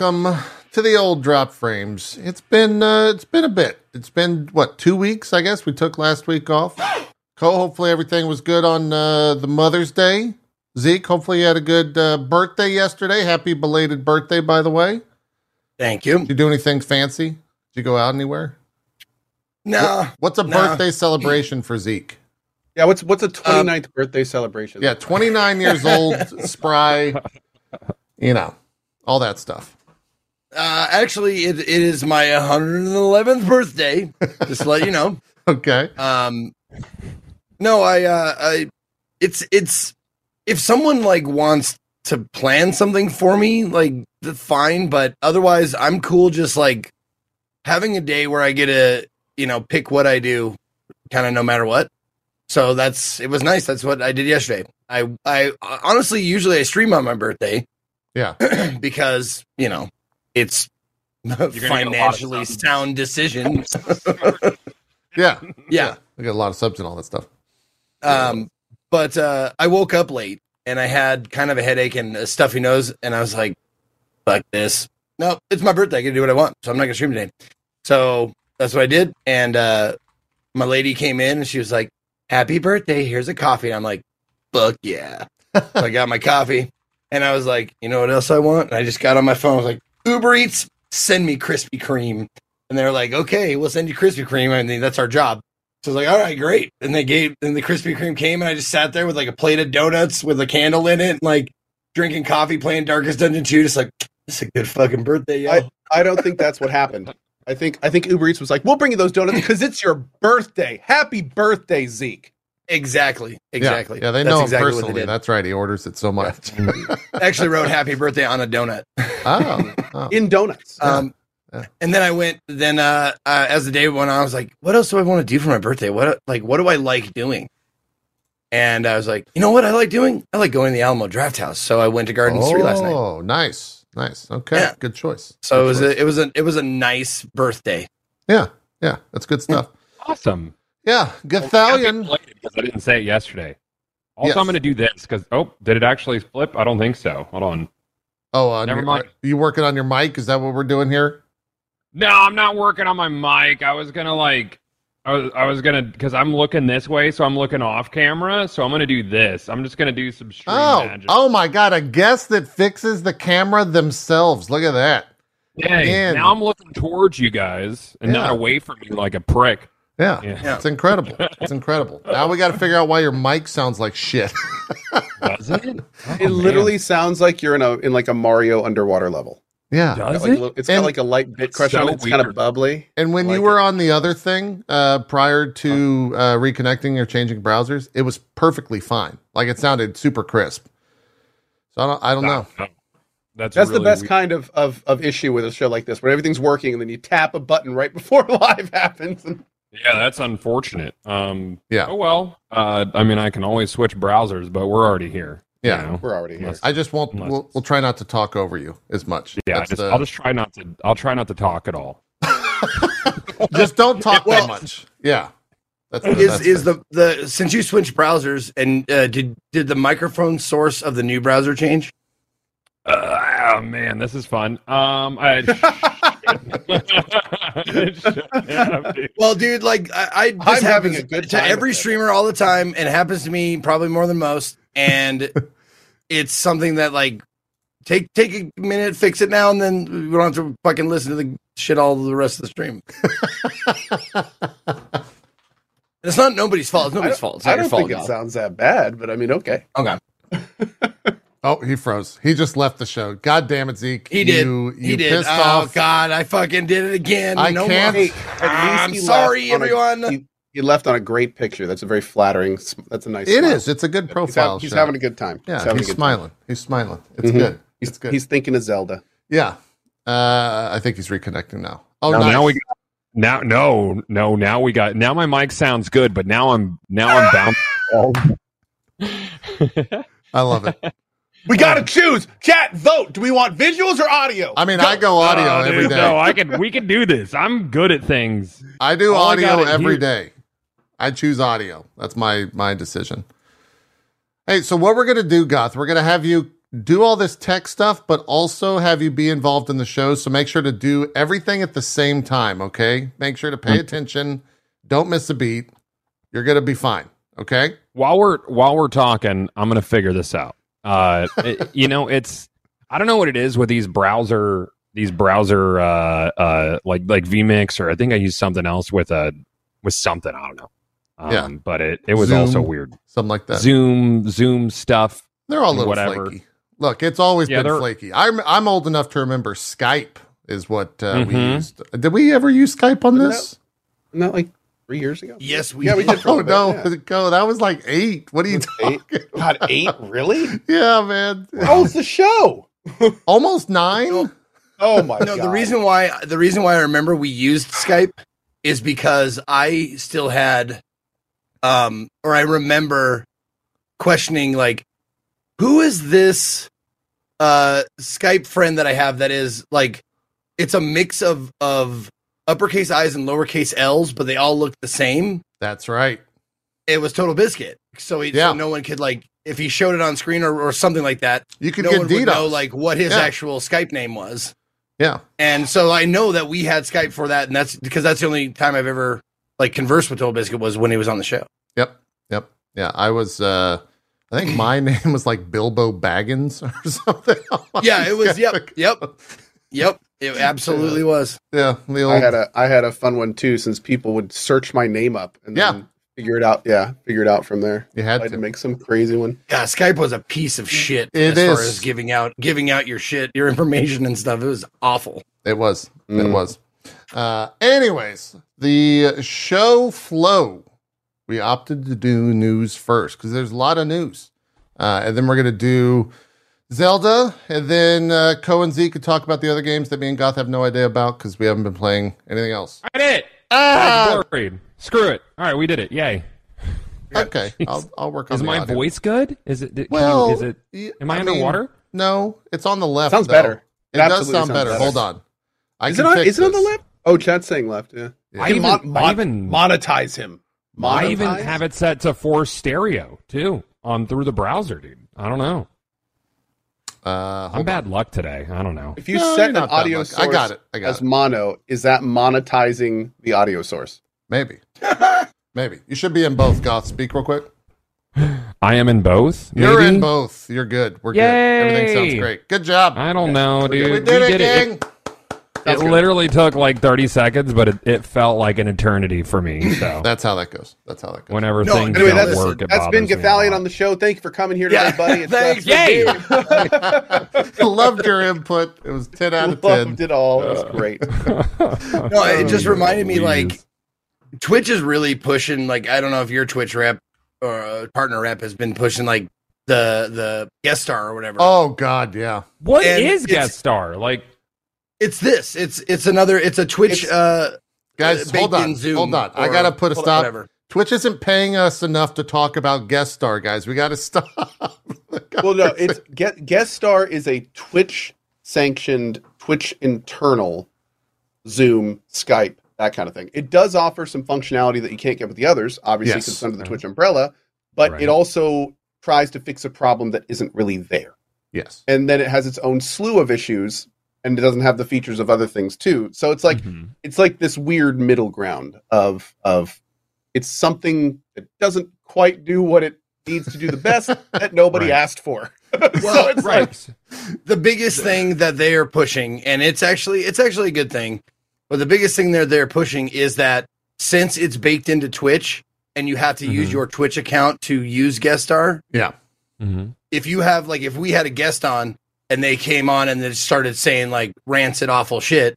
everyone. Welcome to the old drop frames. It's been uh, it's been a bit. It's been what two weeks? I guess we took last week off. Cole, hopefully everything was good on uh, the Mother's Day. Zeke, hopefully you had a good uh, birthday yesterday. Happy belated birthday, by the way. Thank you. Did you do anything fancy? Did you go out anywhere? No. What's a No. birthday celebration for Zeke? Yeah, what's what's a Um, 29th birthday celebration? Yeah, 29 years old, spry, you know, all that stuff. Uh, actually, it, it is my 111th birthday. Just to let you know. Okay. Um, no, I, uh, I, it's, it's, if someone like wants to plan something for me, like fine, but otherwise, I'm cool just like having a day where I get to, you know, pick what I do, kind of no matter what. So that's it was nice. That's what I did yesterday. I, I honestly usually I stream on my birthday. Yeah. because you know it's financially sound decision. Yeah. yeah. I got a lot of subs and all that stuff. Um, but uh, I woke up late and I had kind of a headache and a stuffy nose, and I was like, "Fuck this! No, it's my birthday. I can do what I want, so I'm not gonna stream today." So that's what I did, and uh, my lady came in and she was like, "Happy birthday! Here's a coffee." And I'm like, "Fuck yeah!" so I got my coffee, and I was like, "You know what else I want?" And I just got on my phone. I was like, "Uber Eats, send me Krispy Kreme." And they're like, "Okay, we'll send you Krispy Kreme." I mean, that's our job. So I was like, all right, great. And they gave, and the Krispy Kreme came, and I just sat there with like a plate of donuts with a candle in it, and like drinking coffee, playing Darkest Dungeon 2, just like, it's a good fucking birthday, yo. I, I don't think that's what happened. I think I think Uber Eats was like, "We'll bring you those donuts because it's your birthday. Happy birthday, Zeke." Exactly. Exactly. Yeah, yeah they That's know him what they personally. did. That's right. He orders it so much. Actually wrote happy birthday on a donut. oh, oh. In donuts. Um, Yeah. and then I went, then, uh, uh, as the day went on, I was like, what else do I want to do for my birthday? What, like, what do I like doing? And I was like, you know what I like doing? I like going to the Alamo Drafthouse. So I went to Garden Street last night. Oh, nice. Nice. Okay. Yeah. Good choice. So it was choice. a, it was a, it was a nice birthday. Yeah. Yeah. That's good stuff. Awesome. Yeah. Gothalion. I didn't say it yesterday. Also, Yes. I'm going to do this because oh, did it actually flip? I don't think so. Hold on. Oh, on Never your, mind. Are you working on your mic? Is that what we're doing here? No, I'm not working on my mic. I was gonna like, I was, I was gonna because I'm looking this way, so I'm looking off camera. So I'm gonna do this. I'm just gonna do some stream Oh, magic. oh my God. A guest that fixes the camera themselves. Look at that. Yeah. now I'm looking towards you guys and Yeah. not away from you like a prick. Yeah. Yeah. It's incredible. It's incredible. Now we got to figure out why your mic sounds like shit. Does it? Oh, it literally sounds like you're in a in like a Mario underwater level. yeah. It's does got like a it? little- it's And- got like a light bit crush So on it. It's kind of bubbly. And when I you like were on the other thing uh, prior to uh, reconnecting or changing browsers, it was perfectly fine. Like it sounded super crisp. So I don't, I don't know. That's That's the best weird. kind of, of of issue with a show like this, where everything's working and then you tap a button right before live happens. And Yeah, that's unfortunate. Um, Yeah. Oh well. Uh, I mean, I can always switch browsers, but we're already here. you Yeah. know? we're already here. I just won't. Unless We'll, we'll try not to talk over you as much. Yeah, I That's just, the- I'll just try not to. I'll try not to talk at all. just don't talk Well- that much. Yeah. That's the, is that's is the the since you switched browsers and uh, did did the microphone source of the new browser change? Uh, oh man, this is fun. Um, I. Well, dude, like I, I this I'm having a good to time every with it. streamer all the time, and it happens to me probably more than most. And it's something that like take take a minute, fix it now, and then we don't have to fucking listen to the shit all the rest of the stream. it's not nobody's fault. It's nobody's fault. It's not I don't fault. think it y'all. sounds that bad, but I mean, okay. Okay, oh, he froze. He just left the show. God damn it, Zeke. he did. You, you he did. Pissed oh off. God, I fucking did it again. I no can't- More. Hey, I'm sorry, left on a- everyone. he, he left on a great picture. That's a very flattering. That's a nice. It smile. is. It's a good He's, profile. he's having a good time. Yeah, having he's a good smiling. He's smiling. It's Mhm. good. He's, It's good. he's thinking of Zelda. yeah. Uh, I think he's reconnecting now. Oh, now, nice. now we got, now no no now we got now my mic sounds good, but now I'm now I'm bound. I love it. We gotta choose. Chat, vote. Do we want visuals or audio? I mean, I go audio Oh, every dude, day. No, I can we can do this. I'm good at things. I do All audio gotta every hear- day. I choose audio. That's my my decision. Hey, so what we're gonna do, Goth? We're gonna have you do all this tech stuff, but also have you be involved in the show. So make sure to do everything at the same time. Okay. Make sure to pay attention. Don't miss a beat. You're gonna be fine. Okay. while we're while we're talking, I'm gonna figure this out. Uh, it- you know, it's I don't know what it is with these browser these browser uh uh like like vmix or I think I used something else with a with something I don't know. Um, Yeah. but it it was Zoom. also weird. Something like that. Zoom Zoom stuff. They're all a little whatever. flaky. Look, it's always Yeah, been flaky. I'm I'm old enough to remember Skype is what uh, we Mhm. used. Did we ever use Skype on Wasn't this? Not like three years ago. Yes, we Yeah, we did Oh no, yeah. go. That was like eight. What are you Eight? talking? God, eight? Really? Yeah, man. How was the show? Almost nine. Oh my No, god! the reason why the reason why I remember we used Skype is because I still had um or I remember questioning like who is this uh Skype friend that I have that is like it's a mix of of uppercase I's and lowercase L's but they all look the same. That's right. It was TotalBiscuit. So, he, Yeah. so no one could like if he showed it on screen or, or something like that, You could no get one would know like what his Yeah. actual Skype name was. yeah. And so I know that we had Skype for that, and that's because that's the only time I've ever like conversed with TotalBiscuit was when he was on the show. Yep. Yep. Yeah. I was. uh I think my name was like Bilbo Baggins or something. Yeah, it was. Yep, yep, yep. It absolutely was. Yeah. The old. I had a I had a fun one too, since people would search my name up and Yeah. then figure it out. Yeah, figure it out from there. you I had had to to. make some crazy one. Yeah, Skype was a piece of shit It as far as giving out giving out your shit, your information and stuff. It was awful. It was. It Mm. was. Uh, anyways, the show flow. We opted to do news first because there's a lot of news. Uh, and then we're going to do Zelda. And then uh, Co and Z could talk about the other games that me and Goth have no idea about because we haven't been playing anything else. I did it. Ah! worried. Screw it. All right, we did it. Yay. Okay. I'll, I'll work on Is the my audio. voice good? Is it? Can Well, you, is it? Am I, mean, underwater? no, it's on the left. Sounds though. better. It, It does sound better. better. Hold on. I Is can it on? fix Is it on the left? Oh, chat's saying left. Yeah. Yeah. I You even, can mon- I even, monetize him. I even have it set to force stereo too on through the browser, dude. I don't know. Uh, I'm hold bad luck today. I don't know. If you No, set an audio source I got it. I got as it. mono, is that monetizing the audio source? Maybe. Maybe. You should be in both. Goth, speak real quick. I am in both. You're maybe? in both. You're good. We're Yay! good. Everything sounds great. Good job. I don't know, dude. we did it, gang. It, good. literally took like 30 seconds, but it, it felt like an eternity for me. So That's how that goes. That's how that goes. whenever No, things anyway, don't that's- work, it That's been bothers Gothalion on the show. Thank you for coming here Yeah, today, buddy. It's thanks uh, for Yay! Loved your input. It was 10 out of 10. Loved it all. It was great. No, it just Oh, reminded me like. Twitch is really pushing. Like I don't know if your Twitch rep or uh, partner rep has been pushing like the the guest star or whatever. Oh, God. Yeah. What And is guest star? Like, It's this. It's it's another. It's a Twitch. It's- uh, Guys, uh, hold on. Zoom Hold on. I got to put a hold- stop. Whatever. Twitch isn't paying us enough to talk about guest star, guys. We got to stop. well, no, it's get, guest star is a Twitch sanctioned, Twitch internal Zoom, Skype, that kind of thing. It does offer some functionality that you can't get with the others, obviously, Yes. it's under the Twitch umbrella, but Right. it also tries to fix a problem that isn't really there. yes. And then it has its own slew of issues, and it doesn't have the features of other things too. So it's like mhm. it's like this weird middle ground of of it's something that doesn't quite do what it needs to do the best that nobody Right. asked for. Well, so it's like right. the biggest thing that they are pushing, and it's actually it's actually a good thing, but the biggest thing they're they're pushing is that since it's baked into Twitch and you have to use Mhm. your Twitch account to use guest star, Yeah. Mhm. if you have like if we had a guest on and they came on and they started saying like rancid awful shit,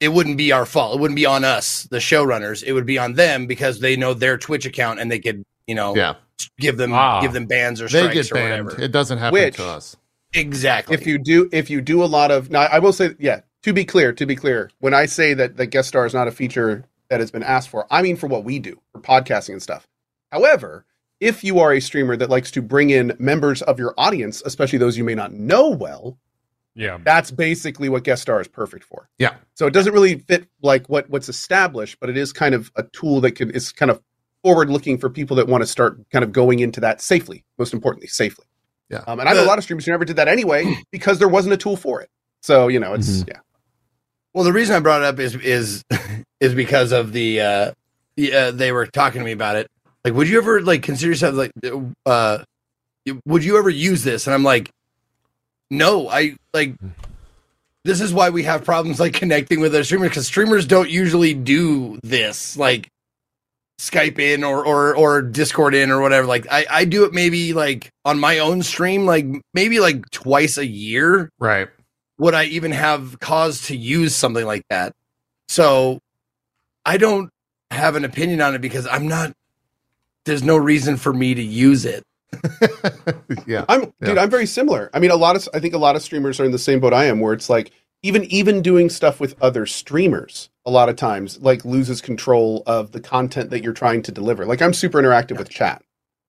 it wouldn't be our fault. It wouldn't be on us, the showrunners. It would be on them because they know their Twitch account and they could, you know, Yeah. give them Ah. give them bans or They strikes get or banned. whatever. It doesn't happen Which- to us. exactly. if you do if you do a lot of now I will say yeah, to be clear, to be clear, when I say that the guest star is not a feature that has been asked for, I mean for what we do, for podcasting and stuff. However, if you are a streamer that likes to bring in members of your audience, especially those you may not know well, Yeah. that's basically what guest star is perfect for. Yeah. So it doesn't really fit like what what's established, but it is kind of a tool that can is kind of forward looking for people that want to start kind of going into that safely. Most importantly, safely. Yeah. Um, and I know a lot of streamers who never did that anyway because there wasn't a tool for it. So you know, it's Mhm. yeah. Well, the reason I brought it up is is is because of the uh, the, uh they were talking to me about it. Like, would you ever like consider yourself like uh would you ever use this? And I'm like, no, I like this is why we have problems like connecting with other streamers because streamers don't usually do this like Skype in or or or Discord in or whatever. Like I I do it maybe like on my own stream like maybe like twice a year Right. would I even have cause to use something like that? So I don't have an opinion on it because I'm not there's no reason for me to use it. yeah. I'm Yeah. dude, I'm very similar. I mean, a lot of I think a lot of streamers are in the same boat I am, where it's like even even doing stuff with other streamers, a lot of times like loses control of the content that you're trying to deliver. Like I'm super interactive with chat,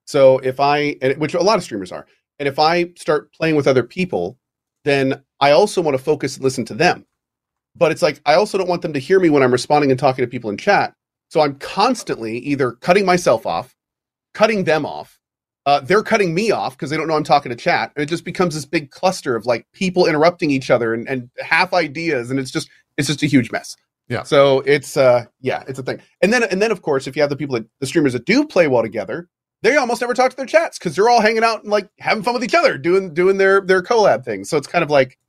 so if I and which a lot of streamers are, and if I start playing with other people, then I also want to focus and listen to them. But it's like I also don't want them to hear me when I'm responding and talking to people in chat. So I'm constantly either cutting myself off, cutting them off, uh, they're cutting me off because they don't know I'm talking to chat. And it just becomes this big cluster of like people interrupting each other and, and half ideas, and it's just it's just a huge mess. Yeah. So it's uh yeah, it's a thing. And then and then of course, if you have the people that the streamers that do play well together, they almost never talk to their chats because they're all hanging out and like having fun with each other, doing doing their their collab things. So it's kind of like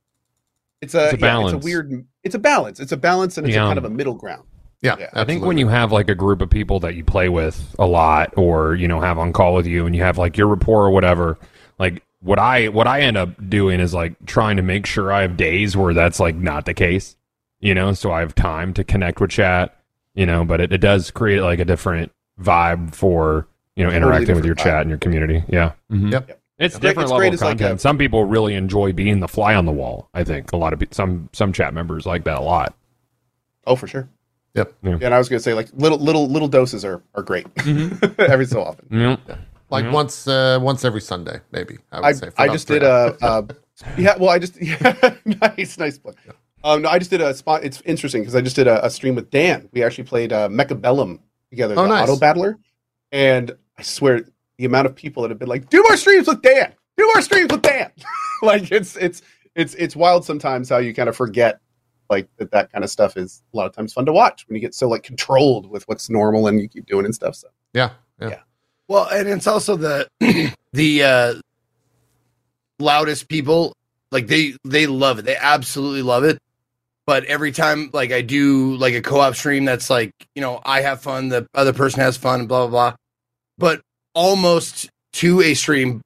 it's a, It's a yeah, it's a weird it's a balance. It's a balance and it's Yeah. a kind of a middle ground. Yeah. Yeah. I think when you have like a group of people that you play with a lot or, you know, have on call with you and you have like your rapport or whatever, like what I what I end up doing is like trying to make sure I have days where that's like not the case. You know, so I have time to connect with chat, you know, but it, it does create like a different vibe for, you know, Totally interacting with your vibe. chat and your community. Yeah. Mhm. Yep. It's Yep. different It's level great of as, like, content. a- some people really enjoy being the fly on the wall. I think a lot of pe- some some chat members like that a lot. Oh, for sure. Yep. Yeah. and I was gonna say like little little little doses are are great every so often. Yeah. like Mhm. once uh, once every Sunday, maybe. I would I, say. for I just three did a, a yeah. Well, I just yeah, nice nice play. Um, no, I just did a spot. It's interesting because I just did a, a stream with Dan. We actually played uh, Mechabellum together, Oh, the nice. auto battler, and I swear the amount of people that have been like, "Do more streams with Dan. Do more streams with Dan." like it's it's it's it's wild sometimes how you kind of forget like that that kind of stuff is a lot of times fun to watch when you get so like controlled with what's normal and you keep doing and stuff. So Yeah. Yeah. Well, and it's also the the uh loudest people like they they love it. They absolutely love it. But every time like I do like a co-op stream that's like, you know, I have fun, the other person has fun, blah blah blah. But almost to a stream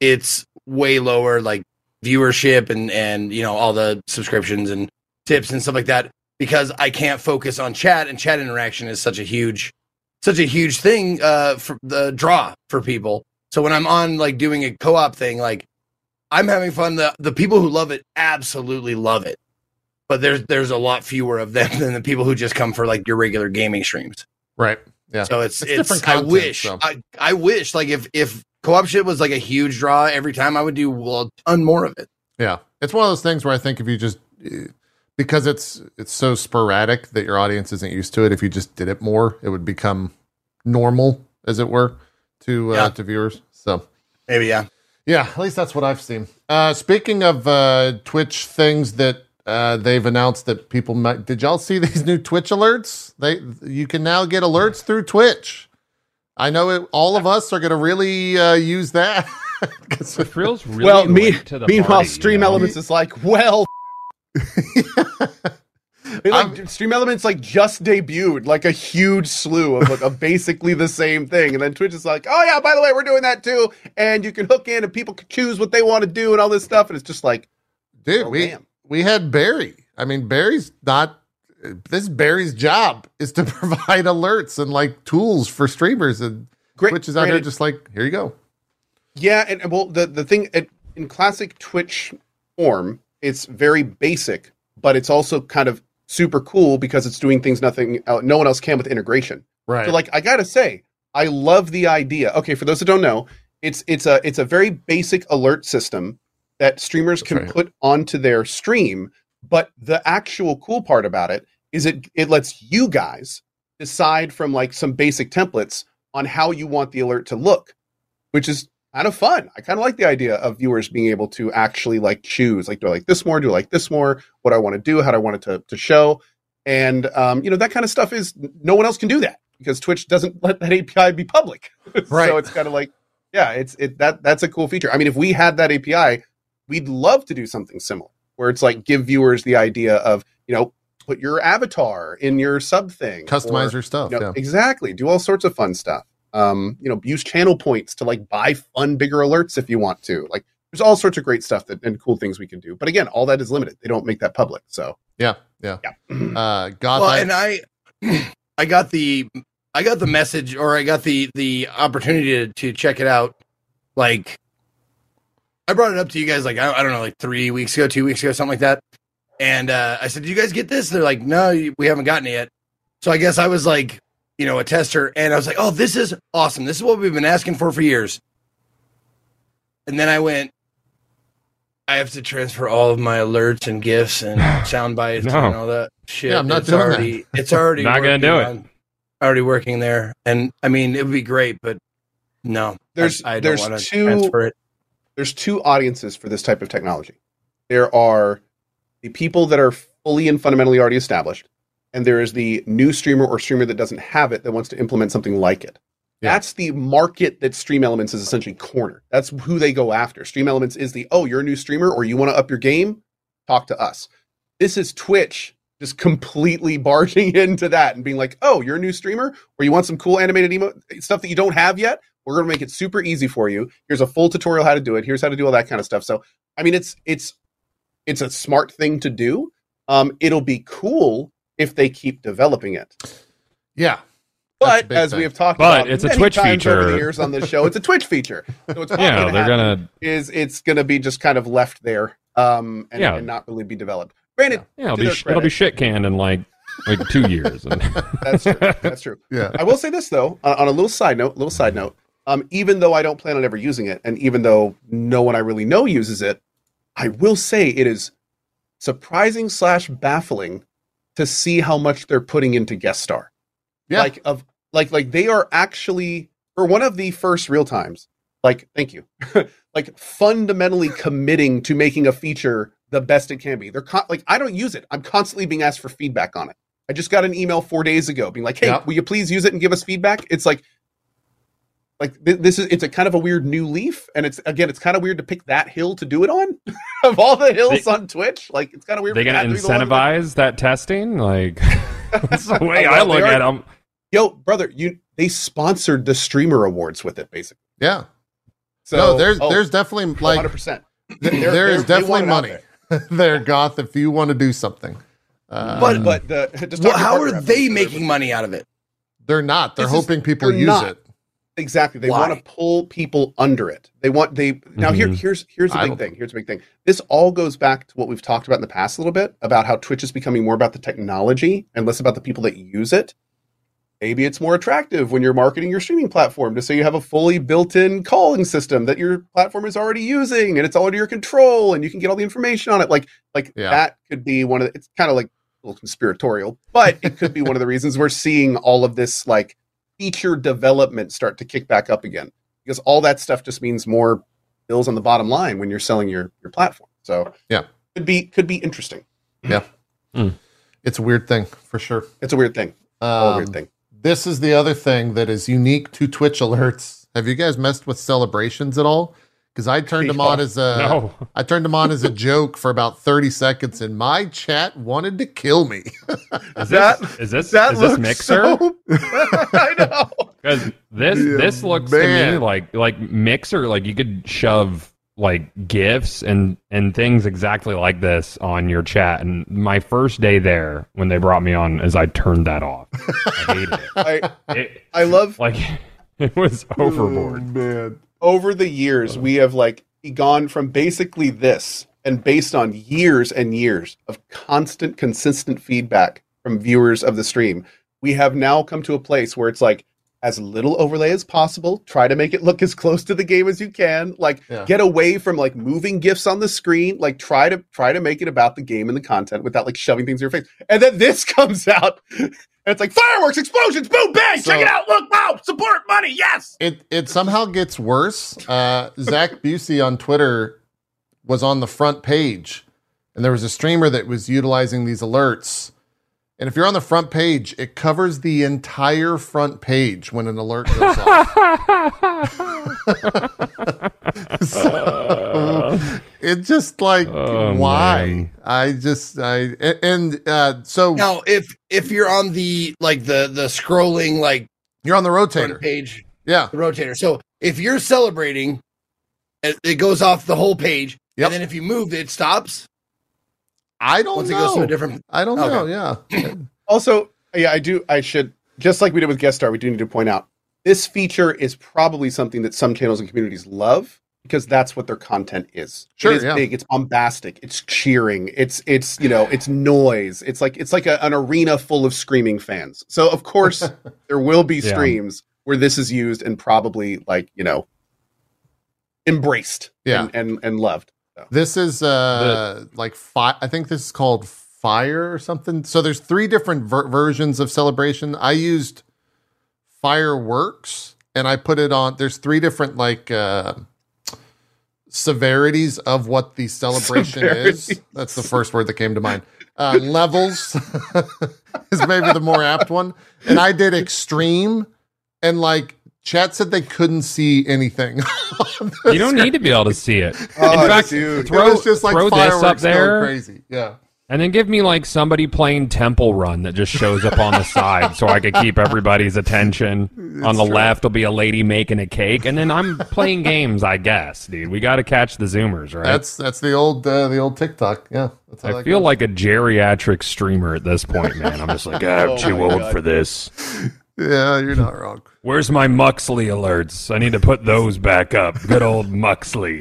it's way lower like viewership and and you know all the subscriptions and tips and stuff like that because I can't focus on chat and chat interaction is such a huge such a huge thing uh for the draw for people. So when I'm on like doing a co-op thing like I'm having fun the the people who love it absolutely love it. But there's there's a lot fewer of them than the people who just come for like your regular gaming streams. Right. Yeah. So it's It's it's, different I wish so. I, I wish like if if co-op shit was like a huge draw every time I would do well, a ton more of it. Yeah, it's one of those things where I think if you just eh, because it's it's so sporadic that your audience isn't used to it. If you just did it more, it would become normal, as it were, to uh, Yeah. to viewers. So Maybe yeah. yeah, at least that's what I've seen. Uh, speaking of uh, Twitch things that uh, they've announced that people might. Did y'all see these new Twitch alerts? They you can now get alerts through Twitch. I know it, all of us are going to really uh, use that. It feels really well, me, to the meanwhile, party, Stream you know? Elements is like, well, Like, StreamElements like just debuted like a huge slew of like a basically the same thing, and then Twitch is like, oh yeah, by the way, we're doing that too, and you can hook in and people can choose what they want to do and all this stuff, and it's just like, dude oh, we damn. we had barry. I mean barry's not this barry's job is to provide alerts and like tools for streamers. And Great, twitch is out here granted- just like here you go. Yeah, and and, well, the the thing it, in classic Twitch form, it's very basic, but it's also kind of super cool because it's doing things nothing uh, no one else can with integration. right So like I gotta say, I love the idea. Okay, for those that don't know, it's it's a it's a very basic alert system that streamers That's can right. put onto their stream. But the actual cool part about it is it it lets you guys decide from like some basic templates on how you want the alert to look, which is kind of fun. I kind of like the idea of viewers being able to actually like choose, like, do I like this more? Do I like this more? What do I want to do? How do I want it to, to show? And, um, you know, that kind of stuff is no one else can do that because Twitch doesn't let that API be public. Right. so it's kind of like, yeah, it's, it, that, that's a cool feature. I mean, if we had that API, we'd love to do something similar where it's like give viewers the idea of, you know, put your avatar in your sub thing. Customize or, your stuff. you know, yeah. Exactly. Do all sorts of fun stuff. Um, you know, use channel points to like buy fun bigger alerts if you want to. Like there's all sorts of great stuff that and cool things we can do. But again, all that is limited. They don't make that public. So Yeah. Yeah. yeah. Uh, Goth, well, I- and I, I got the, I got the message, or I got the the opportunity to, to check it out. Like, I brought it up to you guys, like I, I don't know, like three weeks ago, two weeks ago, something like that. And uh, I said, "Did you guys get this?" They're like, "No, we haven't gotten it yet." So I guess I was like, you know, a tester, and I was like, "Oh, this is awesome! This is what we've been asking for for years." And then I went, I have to transfer all of my alerts and gifts and sound bites No. and all that shit. Yeah, I'm not it's doing that. already, It's already Not gonna working do it. on- Already working there, and I mean, it would be great, but no, There's- I, I don't there's want to two- transfer it. there's two audiences for this type of technology. There are the people that are fully and fundamentally already established, and there is the new streamer or streamer that doesn't have it that wants to implement something like it. Yeah. That's the market that StreamElements is essentially cornered. That's who they go after. StreamElements is the oh, you're a new streamer or you want to up your game, talk to us. This is Twitch just completely barging into that and being like, oh, you're a new streamer or you want some cool animated emo stuff that you don't have yet. We're going to make it super easy for you. Here's a full tutorial how to do it. Here's how to do all that kind of stuff. So, I mean, it's it's it's a smart thing to do. Um, it'll be cool if they keep developing it. yeah. But as thing. we have talked But about, it's a Twitch times over the years on this show, it's a Twitch feature. So it's Yeah, gonna they're gonna. is it's going to be just kind of left there, um, and, Yeah. and not really be developed. Granted, Yeah, it'll be their it'll be shit canned in like like two years. And that's true. That's true. Yeah. I will say this though, on, on a little side note, little side note. Um, even though I don't plan on ever using it, and even though no one I really know uses it, I will say it is surprising slash baffling to see how much they're putting into guest star. Yeah. Like of like like they are actually for one of the first real times. Like thank you, like fundamentally committing to making a feature the best it can be. They're con- like I don't use it. I'm constantly being asked for feedback on it. I just got an email four days ago being like, "Hey, will you please use it and give us feedback?" It's like, like th- this is it's a kind of a weird new leaf, and it's again, it's kind of weird to pick that hill to do it on of all the hills They- on Twitch. Like it's kind of weird. they for gonna that to be the one that- incentivize that testing? Like that's the way Well, I look at them. Yo, brother, you they sponsored the streamer awards with it, basically. Yeah. So no, there's oh, there's definitely like 100. percent there is definitely money there, Goth, if you want to do something. Um, But- But the just Well, how are they making money out of it? they're not. They're This is- hoping people they're use not. it. Exactly. They Why? want to pull people under it. They want they now here Mhm. here's here's the big thing. Here's the big thing. This all goes back to what we've talked about in the past a little bit about how Twitch is becoming more about the technology and less about the people that use it. Maybe it's more attractive when you're marketing your streaming platform to say you have a fully built-in calling system that your platform is already using and it's all under your control and you can get all the information on it. Like like Yeah. that could be one of the, it's kind of like a little conspiratorial, but it could be one of the reasons we're seeing all of this like feature development start to kick back up again because all that stuff just means more bills on the bottom line when you're selling your your platform. So Yeah. could be could be interesting. Yeah. It's a weird thing for sure. It's a weird thing. All a Um, weird thing. This is the other thing that is unique to Twitch alerts. Have you guys messed with celebrations at all? Because I turned them on as a No. I turned them on as a joke for about 30 seconds and my chat wanted to kill me. Is That- this That is this mixer? so- I know. Because this Yeah, this looks to me like like mixer like you could shove like gifts and and things exactly like this on your chat. And my first day there when they brought me on is I turned that off. I hated it. I it I love like it was oh, overboard. man. Over the years uh-huh. we have like gone from basically this and based on years and years of constant consistent feedback from viewers of the stream we have now come to a place where it's like as little overlay as possible try to make it look as close to the game as you can like Yeah. get away from like moving gifs on the screen like try to try to make it about the game and the content without like shoving things in your face and then this comes out it's like fireworks, explosions, boom, bang, So- check it out, look, wow, support, money, yes. It it somehow gets worse. Uh, Zach Bussey on Twitter was on the front page, and there was a streamer that was utilizing these alerts. And if you're on the front page, it covers the entire front page when an alert goes off. so, it just like Oh, why? man. I just I a- and uh, so Now, if if you're on the like the the scrolling like you're on the front rotator. page, Yeah, the rotator. So if you're celebrating, it, it goes off the whole page, Yep. and then if you move, it stops. I don't Once it goes to know. a different. I don't Okay. know. Yeah. Also, yeah, I do. I should just like we did with guest star. We do need to point out this feature is probably something that some channels and communities love because that's what their content is. Sure, it is yeah. big. It's bombastic. It's cheering. It's it's you know it's noise. It's like it's like a, an arena full of screaming fans. So of course there will be Yeah. streams where this is used and probably like you know embraced Yeah. and and, and loved. This is uh like fi- I think this is called fire or something. So there's three different ver- versions of celebration. I used fireworks and I put it on there's three different like uh severities of what the celebration is. That's the first word that came to mind. Uh levels is maybe the more apt one. And I did extreme and like chat said they couldn't see anything. You don't need to be able to see it. Oh, In fact, dude. throw, it was just like throw this fireworks up there, crazy. Yeah. and then give me like somebody playing Temple Run that just shows up on the side, so I could keep everybody's attention. on the true. left will be a lady making a cake, and then I'm playing games. I guess, dude. We got to catch the Zoomers, right? That's that's the old uh, the old TikTok. Yeah, that's how I that feel goes. like a geriatric streamer at this point, man. I'm just like, "Ah, I'm Oh too old God. for this. Yeah, you're not wrong. Where's my Muxy alerts? I need to put those back up. Good old Muxy.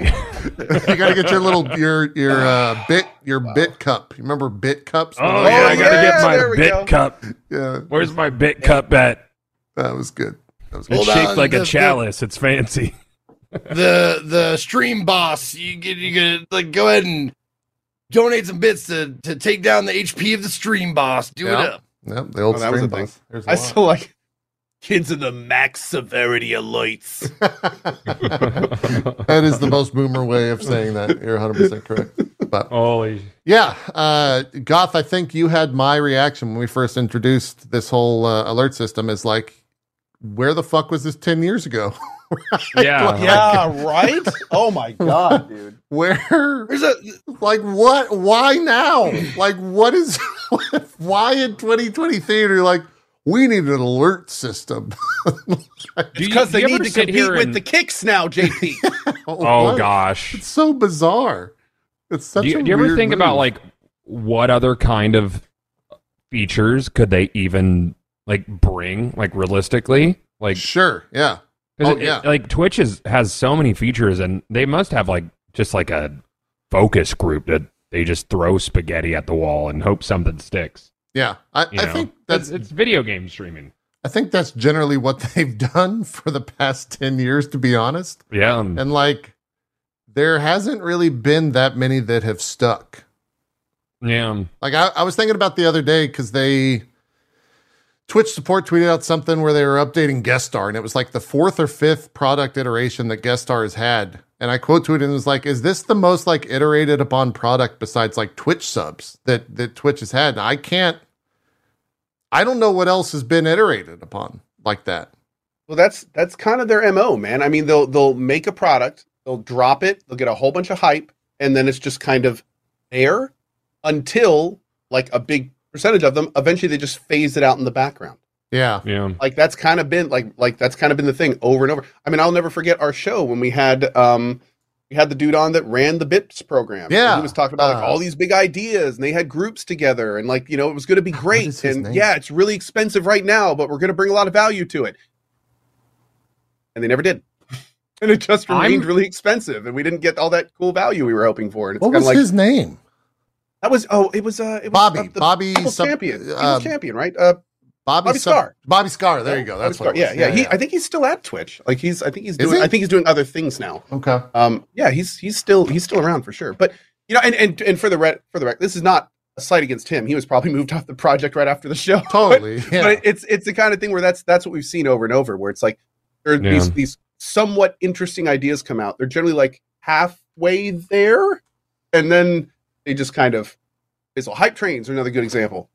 you got to get your little your your uh, bit your bit cup. You remember bit cups? Oh, When yeah, those- I gotta get my bit go. cup. yeah, Where's my bit cup at? that was good. That was good. It's Hold shaped on, like the- a the- chalice. It's fancy. the the stream boss. You get you get like go ahead and donate some bits to to take down the HP of the stream boss. Do Yeah. it up. Yep, the old Oh, stream thing. boss. There's a I still like kids in the max severity alerts. that is the most boomer way of saying that. You're 100 percent correct. But Holy. yeah, uh, Goth. I think you had my reaction when we first introduced this whole uh, alert system. Is like, where the fuck was this 10 years ago? Yeah. yeah, right? Oh my god, dude. Where is There's a like what why now like what is why in 2023 are you like we need an alert system Because they need to compete with and- the kicks now, JP. Oh, oh What? gosh. it's so bizarre it's such Do you, a do you ever weird think about like what other kind of features could they even like bring like realistically? Like sure yeah 'cause Oh, it- yeah. it- like Twitch is, has so many features and they must have like just like a focus group that they just throw spaghetti at the wall and hope something sticks. Yeah i, I think that's it's video game streaming. i think that's generally what they've done for the past 10 years to be honest Yeah. um, and like there hasn't really been that many that have stuck yeah. Like I, I was thinking about the other day because they Twitch support tweeted out something where they were updating Guest Star, and it was like the fourth or fifth product iteration that Guest Star has had. And I quote tweeted and was like, "Is this the most like iterated upon product besides like Twitch subs that that Twitch has had?" And I can't. I don't know what else has been iterated upon like that. well, that's that's kind of their mo, man. I mean, they'll they'll make a product, they'll drop it, they'll get a whole bunch of hype, and then it's just kind of there until like a big percentage of them eventually they just phase it out in the background. Yeah, Yeah. like that's kind of been like like that's kind of been the thing over and over. I mean, I'll never forget our show when we had um we had the dude on that ran the bits program. Yeah. And he was talking about like all these big ideas and they had groups together and like, you know, it was going to be great and name? yeah, it's really expensive right now, but we're going to bring a lot of value to it. And they never did. And it just remained I'm- really expensive and we didn't get all that cool value we were hoping for. And it's what was like his name? that was oh, it was uh it was Bobby. uh, the Bobby. People's some- champion. People's uh, champion, right? Uh Bobby, Bobby some- Scar. Bobby Scar. There you go. That's Scar. what. It was. yeah, yeah, He, I think he's still at Twitch. Like he's, I think he's doing. he? I think he's doing other things now. okay. Um, yeah, he's he's still he's still around for sure. But you know, and and and for the rec, for the rec, this is not a slight against him. He was probably moved off the project right after the show. Totally. Yeah. But it's it's the kind of thing where that's that's what we've seen over and over. Where it's like there are Yeah. these these somewhat interesting ideas come out. They're generally like halfway there, and then they just kind of. So hype trains are another good example.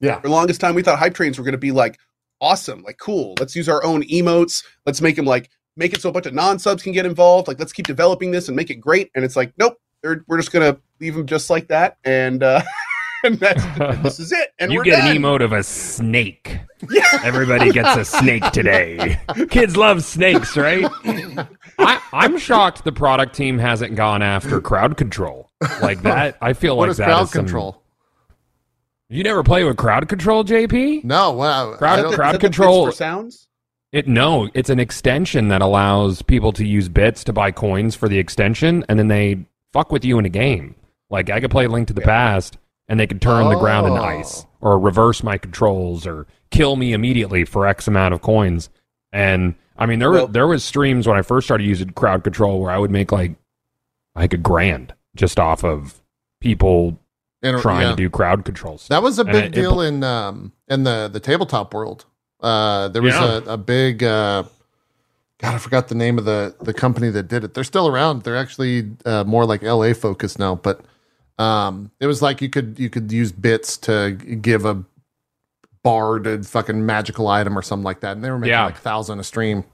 Yeah. For the longest time, we thought hype trains were going to be like awesome, like cool. Let's use our own emotes. Let's make them like make it so a bunch of non subs can get involved. Like let's keep developing this and make it great. And it's like nope, they're, we're just going to leave them just like that. And uh, and that's this is it. And you we're get done. an emote of a snake. Yeah. Everybody gets a snake today. Kids love snakes, right? I, I'm shocked the product team hasn't gone after crowd control like that. I feel what like is that crowd is some- control? You never play with crowd control, JP? No, well, Crowd- I Is that don't- the- crowd is that the bits control- for sounds. It no, it's an extension that allows people to use bits to buy coins for the extension, and then they fuck with you in a game. Like I could play Link to the Past, and they could turn the ground into Oh. ice, or reverse my controls, or kill me immediately for X amount of coins. And I mean, there Well- were there was streams when I first started using crowd control where I would make like like a grand just off of people Inter- trying yeah. to do crowd controls. That was a big it- it deal in um in the the tabletop world. Uh, there was Yeah. a, a big uh, God, I forgot the name of the the company that did it. They're still around. They're actually uh, more like LA focused now, but um, it was like you could you could use bits to give a bard a fucking magical item or something like that, and they were making Yeah. like a thousand a stream.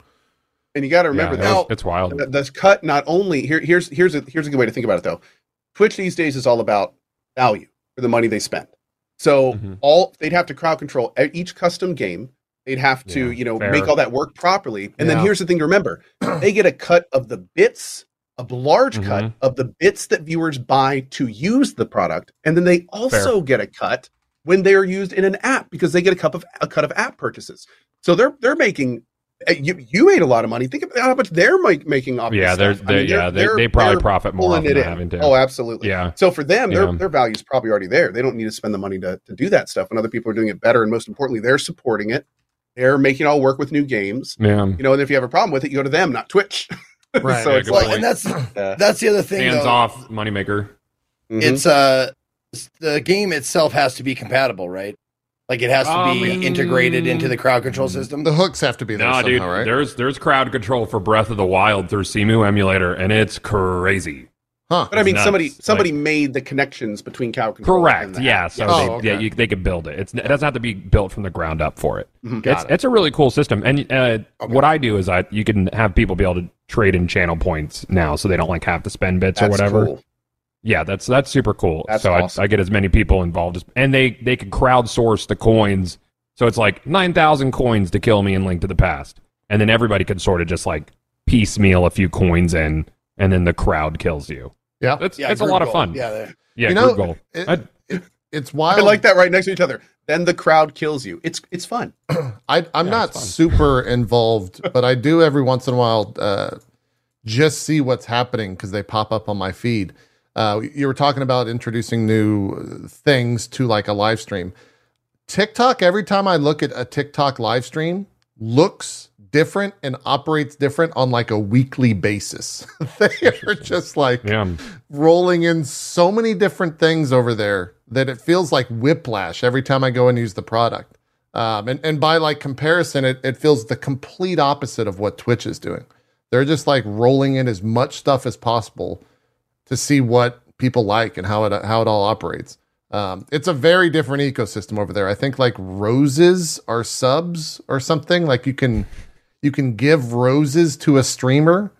And you got to remember Yeah, that it's- it's wild. th- that's cut not only here. Here's here's a here's a good way to think about it though. Twitch these days is all about value for the money they spend. So Mhm. all they'd have to crowd control each custom game. They'd have to Yeah, you know fair. make all that work properly. And then here's the thing to remember: they get a cut of the bits, a large cut Mhm. of the bits that viewers buy to use the product, and then they also get a cut when they are used in an app because they get a cup of a cut of app purchases. So they're they're making. Uh, You, you made a lot of money. Think about how much they're make, making off. yeah, this they're, stuff. I they're, yeah, they, they're- they probably they're profit more off pulling it than having to. Oh, absolutely. Yeah. So for them, their Yeah. their value is probably already there. They don't need to spend the money to, to do that stuff. And other people are doing it better. And most importantly, they're supporting it. They're making it all work with new games. yeah. You know, and if you have a problem with it, you go to them, not Twitch. Right. so Yeah, it's like Well, and that's that's the other thing. Hands though. off, moneymaker. mhm. It's uh the game itself has to be compatible, right? Like it has to be Um, integrated into the crowd control system. The hooks have to be there No, somehow, dude. right? There's there's crowd control for Breath of the Wild through Cemu emulator, and it's crazy. Huh? but I mean, nuts. somebody somebody Like- made the connections between cow control. Correct. and Yeah. So Oh, they, okay. yeah, you, they could build it. It's, it doesn't have to be built from the ground up for it. Mhm. Got It's it. it's a really cool system. And uh, what I do is I you can have people be able to trade in channel points now, so they don't like have to spend bits or whatever. cool. Yeah, that's that's super cool. That's so awesome. I, I get as many people involved, as, and they they can crowdsource the coins. So it's like nine thousand coins to kill me in Link to the Past, and then everybody can sort of just like piecemeal a few coins in, and then the crowd kills you. Yeah. It's Yeah, it's a group lot of fun. Yeah, there. yeah, You know, goal. it- I- it- it's I wild. like that right next to each other. Then the crowd kills you. It's it's fun. I, I'm Yeah, not super involved, but I do every once in a while uh, just see what's happening because they pop up on my feed. Uh, you were talking about introducing new things to like a live stream. TikTok, every time I look at a TikTok live stream, looks different and operates different on like a weekly basis. they are just like yeah, rolling in so many different things over there that it feels like whiplash every time I go and use the product. Um, and, and by like comparison, it, it feels the complete opposite of what Twitch is doing. They're just like rolling in as much stuff as possible to see what people like and how it how it all operates. Um, it's a very different ecosystem over there. I think like roses are subs or something. Like you can you can give roses to a streamer,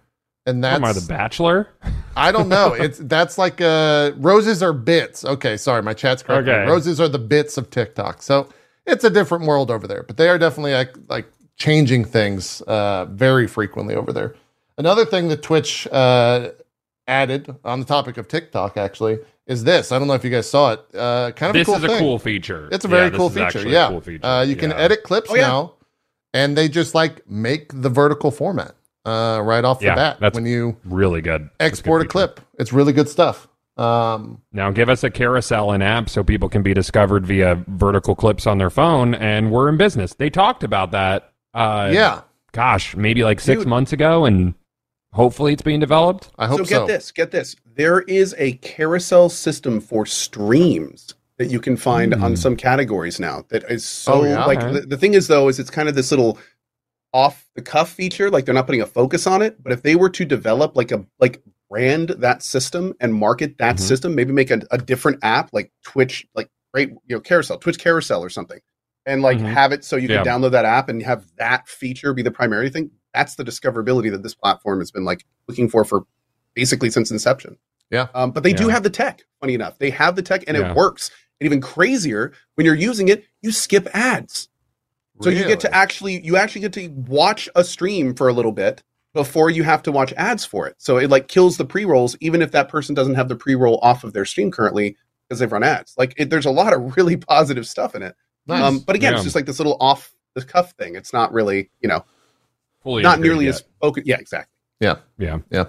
and that's Am I the Bachelor? I don't know. It's that's like uh roses are bits. Okay, sorry, my chat's correct. Okay. Roses are the bits of TikTok. So it's a different world over there, but they are definitely like like changing things uh very frequently over there. Another thing that Twitch uh added on the topic of TikTok actually is this. I don't know if you guys saw it. Uh kind of This a cool is a thing. cool feature. It's a very this cool feature. actually a Yeah. cool feature. Uh, you can Yeah. edit clips Oh, yeah. now and they just like make the vertical format uh right off the bat that's when you really good. Export a good feature. clip. It's really good stuff. Um Now give us a carousel in app so people can be discovered via vertical clips on their phone, and we're in business. They talked about that. Uh, yeah. gosh, maybe like six Dude. months ago, and hopefully it's being developed. I hope so so. get this, get this. There is a carousel system for streams that that you can find Hmm. on some categories now that is so Oh, yeah? like Okay. the, the thing is though is it's kind of this little off the cuff feature like they're not putting a focus on it but if they were to develop like a like brand that system and market that Mhm. system maybe make a, a different app like twitch like great you know carousel twitch carousel or something and like Mhm. have it so you can Yeah. download that app and have that feature be the primary thing that's the discoverability that this platform has been like looking for for basically since inception Yeah. um, but they do have the tech funny enough they have the tech and Yeah. it works and even crazier when you're using it you skip ads so you get to actually you actually get to watch a stream for a little bit before you have to watch ads for it. So it like kills the pre-rolls even if that person doesn't have the pre-roll off of their stream currently because they've run ads. Like it, there's a lot of really positive stuff in it. Nice. Um, but again, Yeah. it's just like this little off the cuff thing. It's not really, you know, Fully not nearly yet. as focused. Yeah, exactly. Yeah. Yeah, yeah.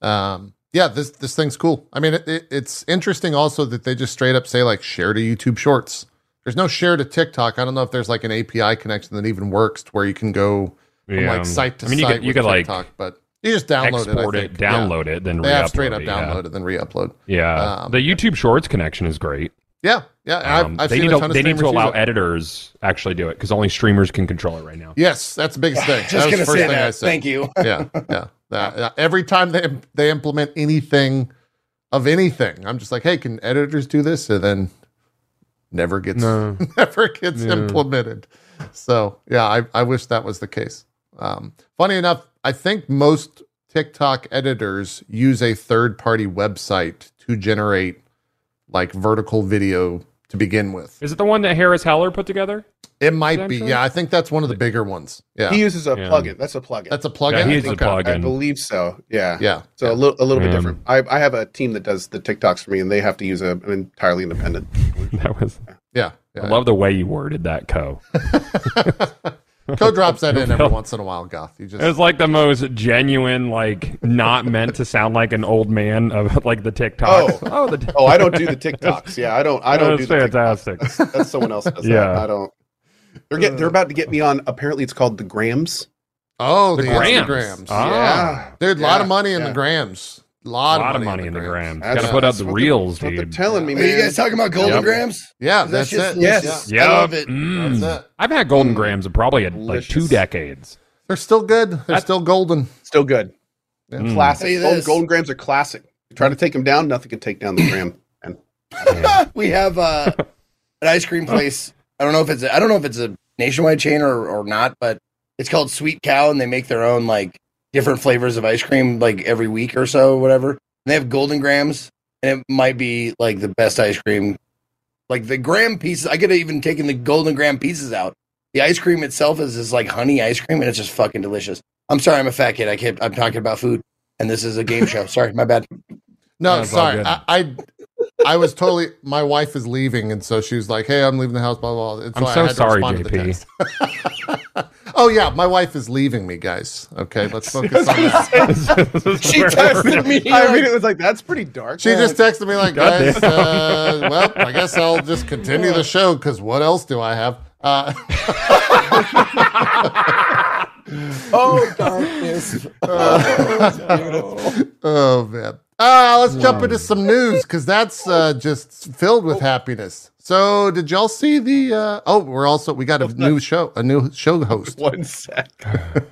Um, yeah, this this thing's cool. I mean, it, it, it's interesting also that they just straight up say like share to YouTube Shorts. There's no share to TikTok. I don't know if there's like an API connection that even works to where you can go from Yeah. like site to I mean, you site could, you with could like TikTok, but you just download export it. It, think. Yeah. download it, then They re-upload straight up it, yeah. download it, then re-upload. Yeah, Um, the YouTube Shorts connection is great. Yeah, yeah. Um, I've, I've they seen need a to, ton of they need to allow it. editors actually do it because only streamers can control it right now. Yes, that's the biggest thing. Just that was gonna the first say thing I that. said. Thank you. yeah, yeah. That- uh, every time they they implement anything of anything, I'm just like, hey, can editors do this? And then never gets No. never gets Yeah. implemented. So yeah, I, I wish that was the case. Um, funny enough, I think most TikTok editors use a third party website to generate like vertical video to begin with. Is it the one that Harris Heller put together? It might be. Yeah, I think that's one of the bigger ones. Yeah. He uses a Yeah. plugin. That's a plugin. that's a plugin. Yeah, he I uses a think. plug- I believe so. Yeah. Yeah. So a little a little bit different. I, I have a team that does the TikToks for me, and they have to use a, an entirely independent. That was. Yeah. I yeah. love the way you worded that, Co. Co drops that in every once in a while, Goth. You just It was like the most genuine, like not meant to sound like an old man of like the TikToks. Oh. oh, the Oh, I don't do the TikToks. Yeah, I don't. I don't That's do the fantastic. TikToks. That's, that's someone else does Yeah. that. I don't. They're get, They're about to get me on. Apparently, it's called the Grams. Oh, the, The grams. Instagrams. Ah. Yeah, There's a lot of money in yeah. the grams. A a lot, lot of of money in in the grams. That's- Got to put up that's the what they- reels, That's what they're dude. telling me, Are you guys talking about Golden Yep. Grams? Yeah, Is that's just- it. yes. Yeah. I love it. mm. That's it. I've had golden grams of probably had like two decades. They're still good. They're That- still golden. Still good. Yeah. Mm. Classic. Golden, golden Grams are classic. You try to take them down, nothing can take down the gram. And we have uh, an ice cream place. I don't know if it's a, I don't know if it's a nationwide chain or, or not, but it's called Sweet Cow, and they make their own like different flavors of ice cream like every week or so, whatever. And they have Golden Grams, and it might be like the best ice cream. Like the gram pieces, I could have even taken the Golden Gram pieces out. The ice cream itself is this like honey ice cream, and it's just fucking delicious. I'm sorry, I'm a fat kid. I can't. I'm talking about food, and this is a game show. Sorry, my bad. No, That's sorry. I, I I was totally. My wife is leaving, and so she was like, "Hey, I'm leaving the house." Blah blah. blah. And I'm I so had to sorry, to the JP. text. oh yeah, my wife is leaving me, guys. Okay, let's focus on that. She texted me. I mean, it was like that's pretty dark. She just texted me like, guys, uh, well, I guess I'll just continue the show because what else do I have? Uh, oh darkness. oh man. Uh, let's jump into some news because that's uh, just filled with happiness. So, did y'all see the? Uh, oh, we're also we got a new show, a new show host. one sec.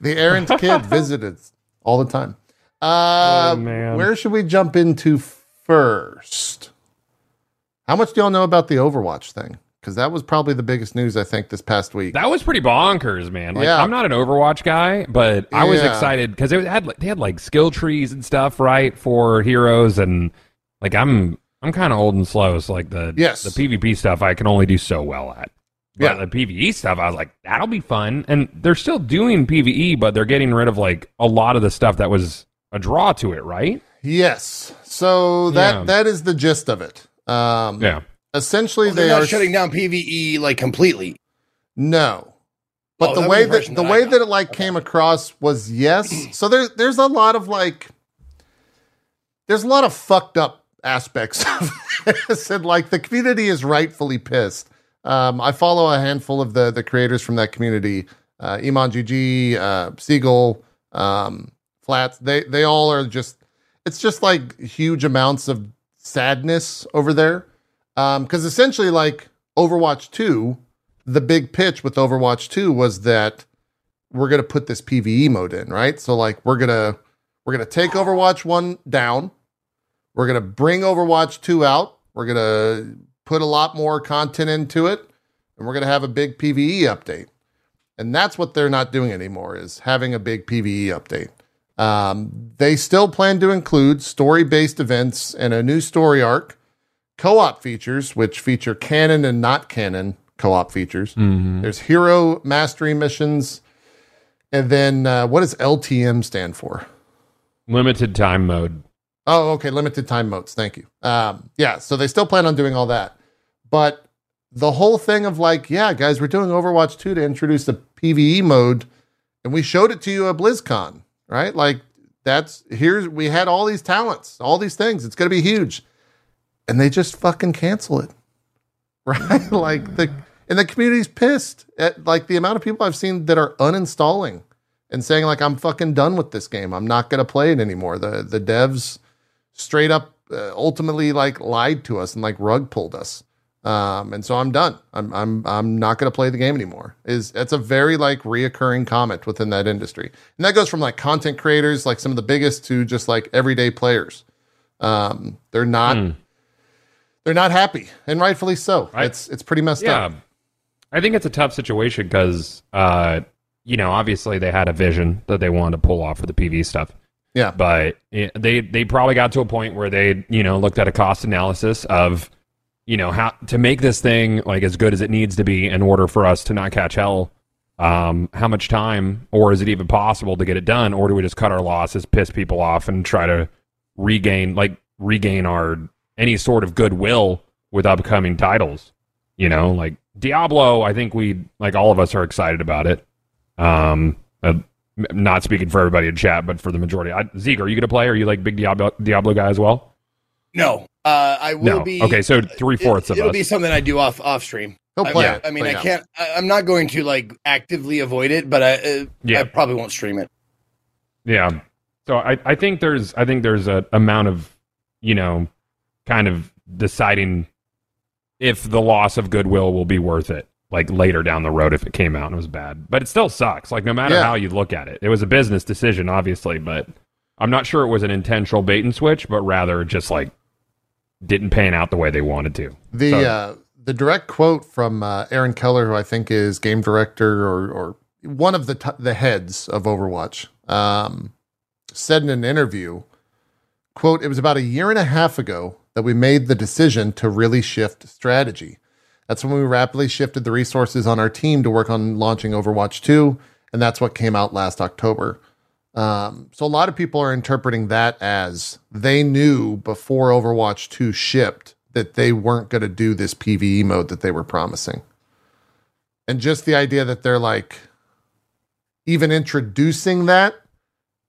The errant kid visited all the time. Uh, Oh, man. Where should we jump into first? How much do y'all know about the Overwatch thing? Because that was probably the biggest news I think this past week. That was pretty bonkers, man. Like, Yeah. I'm not an Overwatch guy, but I was Yeah. excited because it had they had like skill trees and stuff, right, for heroes, and like I'm I'm kind of old and slow, so like the Yes. the PvP stuff I can only do so well at. But Yeah. the PVE stuff, I was like, that'll be fun, and they're still doing PVE, but they're getting rid of like a lot of the stuff that was a draw to it, right? yes. So that Yeah. that is the gist of it. Um, Yeah. Essentially, They're they not are shutting down PVE like completely. No. But Oh, the way was the that impression the I way got. that it like came across was yes. So there's there's a lot of like there's a lot of fucked up aspects of this, and like the community is rightfully pissed. Um, I follow a handful of the the creators from that community, uh, Emongg, uh, Seagull, um, Flats. They they all are just it's just like huge amounts of sadness over there. Because essentially, like Overwatch 2, the big pitch with Overwatch 2 was that we're to put this PvE mode in, right? So like we're to we're to take Overwatch 1 down. We're going to bring Overwatch 2 out. We're going to put a lot more content into it and we're going to have a big PvE update. And that's what they're not doing anymore is having a big PvE update. Um, they still plan to include story-based events and a new story arc, co-op features which feature canon and not canon co-op features. Mhm. There's hero mastery missions, and then uh, what does LTM stand for? Limited time mode. Oh, okay, limited time modes. Thank you. Um, yeah, so they still plan on doing all that, but the whole thing of like, yeah, guys, we're doing Overwatch 2 to introduce the PVE mode, and we showed it to you at BlizzCon, right? Like, that's here's we had all these talents, all these things. It's gonna be huge, and they just fucking cancel it, right? like the and the community's pissed at like the amount of people I've seen that are uninstalling and saying like I'm fucking done with this game. I'm not gonna play it anymore. The the devs straight up uh, ultimately like lied to us and like rug pulled us. Um, and so I'm done. I'm I'm I'm not going to play the game anymore. Is it's a very like reoccurring comment within that industry, and that goes from like content creators, like some of the biggest, to just like everyday players. Um, they're not Hmm. they're not happy, and rightfully so. Right. It's it's pretty messed Yeah. up. I think it's a tough situation because, uh, you know, obviously they had a vision that they wanted to pull off for the PV stuff. Yeah. But they they probably got to a point where they, you know, looked at a cost analysis of, you know, how to make this thing like as good as it needs to be in order for us to not catch hell. Um, how much time, or is it even possible to get it done, or do we just cut our losses, piss people off, and try to regain like regain our any sort of goodwill with upcoming titles? You know, like Diablo, I think we like all of us are excited about it. Um, uh, not speaking for everybody in chat, but for the majority, I, Zeke, are you going to play? Are you like big Diablo Diablo guy as well? No, uh, I will No. be. Okay, so three-fourths it, of It'll us. be something I do off off stream. He'll I- play yeah, it. I mean, but I can't. I, I'm not going to like actively avoid it, but I, uh, Yeah. I probably won't stream it. Yeah. So I, I think there's I think there's a amount of you know kind of deciding if the loss of goodwill will be worth it like later down the road if it came out and it was bad. But it still sucks. Like no matter Yeah. how you look at it. It was a business decision obviously, but I'm not sure it was an intentional bait and switch, but rather just like didn't pan out the way they wanted to. The So- uh, the direct quote from uh, Aaron Keller, who I think is game director or or one of the t- the heads of Overwatch, um, said in an interview, "quote It was about a year and a half ago that we made the decision to really shift strategy. That's when we rapidly shifted the resources on our team to work on launching Overwatch 2, and that's what came out last October." Um, so a lot of people are interpreting that as they knew before Overwatch 2 shipped that they weren't going to do this PvE mode that they were promising. And just the idea that they're like even introducing that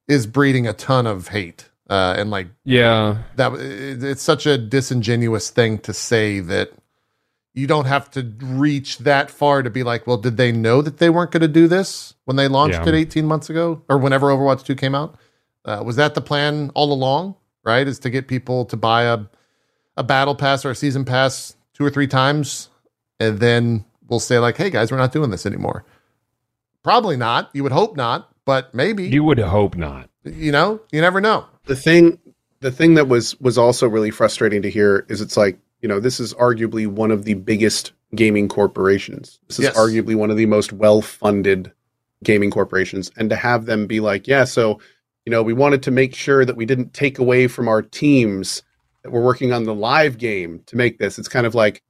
is breeding a ton of hate. Uh, and like Yeah. that it- it's such a disingenuous thing to say that you don't have to reach that far to be like, well, did they know that they weren't going to do this when they launched Yeah. it 18 months ago or whenever Overwatch 2 came out? Uh, was that the plan all along? Right, is to get people to buy a a battle pass or a season pass two or three times, and then we'll say like, hey guys, we're not doing this anymore. Probably not. You would hope not, but maybe. You would hope not. you know, you never know. the thing the thing that was was also really frustrating to hear is it's like you know this is arguably one of the biggest gaming corporations. This is Yes. arguably one of the most well funded gaming corporations. And to have them be like yeah so you know we wanted to make sure that we didn't take away from our teams that we're working on the live game to make this it's kind of like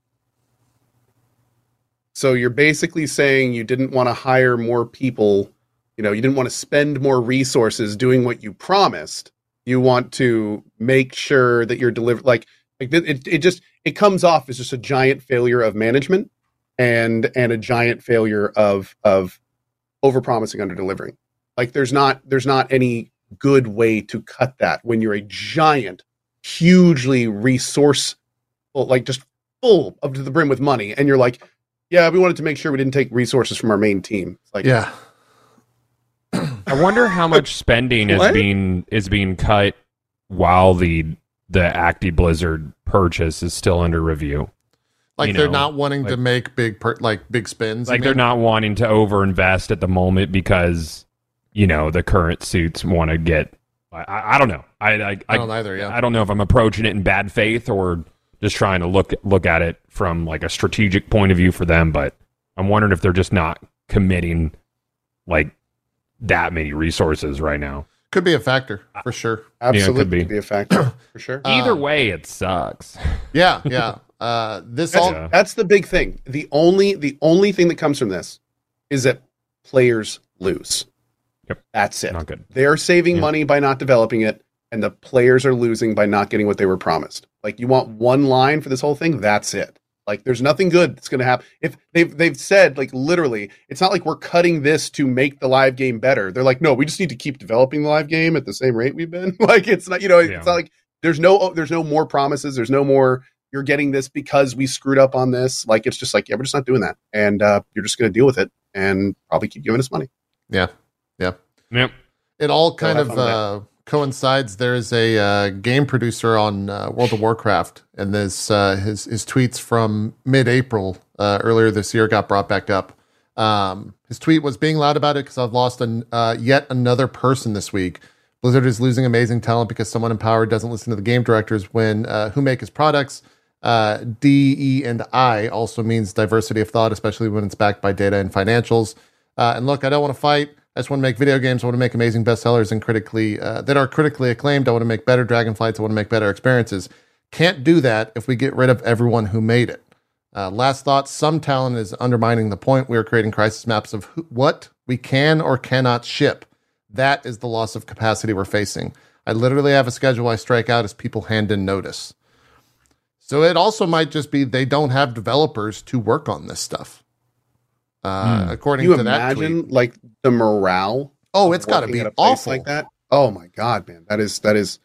so you're basically saying you didn't want to hire more people you know you didn't want to spend more resources doing what you promised. You want to make sure that you're delivered like like it, it just it comes off as just a giant failure of management and and a giant failure of of over promising under delivering like there's not there's not any good way to cut that when you're a giant hugely resourceful like just full up to the brim with money and you're like yeah we wanted to make sure we didn't take resources from our main team It's like Yeah. I wonder how much spending is What? being is being cut while the the Acti Blizzard purchase is still under review. Like you they're know, not wanting to make big per, like big spins. like they're not wanting to overinvest at the moment because you know the current suits want to get. I, I, I don't know. I I, I don't either. Yeah. I don't know if I'm approaching it in bad faith or just trying to look look at it from like a strategic point of view for them. But I'm wondering if they're just not committing like that many resources right now. Could be a factor for sure. Absolutely, be. could be a factor for sure. Either Um, way, it sucks. Yeah, yeah. Uh, this That's, all Yeah. that's the big thing. The only the only thing that comes from this is that players lose. Yep. That's it. Not good. They're saving Yeah. money by not developing it, and the players are losing by not getting what they were promised. Like you want one line for this whole thing, that's it. Like there's nothing good that's going to happen. If they've they've said like literally, it's not like we're cutting this to make the live game better. They're like, no, we just need to keep developing the live game at the same rate we've been. like it's not, you know, it's Yeah. not like there's no there's no more promises. There's no more. You're getting this because we screwed up on this. Like it's just like yeah, we're just not doing that, and uh, you're just going to deal with it and probably keep giving us money. yeah. yeah, yeah. It all kind have of fun with uh, coincides. There's a uh, game producer on uh, World of Warcraft, and this uh, his his tweets from mid-April uh, earlier this year got brought back up. Um, his tweet was being loud about it because I've lost an, uh, yet another person this week. Blizzard is losing amazing talent because someone in power doesn't listen to the game directors when uh, who make his products. D, E, and I also means diversity of thought, especially when it's backed by data and financials. And look, I don't want to fight. I just want to make video games. I want to make amazing bestsellers and critically uh, that are critically acclaimed. I want to make better Dragon Flights. I want to make better experiences. Can't do that if we get rid of everyone who made it. Uh, last thought: some talent is undermining the point. We are creating crisis maps of who, what we can or cannot ship. That is the loss of capacity we're facing. I literally have a schedule I strike out as people hand in notice. So it also might just be they don't have developers to work on this stuff. Uh, Hmm. According you to that tweet. imagine like the morale Oh, it's got to be awful. like that. Oh my god, man, that is that is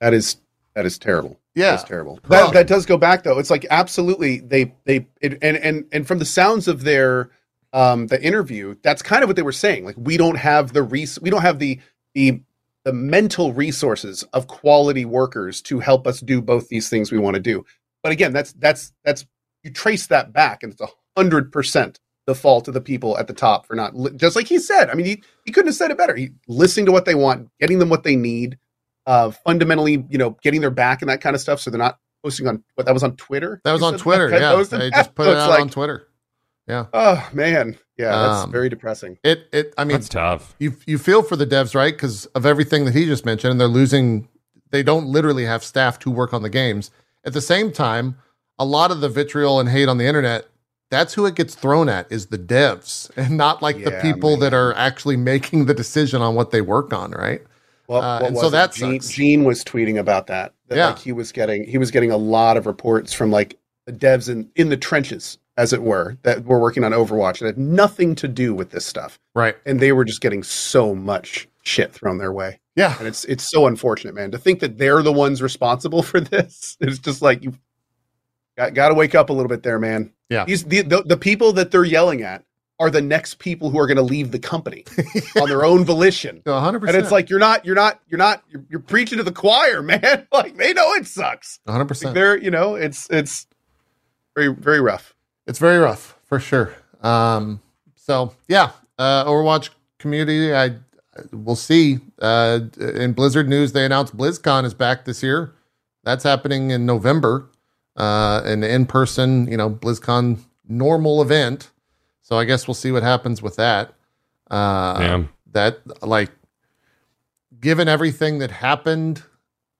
that is that is terrible. Yeah. that's terrible. That that does go back though. It's like absolutely they they it, and and and from the sounds of their um the interview, that's kind of what they were saying. Like we don't have the res- we don't have the the the mental resources of quality workers to help us do both these things we want to do. But again, that's that's that's you trace that back, and it's a hundred percent the fault of the people at the top for not li- just like he said. I mean, he he couldn't have said it better. He listening to what they want, getting them what they need, uh, fundamentally, you know, getting their back and that kind of stuff. So they're not posting on what that was on Twitter. That was on Twitter. that? Yeah, Posted they that? just put So it out like, on Twitter. Yeah. Oh man, yeah, that's Um, very depressing. It it. I mean, That's tough. you you feel for the devs, right? Because of everything that he just mentioned, and they're losing. They don't literally have staff to work on the games. At the same time, a lot of the vitriol and hate on the internet. That's who it gets thrown at is the devs, and not like the Yeah, people that are actually making the decision on what they work on, right? Well, uh, and so it? that Gene. Gene was tweeting about that. That Yeah. like he was getting he was getting a lot of reports from like the devs in in the trenches, as it were, that were working on Overwatch that had nothing to do with this stuff, Right. and they were just getting so much shit thrown their way. Yeah. and it's it's so unfortunate, man. To think that they're the ones responsible for this, it's just like you got, got to wake up a little bit there, man. Yeah. these the, the the people that they're yelling at are the next people who are going to leave the company on their own volition. 100%. And it's like you're not, you're not, you're not, you're, you're preaching to the choir, man. Like they know it sucks. 100%. Like they're, you know, it's it's very very rough. It's very rough for sure. Um, so yeah, uh, Overwatch community. I we'll see. Uh, in Blizzard news, they announced BlizzCon is back this year. That's happening in November. Uh, an in-person, you know, BlizzCon normal event. So I guess we'll see what happens with that. Uh, Yeah. That like, given everything that happened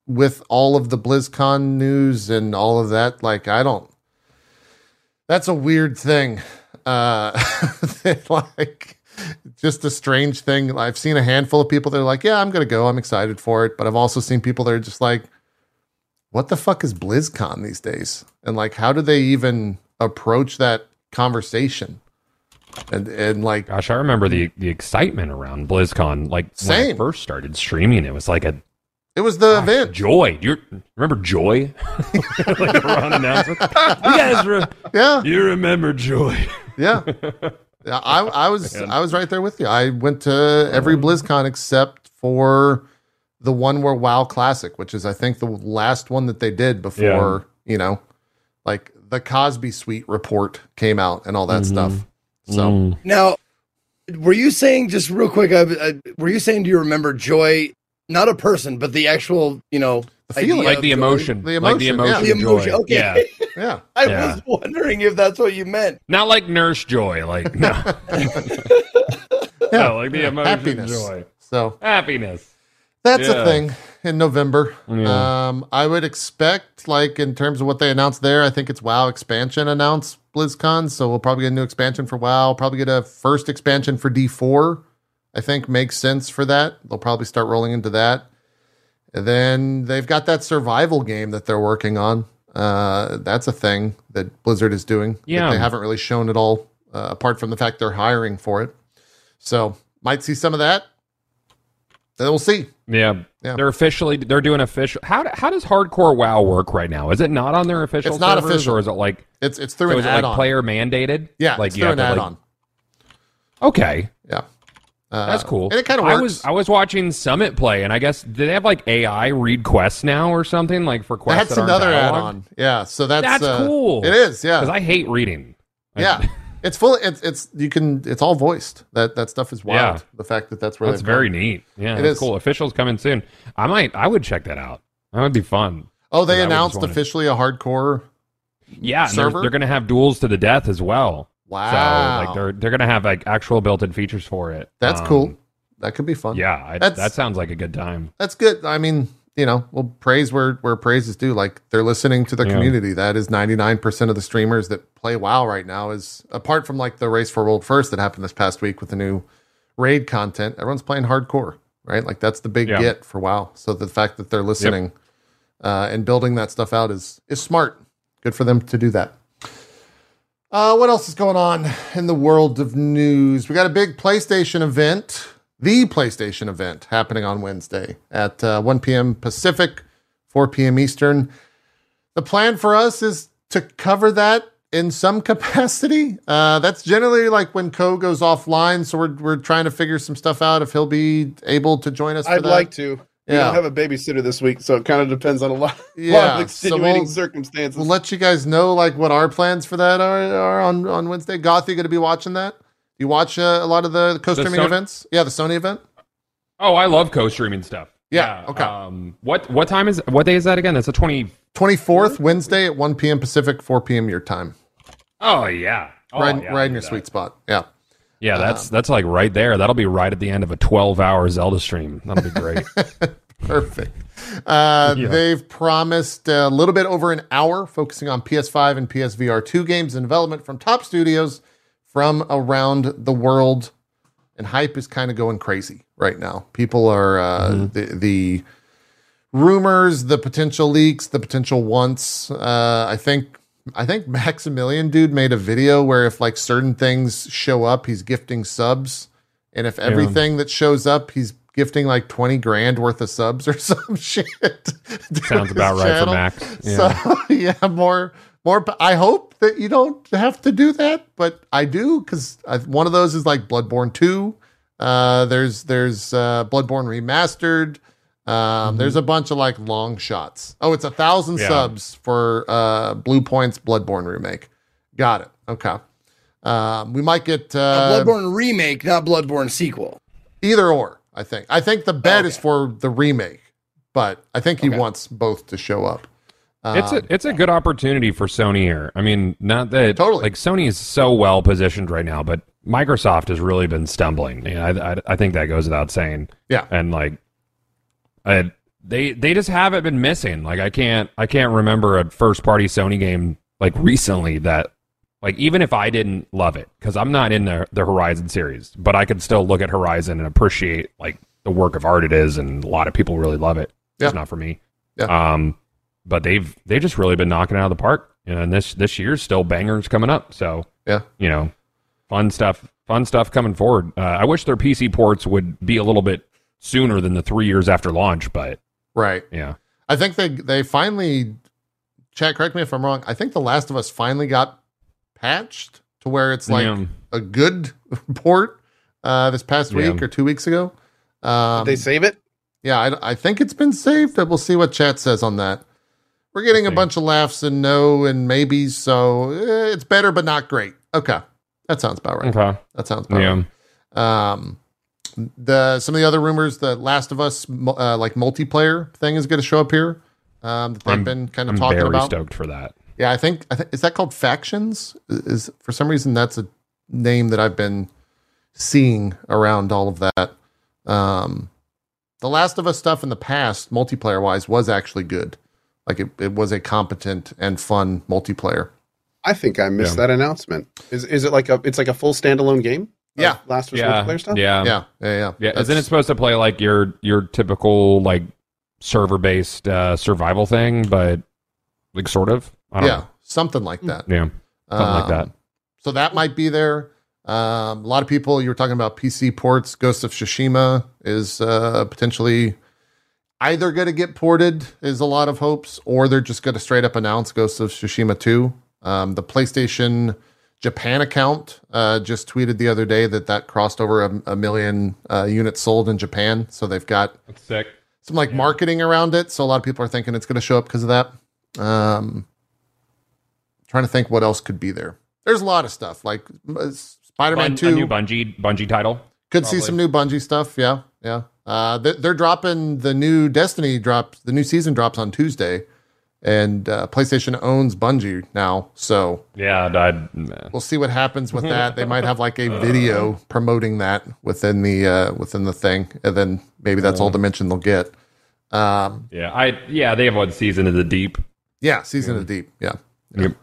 with all of the BlizzCon news and all of that, like I don't that's a weird thing. Uh, like just a strange thing. I've seen a handful of people that are like, "Yeah, I'm gonna go. I'm excited for it," but I've also seen people that are just like, "What the fuck is BlizzCon these days?" And like, how do they even approach that conversation? And and like, Gosh, I remember the the excitement around BlizzCon. Like when I first started streaming, it was like a it was the gosh, event. joy. Do you remember joy? like Ron announcement. You guys, re- Yeah, you remember joy? yeah. Yeah, I, I was Man. I was right there with you. I went to every um, BlizzCon except for the one where WoW Classic, which is I think the last one that they did before you know, like the Cosby Suite report came out and all that Mhm. stuff. So Mm. Now, were you saying just real quick? Uh, uh, were you saying do you remember Joy? Not a person, but the actual, you know, the feeling, like the emotion, The like the emotion, yeah. The emotion, joy. okay. Yeah, yeah, I Yeah. was wondering if that's what you meant. not like nurse joy, like no, yeah. no, like the emotion Happiness. joy, So happiness. That's Yeah. a thing in November. Yeah. Um, I would expect, like in terms of what they announced there, I think it's WoW expansion announced BlizzCon, so we'll probably get a new expansion for WoW. Probably get a first expansion for D4. I think makes sense for that. They'll probably start rolling into that. And then they've got that survival game that they're working on. Uh, that's a thing that Blizzard is doing. Yeah. they haven't really shown at all, uh, apart from the fact they're hiring for it. So might see some of that. Then we'll see. Yeah. Yeah. They're officially they're doing official. How how does hardcore WoW work right now? Is it not on their official It's not servers, official. or is it like It's it's through so an is it like player mandated? yeah, like it's you through have an add-on. Okay, yeah, uh, that's cool. And it kind of I works. was I was watching Summit play, and I guess do they have like AI read quests now or something like for quests? that's that another add-on. Yeah, so that's That's uh, cool. It is. Yeah, Because I hate reading. Yeah. It's full. It's it's you can. It's all voiced. That that stuff is wild. Yeah. The fact that that's where that's very gone. neat. Yeah, It is. cool. Officials coming soon. I might. I would check that out. That would be fun. Oh, they I would just announced officially a hardcore. Yeah, and they're, Server? they're going to have duels to the death as well. Wow, So like they're they're going to have like actual built-in features for it. that's Um, cool. That could be fun. Yeah, I, that sounds like a good time. that's good. I mean, you know, we'll praise where where praise is due. Like they're listening to the Yeah. community. That is ninety nine percent of the streamers that play WoW right now. Is apart from like the race for world first that happened this past week with the new raid content. Everyone's playing hardcore, right? Like that's the big Yeah. get for WoW. So the fact that they're listening uh, and building that stuff out is is smart. Good for them to do that. Uh, what else is going on in the world of news? We got a big PlayStation event, the PlayStation event, happening on Wednesday at uh, 1 p.m. Pacific, 4 p.m. Eastern. The plan for us is to cover that in some capacity. Uh, that's generally like when Co goes offline, so we're we're trying to figure some stuff out if he'll be able to join us. For I'd like to. We Yeah. don't have a babysitter this week, so it kind of depends on a lot, Yeah, lot of so extenuating we'll- circumstances. We'll let you guys know like what our plans for that are, are on on Wednesday. Goth, you going to be watching that? You watch uh, a lot of the co-streaming Sony- events? Yeah, the Sony event. Oh, I love co-streaming stuff. Yeah, okay. Um, what what time is what day is that again? That's a twenty. Twenty fourth Wednesday at one p.m. Pacific, four p.m. your time. Oh yeah, oh, right, yeah, right in your that. sweet spot. Yeah. Yeah, that's that's like right there. That'll be right at the end of a twelve-hour Zelda stream. That'll be great. Perfect. Uh, Yeah. They've promised a little bit over an hour focusing on PS5 and PSVR 2 games in development from top studios from around the world. And hype is kind of going crazy right now. People are, uh, the, the rumors, the potential leaks, the potential wants. Uh, I think. I think Maximilian Dood made a video where if like certain things show up, he's gifting subs, and if everything that shows up, he's gifting like twenty grand worth of subs or some shit. Sounds about right for. Max. Yeah. So yeah, more more. I hope that you don't have to do that, but I do because one of those is like Bloodborne two. Uh, there's there's uh, Bloodborne remastered. Um, There's a bunch of like long shots. Oh, it's a thousand Yeah. subs for uh, Bluepoint's Bloodborne remake. Got it. Okay. Um, we might get A uh, Bloodborne remake, not Bloodborne sequel. either or. I think. I think the bet is Okay. for the remake, but I think he Okay. wants both to show up. It's Um, a it's a good opportunity for Sony here. I mean, not that Totally. like Sony is so well positioned right now, but Microsoft has really been stumbling. Yeah, I, I I think that goes without saying. Yeah. and like, I, they they just haven't been missing. Like I can't I can't remember a first party Sony game like recently that like even if I didn't love it because I'm not in the the Horizon series, but I could still look at Horizon and appreciate like the work of art it is, and a lot of people really love it. Yeah. It's not for me. Yeah. Um, but they've they just really been knocking it out of the park. And this this year's still bangers coming up. So Yeah. you know, fun stuff, fun stuff coming forward. Uh, I wish their PC ports would be a little bit sooner than the three years after launch, but Right. yeah, I think they they finally. Chat, correct me if I'm wrong. I think The Last of Us finally got patched to where it's like Yeah. a good port uh, this past Yeah. week or two weeks ago. Um, Did they save it? yeah, I, I think it's been saved. But we'll see what chat says on that. We're getting a bunch of laughs and no and maybes, so eh, it's better but not great. Okay, that sounds about right. Okay. That sounds about Yeah. right. Um, the some of the other rumors, the Last of Us uh, like multiplayer thing is going to show up here. Um, that they've I'm- been kind of I'm talking very about. stoked for that. Yeah, I think I think is that called factions? Is for some reason that's a name that I've been seeing around all of that. Um, the Last of Us stuff in the past, multiplayer wise, was actually good. Like it, it was a competent and fun multiplayer. I think I missed Yeah. that announcement. Is is it like a it's like a full standalone game? Yeah. Last of Yeah. multiplayer stuff. Yeah. yeah, yeah, yeah. Yeah, isn't it supposed to play like your your typical like server based uh, survival thing, but like sort of? I don't Yeah, something like that. Yeah, something like Um, that. So that might be there. Um, a lot of people, you were talking about PC ports. Ghost of Tsushima is uh, potentially either going to get ported, is a lot of hopes, or they're just going to straight up announce Ghost of Tsushima 2. Um, the PlayStation Japan account uh, just tweeted the other day that that crossed over a, a million uh, units sold in Japan. So they've got some like marketing around it. So a lot of people are thinking it's going to show up because of that. Um, trying to think what else could be there. There's a lot of stuff like uh, Spider-Man Bun- Two. a new Bungie Bungie title. could see some new Bungie stuff. Yeah, yeah. Uh, they're, they're dropping the new Destiny drops. The new season drops on Tuesday, and uh, PlayStation owns Bungie now. So Yeah, I, we'll see what happens with that. They might have like a video promoting that within the uh, within the thing, and then maybe that's all the mention they'll get. Um, yeah, I yeah they have one season of the deep. yeah, season of the deep. Yeah. Yep.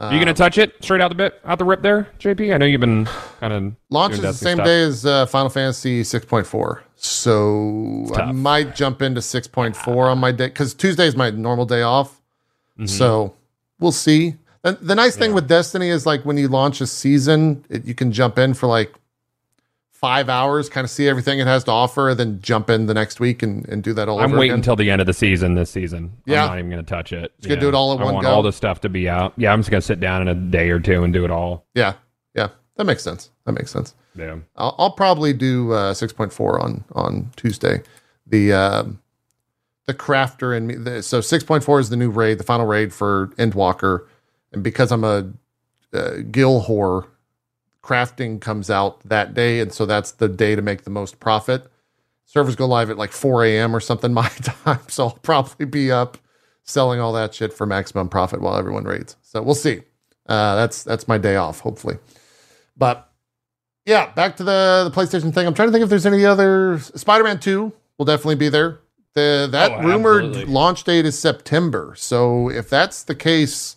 You gonna touch it straight out the bit out the rip there, JP? I know you've been kind of Launches the same day as uh, Final Fantasy 6.4. So I might jump into 6.4 on my day because Tuesday is my normal day off. So we'll see. And the nice thing with Destiny is like when you launch a season, it, you can jump in for like five hours, kind of see everything it has to offer, and then jump in the next week and, and do that all I'm waiting again. until the end of the season this season. Yeah. I'm not even gonna touch it. gonna do it all at I one want go? all the stuff to be out. Yeah, I'm just gonna sit down in a day or two and do it all. yeah. Yeah. That makes sense. That makes sense. Yeah. I'll, I'll probably do uh, 6.4 on on Tuesday. The um, the crafter and me. The, so 6.4 is the new raid, the final raid for Endwalker, and because I'm a uh, Gil whore, crafting comes out that day, and so that's the day to make the most profit. Servers go live at like 4 a.m. or something my time, so I'll probably be up selling all that shit for maximum profit while everyone raids. So we'll see. Uh, that's that's my day off, hopefully. But yeah, back to the the PlayStation thing. I'm trying to think if there's any other Spider-Man 2 will definitely be there. The that Oh, rumored absolutely. launch date is September. So if that's the case,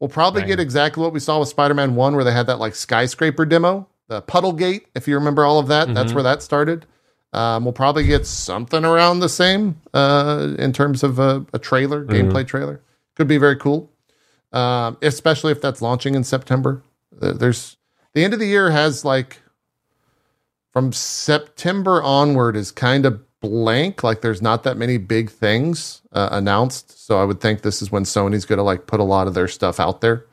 we'll probably Dang. get exactly what we saw with Spider-Man 1 where they had that like skyscraper demo, the Puddle Gate, if you remember all of that. That's Mhm. where that started. Um, we'll probably get something around the same uh, in terms of a, a trailer, gameplay trailer. Could be very cool, um, especially if that's launching in September. Uh, There's the end of the year has like from September onward is kind of blank. Like there's not that many big things uh, announced. So I would think this is when Sony's going to like put a lot of their stuff out there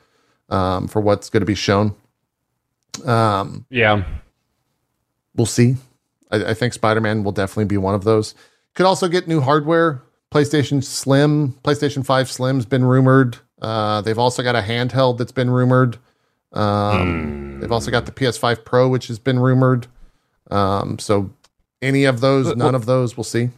um, for what's going to be shown. Um, Yeah. we'll see. I, I think Spider Man will definitely be one of those. Could also get new hardware. PlayStation Slim, PlayStation 5 Slim's been rumored. Uh, they've also got a handheld that's been rumored. Um, They've also got the PS5 Pro, which has been rumored. Um, so any of those, Well- none of those, we'll see.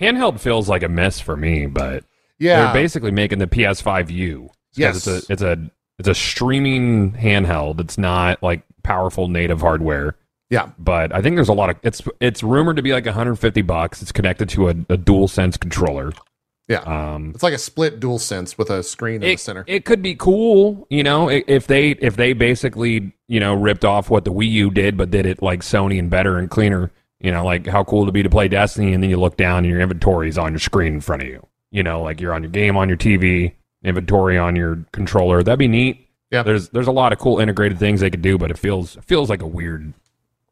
Handheld feels like a mess for me, but Yeah, they're basically making the PS5U. 'Cause Yes. It's a it's a it's a streaming handheld. It's not like powerful native hardware. yeah, But I think there's a lot of it's it's rumored to be like 150 bucks. It's connected to a, a DualSense controller. yeah. Um, It's like a split DualSense with a screen in the center. it could be cool, you know, if they if they basically you know ripped off what the Wii U did, but did it like Sony and better and cleaner. You know, like how cool to be to play Destiny, and then you look down and your inventory is on your screen in front of you. You know, like you're on your game on your TV, inventory on your controller. That'd be neat. Yeah. there's there's a lot of cool integrated things they could do, but it feels it feels like a weird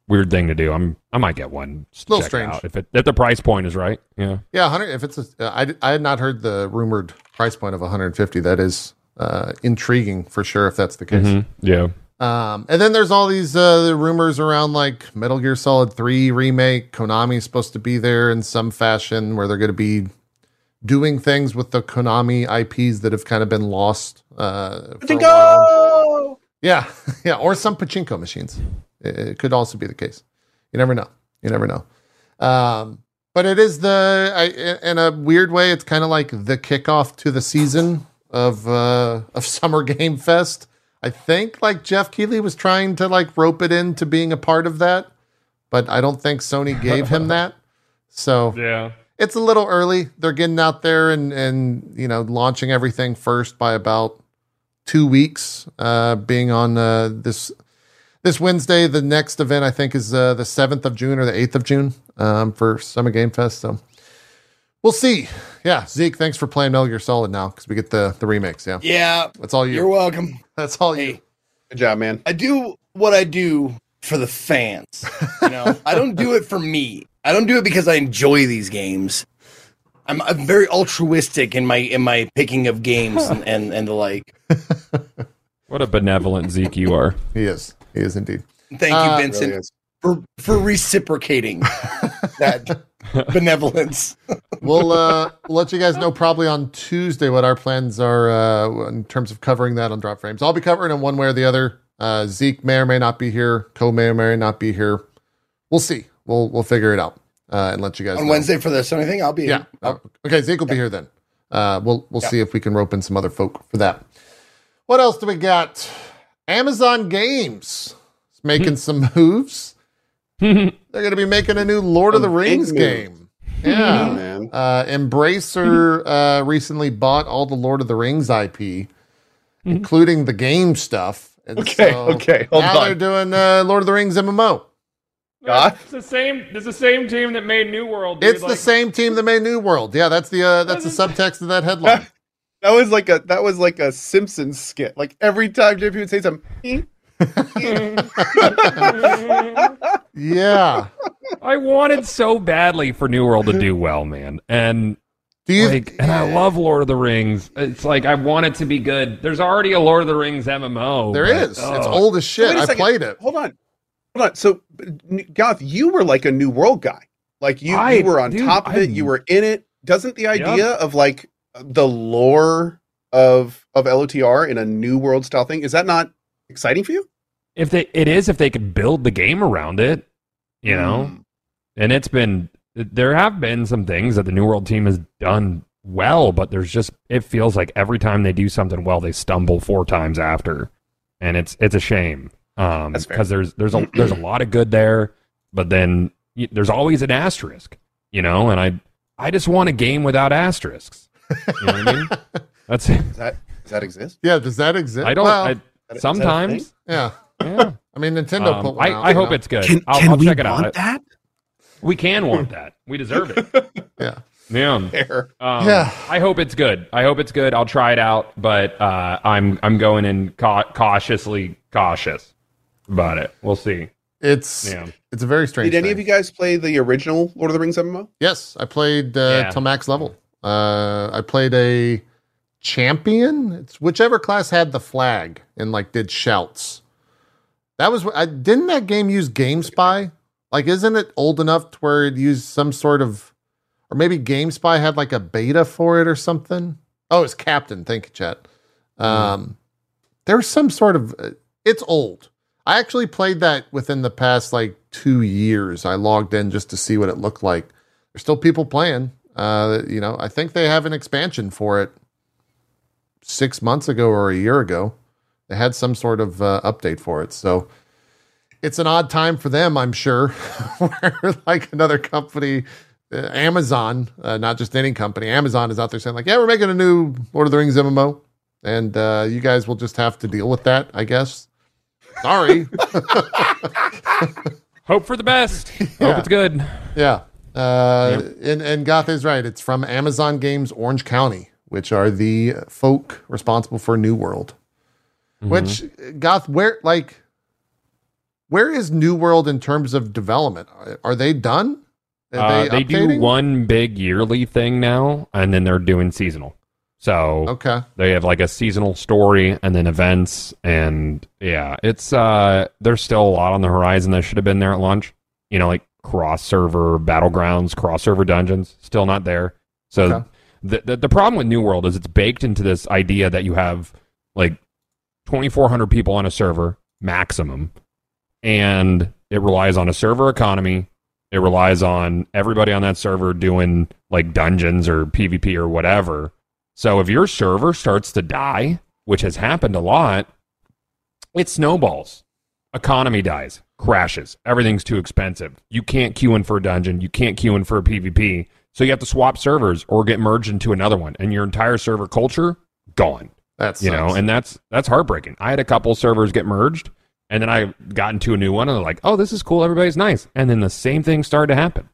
weird thing to do. I'm I might get one. to Little it strange. if it if the price point is right. Yeah. Yeah, 100. If it's a, I, I had not heard the rumored price point of 150. That is uh, intriguing for sure if that's the case. Mhm. Yeah. Um, and then there's all these uh, the rumors around like Metal Gear Solid 3 remake. Konami's supposed to be there in some fashion where they're going to be doing things with the Konami IPs that have kind of been lost. Uh, for a while. Go! Yeah, yeah, or some pachinko machines. It, it could also be the case. You never know. You never know. Um, but it is the I, in a weird way. It's kind of like the kickoff to the season of uh, of Summer Game Fest. I think like Geoff Keighley was trying to like rope it into being a part of that, but I don't think Sony gave him that. So Yeah. it's a little early. They're getting out there and and you know launching everything first by about two weeks. Uh, being on uh, this this Wednesday, the next event I think is uh, the seventh of June or the eighth of June um, for Summer Game Fest. So we'll see. Yeah, Zeke, thanks for playing Metal Gear Solid now because we get the the remakes. Yeah, Yeah, that's all you. You're welcome. That's all you. Good job, man. I do what I do for the fans. You know, I don't do it for me. I don't do it because I enjoy these games. I'm, I'm very altruistic in my in my picking of games and, and, and the like. What a benevolent Zeke you are. He is. He is indeed. Thank you, Uh, Vincent, Really is. For for reciprocating that benevolence. we'll uh let you guys know probably on Tuesday what our plans are uh in terms of covering that on Dropped Frames. I'll be covering it one way or the other. Uh Zeke may or may not be here, Co may or may not be here. We'll see. We'll we'll figure it out uh and let you guys know. On know. Wednesday for this. Sony thing, I'll be Yeah. I'll- Oh, okay, Zeke will be here then. Uh we'll we'll Yeah. see if we can rope in some other folk for that. What else do we got? Amazon Games is making some moves. They're going to be making a new Lord of the Rings game. Yeah. Man. Uh, Embracer uh, recently bought all the Lord of the Rings IP, including the game stuff. And Okay, so okay, hold now on. they're doing uh, Lord of the Rings MMO. God? It's the same. It's the same team that made New World. dude. It's the Like, same team that made New World. Yeah, that's the uh, that's the subtext of that headline. That was like a that was like a Simpsons skit. Like every time JP would say something, yeah. I wanted so badly for New World to do well, man, and Do you? like, and I love Lord of the Rings. It's like I want it to be good. There's already a Lord of the Rings MMO. there but- is. It's oh. old as shit. Wait a I second. played it. hold on, hold on. So, Goth, you were like a New World guy. Like you, I- you were on dude, top of I- it. You were in it. Doesn't the idea of like the lore of of LOTR in a New World style thing is that not exciting for you? If they, it is if they could build the game around it, you know. Mm. and it's been there have been some things that the new world team has done well but there's just it feels like every time they do something well they stumble four times after and it's it's a shame um That's because there's there's a there's a lot of good there but then y- there's always an asterisk you know and i i just want a game without asterisks you know what i mean that's Does that does that exist? Yeah. Does that exist? i don't Well, I, Is that a- is that a sometimes yeah. yeah I mean, Nintendo Um, put one I, out, I hope know. it's good I'll, I'll check it out that? we can want that we deserve it Yeah. yeah Um, Yeah. I hope it's good. I hope it's good. I'll try it out, but uh, I'm I'm going in cau- cautiously cautious about it. We'll see. It's Yeah. it's a very strange. Did any thing. of you guys play the original Lord of the Rings MMO? Yes, I played uh, Yeah. till max level. Uh, I played a champion. It's whichever class had the flag and like did shouts. That was I didn't that game use GameSpy? Like, isn't it old enough to where it used some sort of, or maybe GameSpy had like a beta for it or something? Oh, it's Captain. Thank you, Chet. Um, there was some sort of. uh, It's old. I actually played that within the past like two years. I logged in just to see what it looked like. There's still people playing. Uh, you know, I think they have an expansion for it six months ago or a year ago. They had some sort of uh, update for it. So it's an odd time for them, I'm sure. Where like another company, uh, Amazon, uh, not just any company, Amazon is out there saying like, "Yeah, we're making a new Lord of the Rings MMO, and uh, you guys will just have to deal with that, I guess." Sorry. Hope for the best. Yeah. Hope it's good. Yeah. Uh, and, and Goth is right. It's from Amazon Games Orange County, which are the folk responsible for New World. Which, Goth, where, like, where is New World in terms of development? Are, are they done? Are Uh, they do one big yearly thing now, and then they're doing seasonal. So Okay. they have like a seasonal story and then events, and yeah, it's uh, there's still a lot on the horizon that should have been there at launch. You know, like cross server battlegrounds, cross server dungeons, still not there. So Okay. The, the the problem with New World is it's baked into this idea that you have like 2,400 people on a server maximum, and it relies on a server economy. It relies on everybody on that server doing like dungeons or PvP or whatever. So if your server starts to die, which has happened a lot, it snowballs. Economy dies, crashes. Everything's too expensive. You can't queue in for a dungeon. You can't queue in for a PvP. So you have to swap servers or get merged into another one, and your entire server culture gone. That's You know, and that's that's heartbreaking. I had a couple servers get merged, and then I got into a new one, and they're like, "Oh, this is cool. Everybody's nice." And then the same thing started to happen.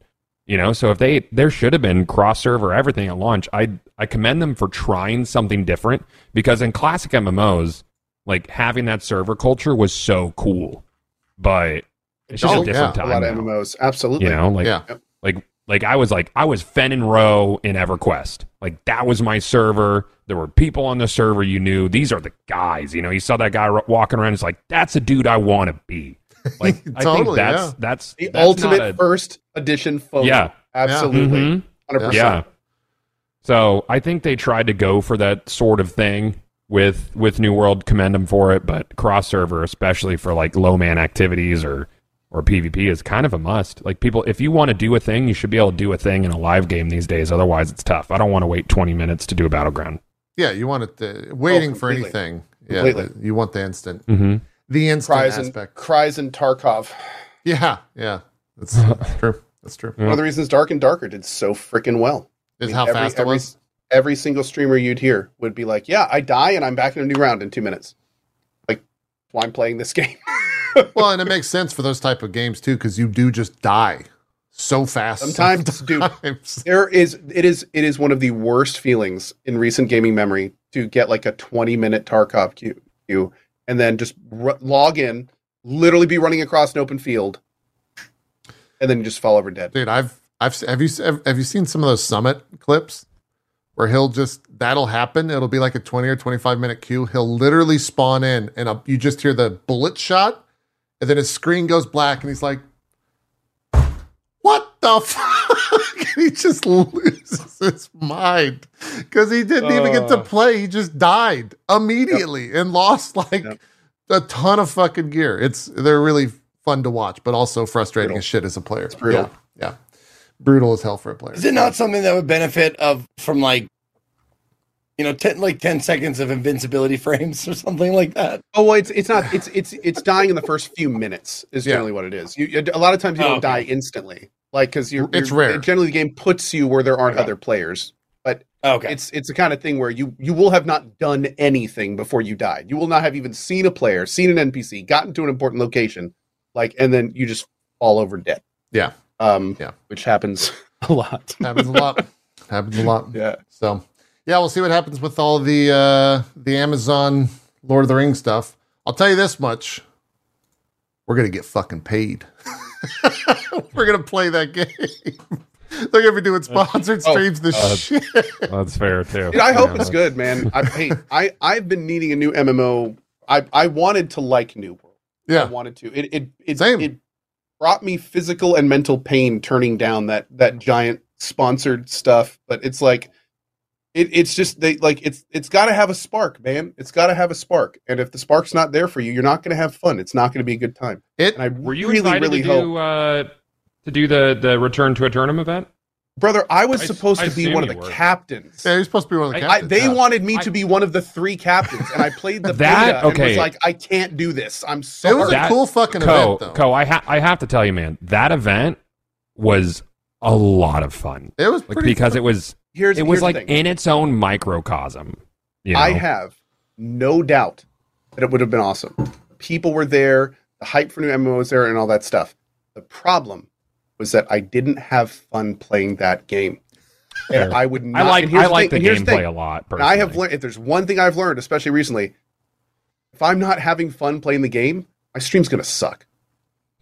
You know, so if they there should have been cross server everything at launch. I I commend them for trying something different because in classic MMOs, like having that server culture was so cool, but it's just Oh, a different yeah, a time. lot of. MMOs. Absolutely. You know, like yeah. like like I was like I was Fennin Ro in EverQuest. Like that was my server. There were people on the server you knew. These are the guys. You know, you saw that guy ro- walking around. It's like that's a dude I want to be. Like I think that's yeah. that's the that's ultimate a- first edition phone. Yeah. Absolutely. Mhm. 100%. Yeah. So I think they tried to go for that sort of thing with with New World. Commend them for it, but cross server, especially for like low man activities or or PvP, is kind of a must. Like people, if you want to do a thing, you should be able to do a thing in a live game these days. Otherwise, it's tough. I don't want to wait twenty minutes to do a battleground. Yeah, you want it to, waiting Oh, for anything. Yeah, Completely. you want the instant, Mm-hmm. the instant Cries and, aspect. Cries and Tarkov. Yeah, yeah, that's, that's true. That's true. Yeah. One of the reasons Dark and Darker did so freaking well. Is I mean, how every- fast it every, was. Every single streamer you'd hear would be like, "Yeah, I die and I'm back in a new round in two minutes." Like, why I'm playing this game. Well, and it makes sense for those type of games too, because you do just die so fast. Sometimes, dude, there is it is it is one of the worst feelings in recent gaming memory to get like a 20 minute Tarkov queue, queue and then just r- log in, literally be running across an open field, and then you just fall over dead. dude. I've I've have you have you seen some of those summit clips where he'll just that'll happen. It'll be like a twenty or twenty five minute queue. He'll literally spawn in, and uh you just hear the bullet shot, and then his screen goes black, and he's like, "What the fuck?" he just loses his mind because he didn't even get to Uh. play. He just died immediately and lost like Yep. a ton of fucking gear. It's they're really fun to watch, but also frustrating Brutal. as shit as a player. It's brutal. Yeah, yeah. brutal as hell for a player. Is it not something that would benefit of from like, you know, ten like ten seconds of invincibility frames or something like that? Oh well, it's it's not it's it's it's dying in the first few minutes is Yeah. generally what it is. You a lot of times you Oh, don't okay. die instantly, like because you're It's you're- rare. Generally, the game puts you where there aren't Okay. other players. But okay, It's it's the kind of thing where you you will have not done anything before you died. You will not have even seen a player, seen an NPC, gotten to an important location, like, and then you just fall over dead. Yeah. Um. Yeah. Which happens a lot. happens a lot. happens a lot. Yeah. So, yeah, we'll see what happens with all the uh the Amazon Lord of the Rings stuff. I'll tell you this much: we're gonna get fucking paid. we're gonna play that game. They're gonna be doing sponsored Oh, streams. The uh, shit. That's fair too. Dude, I hope it's that's- good, man. I hey, I I've been needing a new MMO. I I wanted to like New World. I Yeah, wanted to. It it it, Same. it brought me physical and mental pain turning down that that giant sponsored stuff. But it's like it, it's just they like it's it's got to have a spark, man. It's got to have a spark. And if the spark's not there for you, you're not going to have fun. It's not going to be a good time. it. And I Were you really invited really to hope, do uh, to do the the return to a tournament event? brother. I was I- supposed I to be one of the were. captains. Yeah, you're supposed to be one of the I- I, captains. they yeah. wanted me to be one of the three captains, and I played the That- beta and okay. was like, I can't do this. I'm so It sorry. was a cool fucking Co, event, though. Co, I ha- I have to tell you, man, that event was a lot of fun. It was Like because fun. it was here's it was here's the like in its own microcosm. You know? I have no doubt that it would have been awesome. People were there, the hype for new MMO was there, and all that stuff. The problem was that I didn't have fun playing that game, and Fair. I would not. I like I like the here's gameplay a lot. And I have learned if there's one thing I've learned, especially recently, if I'm not having fun playing the game, my stream's gonna suck.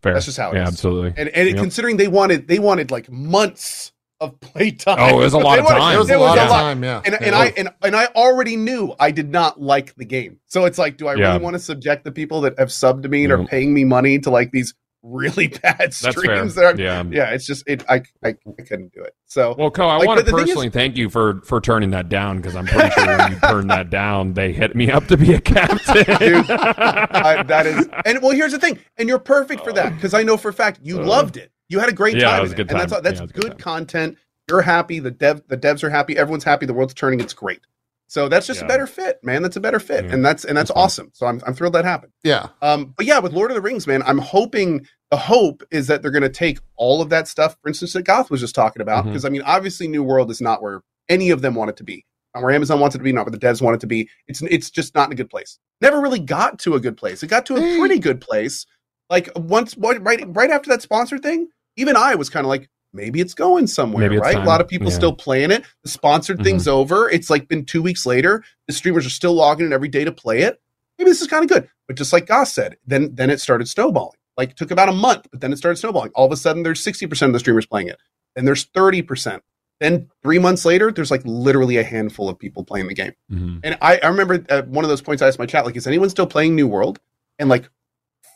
Fair. that's just how it yeah, is. absolutely. And and Yep. considering they wanted they wanted like months of playtime. Oh, it was a lot of time. It was there a lot of time. Yeah, And, Yeah. and I and, and I already knew I did not like the game. So it's like, do I Yeah. really want to subject the people that have subbed to me and are paying me money to like these really bad That's fair. streams. That are, Yeah. yeah, it's just it. I, I I couldn't do it. So Well, Co, I Like, want to the thing is- personally thank you for for turning that down because I'm pretty sure when you turned that down, they hit me up to be a captain. Dude, I, that is, and well, here's the thing, and you're perfect for that because I know for a fact you Uh, loved it. You had a great yeah, time, it was a good and that's that's Yeah, it was a good good content. You're happy. The dev, the devs are happy. Everyone's happy. The world's turning. It's great. So that's just a better fit, man. That's a better fit, Yeah. and that's and that's That's fun. awesome. So I'm I'm thrilled that happened. Yeah. Um, but yeah, with Lord of the Rings, man, I'm hoping the hope is that they're going to take all of that stuff, for instance, that Goth was just talking about. Because I mean, obviously, New World is not where any of them want it to be, not where Amazon wants it to be, not where the devs want it to be. It's it's just not in a good place. Never really got to a good place. It got to a Hey. pretty good place. Like once, what- right, right after that sponsor thing, even I was kind of like, maybe it's going somewhere, it's right? A lot of people Yeah. still playing it. The sponsored Mhm. thing's over. It's like been two weeks later. The streamers are still logging in every day to play it. Maybe this is kind of good. But just like Goth said, then then it started snowballing. Like it took about a month, but then it started snowballing. All of a sudden, there's 60% of the streamers playing it. Then there's 30%. Then three months later, there's like literally a handful of people playing the game. Mhm. And I, I remember at one of those points I asked my chat, like, is anyone still playing New World? And like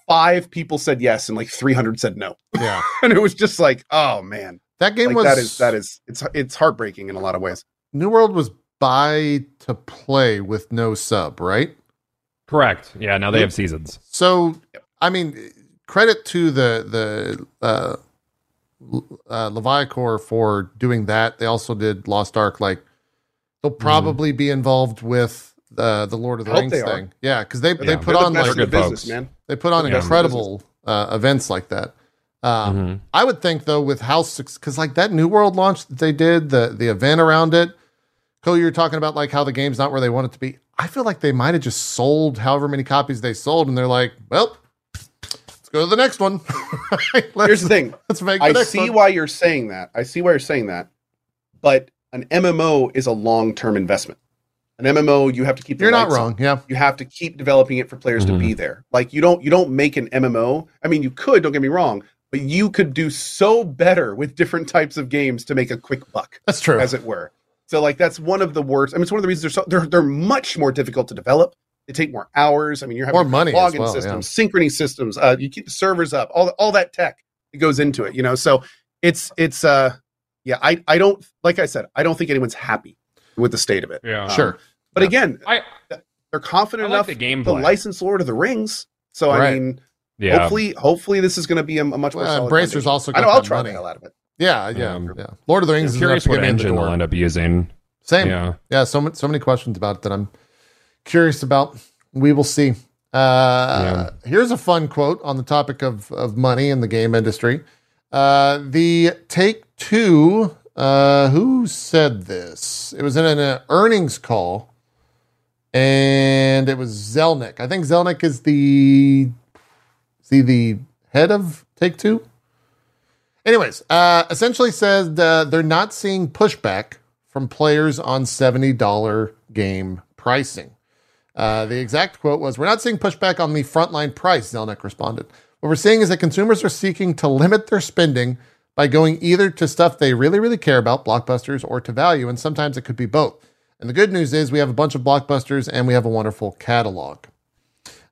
five people said yes, and like 300 said no. Yeah. And it was just like, oh man, That game like was that is that is it's it's heartbreaking in a lot of ways. New World was buy to play with no sub, right? Correct. Yeah. Now they have seasons. So, I mean, credit to the the uh, uh, Leviacor for doing that. They also did Lost Ark. Like, they'll probably be involved with the the Lord of the Rings they are. thing. Yeah, because they they Yeah. put They're the on best like good business, man. They put on Yeah. incredible uh, events like that. Um, Mhm. I would think though with House because like that New World launch that they did, the the event around it. Cole, you're talking about like how the game's not where they want it to be. I feel like they might have just sold however many copies they sold, and they're like, well, let's go to the next one. let's, Here's the thing. let's make the I next see one. why you're saying that. I see why you're saying that. But an MMO is a long-term investment. An MMO, you have to keep. the You're not lights on. wrong. Yeah, You have to keep developing it for players Mhm. to be there. Like you don't you don't make an MMO. I mean, you could. Don't get me wrong, but you could do so better with different types of games to make a quick buck, that's true. as it were. So like that's one of the worst. I mean, it's one of the reasons they're so they're they're much more difficult to develop. They take more hours. I mean, you're having More money as login well, systems, synchrony systems. Uh, you keep the servers up. All all that tech that goes into it. You know, so it's it's uh yeah. I I don't like I said. I don't think anyone's happy with the state of it. Yeah. sure. But Yeah. again, I they're confident I like enough the to license Lord of the Rings. So I mean, yeah. hopefully, hopefully this is going to be a, a much more. Well, solid Embracer's foundation. also I know got I'll try money. the hell out of it. Yeah, yeah, Um, yeah. Lord of the Rings I'm is curious enough what to get me in the engine they'll end up using. Same. Yeah. Yeah. So many, so many questions about it that I'm curious about. We will see. Uh, Here's a fun quote on the topic of of money in the game industry. Uh, the Take Two. Uh, who said this? It was in an uh, earnings call, and it was Zelnick. I think Zelnick is the is he the head of Take Two. Anyways, uh, essentially says uh, they're not seeing pushback from players on $70 game pricing. Uh, the exact quote was We're not seeing pushback on the frontline price, Zelnick responded. What we're seeing is that consumers are seeking to limit their spending by going either to stuff they really, really care about, blockbusters, or to value, and sometimes it could be both. And the good news is we have a bunch of blockbusters and we have a wonderful catalog.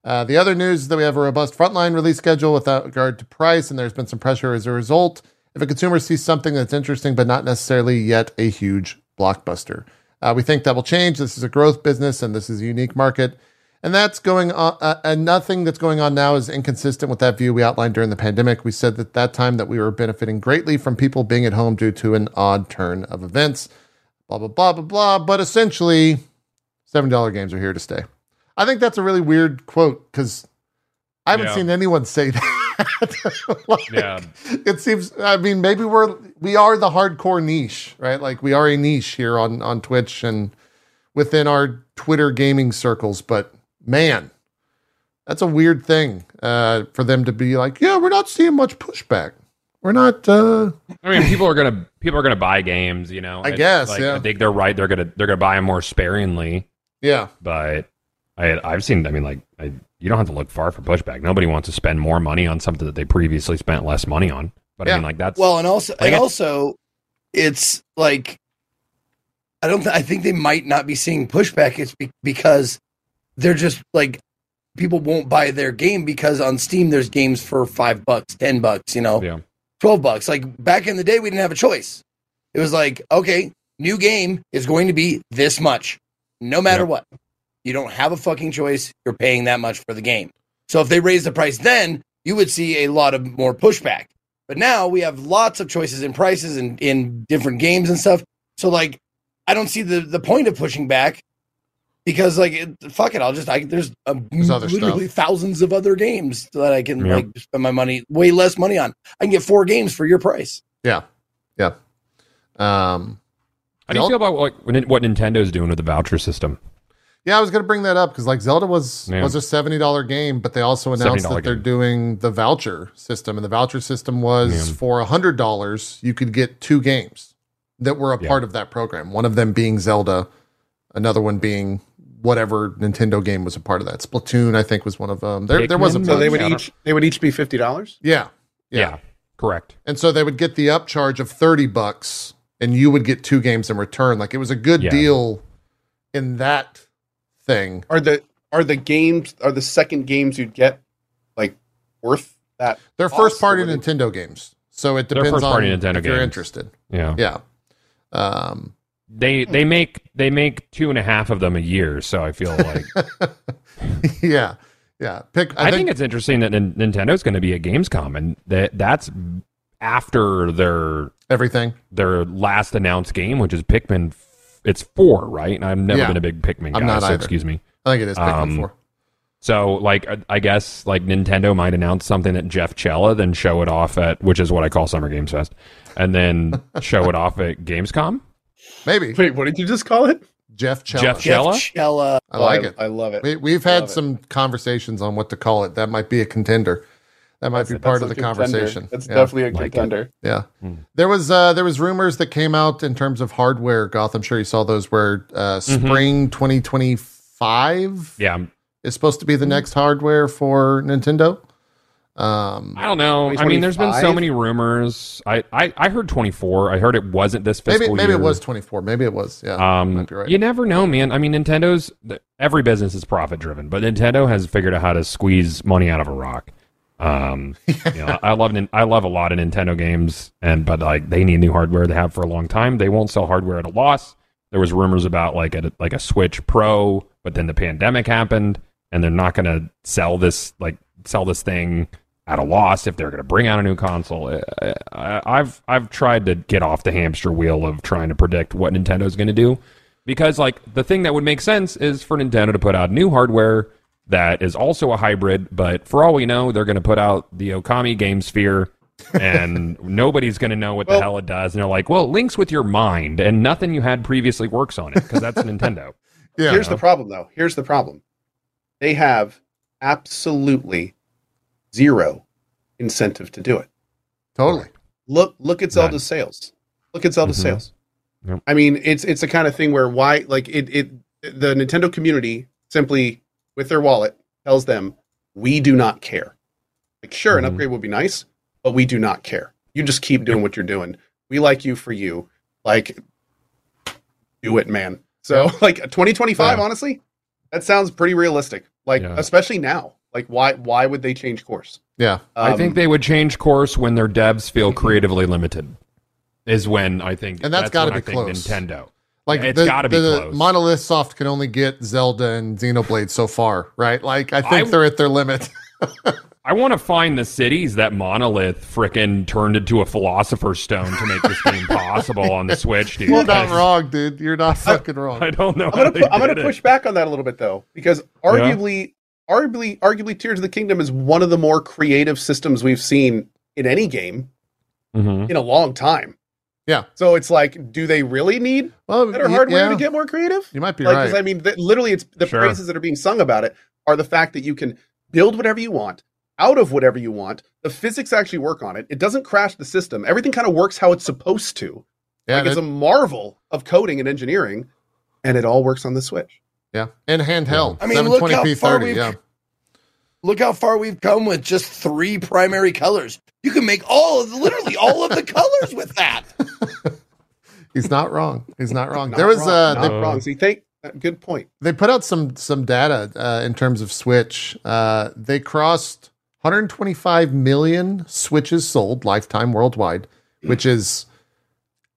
Uh, the other news is that we have a robust frontline release schedule without regard to price, and there's been some pressure as a result. If a consumer sees something that's interesting but not necessarily yet a huge blockbuster, uh, we think that will change. This is a growth business, and this is a unique market, and that's going on. Uh, and nothing that's going on now is inconsistent with that view we outlined during the pandemic. We said that that time that we were benefiting greatly from people being at home due to an odd turn of events. Blah blah blah blah blah. But essentially, seven dollar games are here to stay. I think that's a really weird quote because I haven't Yeah. seen anyone say that. Like, Yeah. It seems. I mean, maybe we're we are the hardcore niche, right? Like we are a niche here on on Twitch and within our Twitter gaming circles. But man, that's a weird thing uh, for them to be like. Yeah, we're not seeing much pushback. We're not. Uh, I mean, people are gonna people are gonna buy games. You know, I It's guess, Like, yeah. I think they're right. They're gonna they're gonna buy them more sparingly. yeah, But I I've seen. I mean, like I, you don't have to look far for pushback. Nobody wants to spend more money on something that they previously spent less money on. But Yeah. I mean, like that's Well, and also, Like and also, it's like I don't. Th- I think they might not be seeing pushback. It's be- because they're just like people won't buy their game because on Steam there's games for five bucks, ten bucks, you know, Yeah. twelve bucks. Like back in the day, we didn't have a choice. It was like, okay, new game is going to be this much, no matter Yep. what. You don't have a fucking choice. You're paying that much for the game. So if they raise the price then, you would see a lot of more pushback. But now we have lots of choices in prices and in different games and stuff. So like, I don't see the the point of pushing back because like, it, fuck it, I'll just I there's, a, There's other literally thousands of other games that I can Yeah. like spend my money way less money on. I can get four games for your price. Yeah. Yeah. Um, How do you feel about like what what Nintendo's doing with the voucher system? yeah, I was going to bring that up because like Zelda was Yeah. was a seventy dollar game, but they also announced $70 that they're doing the voucher system, and the voucher system was Yeah. for hundred dollars you could get two games that were a Yeah. part of that program. One of them being Zelda, another one being whatever Nintendo game was a part of that. Splatoon, I think, was one of them. There, there was a So they would Yeah, I don't- each they would each be fifty dollars. yeah, yeah, correct. And so they would get the upcharge of 30 bucks and you would get two games in return. Like it was a good Yeah. deal in that thing. Are the are the games are the second games you'd get like worth that? They're first party or would it- Nintendo games. So it depends first-party on Nintendo if you're interested. Yeah. Yeah. Um, They they make they make two and a half of them a year, so I feel like yeah. Yeah. Pick I, I, think, think, it's interesting that Nin- Nintendo's going to be at Gamescom, and that that's after their everything. their last announced game, which is Pikmin. f- It's four, right? And I've never Yeah. been a big Pikmin guy, I'm not so either. excuse me. I think it is Pikmin Um, 4. So, like, I- I guess like Nintendo might announce something at Jeff Chella, then show it off at which is what I call Summer Games Fest, and then show it off at Gamescom. Maybe. Wait, what did you just call it? Jeff Chella. Jeff Jeff Chella? Chella. I like Oh, it. I love it. We, we've had Love it. some conversations on what to call it. That might be a contender. That might be That's part of the contender. conversation. That's Yeah. definitely a Like it. contender. Yeah. Hmm. There was uh there was rumors that came out in terms of hardware, Goth. I'm sure you saw those where uh Mm-hmm. spring 2025 Yeah, is supposed to be Hmm. the next hardware for Nintendo. Um I don't know. I mean, there's been so many rumors. I, I I heard 24. I heard it wasn't this fiscal maybe maybe year. it was 24. Maybe it was. Yeah. Um, right. you never know, man. I mean, Nintendo's every business is profit driven, but Nintendo has figured out how to squeeze money out of a rock. Um, you know, I love I love a lot of Nintendo games, and but like they need new hardware. They have for a long time. They won't sell hardware at a loss. There was rumors about like a like a Switch Pro, but then the pandemic happened, and they're not going to sell this like sell this thing at a loss if they're going to bring out a new console. Uh, I, I've I've tried to get off the hamster wheel of trying to predict what Nintendo's going to do because like the thing that would make sense is for Nintendo to put out new hardware that is also a hybrid, but for all we know, they're going to put out the Okami Game Sphere. and nobody's going to know what the hell it does. And they're like, well, it links with your mind, and nothing you had previously works on it because that's Nintendo. yeah. Here's the problem, though. Here's the problem. They have absolutely zero incentive to do it. totally. Look, look at None. Zelda's sales. Look at Zelda's Mhm. sales. Yep. I mean, it's it's the kind of thing where why like it it the Nintendo community simply with their wallet tells them we do not care. Like, sure, an Mhm. upgrade would be nice, but we do not care. You just keep doing what you're doing. We like you for you. Like, do it, man. So, like 2025, Yeah. honestly, that sounds pretty realistic. Like, Yeah. especially now. Like, why why would they change course? Yeah. I think Um, they would change course when their devs feel creatively limited. Is when I think, And that's gotta be I think close. Nintendo. Like It's the, gotta be the close. Monolith Soft can only get Zelda and Xenoblade so far, right? Like I think I- they're at their limit. I want to find the cities that Monolith frickin' turned into a Philosopher's Stone to make this game possible on the Switch, dude. You're not wrong, dude. You're not fucking wrong. I don't know. I'm gonna they pu- I'm gonna it. push back on that a little bit though, because arguably, arguably, arguably, Tears of the Kingdom is one of the more creative systems we've seen in any game Mhm. in a long time. Yeah. So it's like, do they really need Well, better y- hardware yeah, to get more creative? You might be Like, right. 'cause I mean, th- literally, it's the Sure. praises that are being sung about it are the fact that you can build whatever you want out of whatever you want. The physics actually work on it. It doesn't crash the system. Everything kind of works how it's supposed to. yeah, like it's that- a marvel of coding and engineering, and it all works on the Switch. Yeah, and handheld. I mean, look how far 30. we've- Yeah, Look how far we've come with just three primary colors. You can make all of literally all of the colors with that. he's not wrong. He's not wrong. Not there was wrong, uh, they, the- wrong. See, thank Uh, Good point. they put out some some data uh, in terms of Switch. Uh, they crossed 125 million Switches sold lifetime worldwide, which is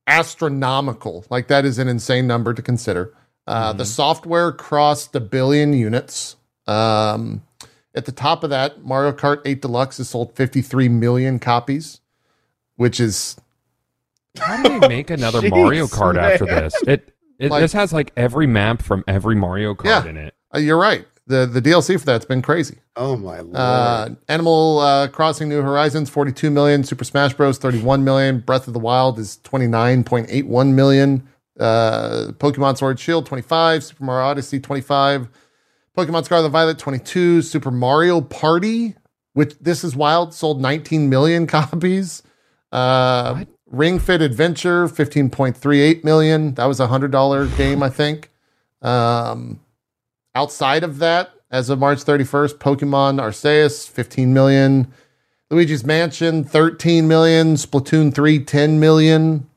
astronomical. Like that is an insane number to consider. Uh, The software crossed a billion units. Um, at the top of that, Mario Kart 8 Deluxe has sold 53 million copies, which is How do they make another Jeez, Mario Kart after this? It, it Like- this has like every map from every Mario Kart Yeah. in it. uh, you're right. The the DLC for that's been crazy. Oh my lord! Uh, Animal uh, Crossing New Horizons, 42 million. Super Smash Bros, 31 million. Breath of the Wild is 29.81 million. Uh, Pokemon Sword Shield, 25. Super Mario Odyssey, 25. Pokemon Scarlet Violet, 22. Super Mario Party, which this is wild, sold 19 million copies. Uh, Ring Fit Adventure, 15.38 million. That was a $100 game, I think. Um, outside of that, as of March 31st, Pokemon Arceus, 15 million. Luigi's Mansion, 13 million. Splatoon 3, 10 million.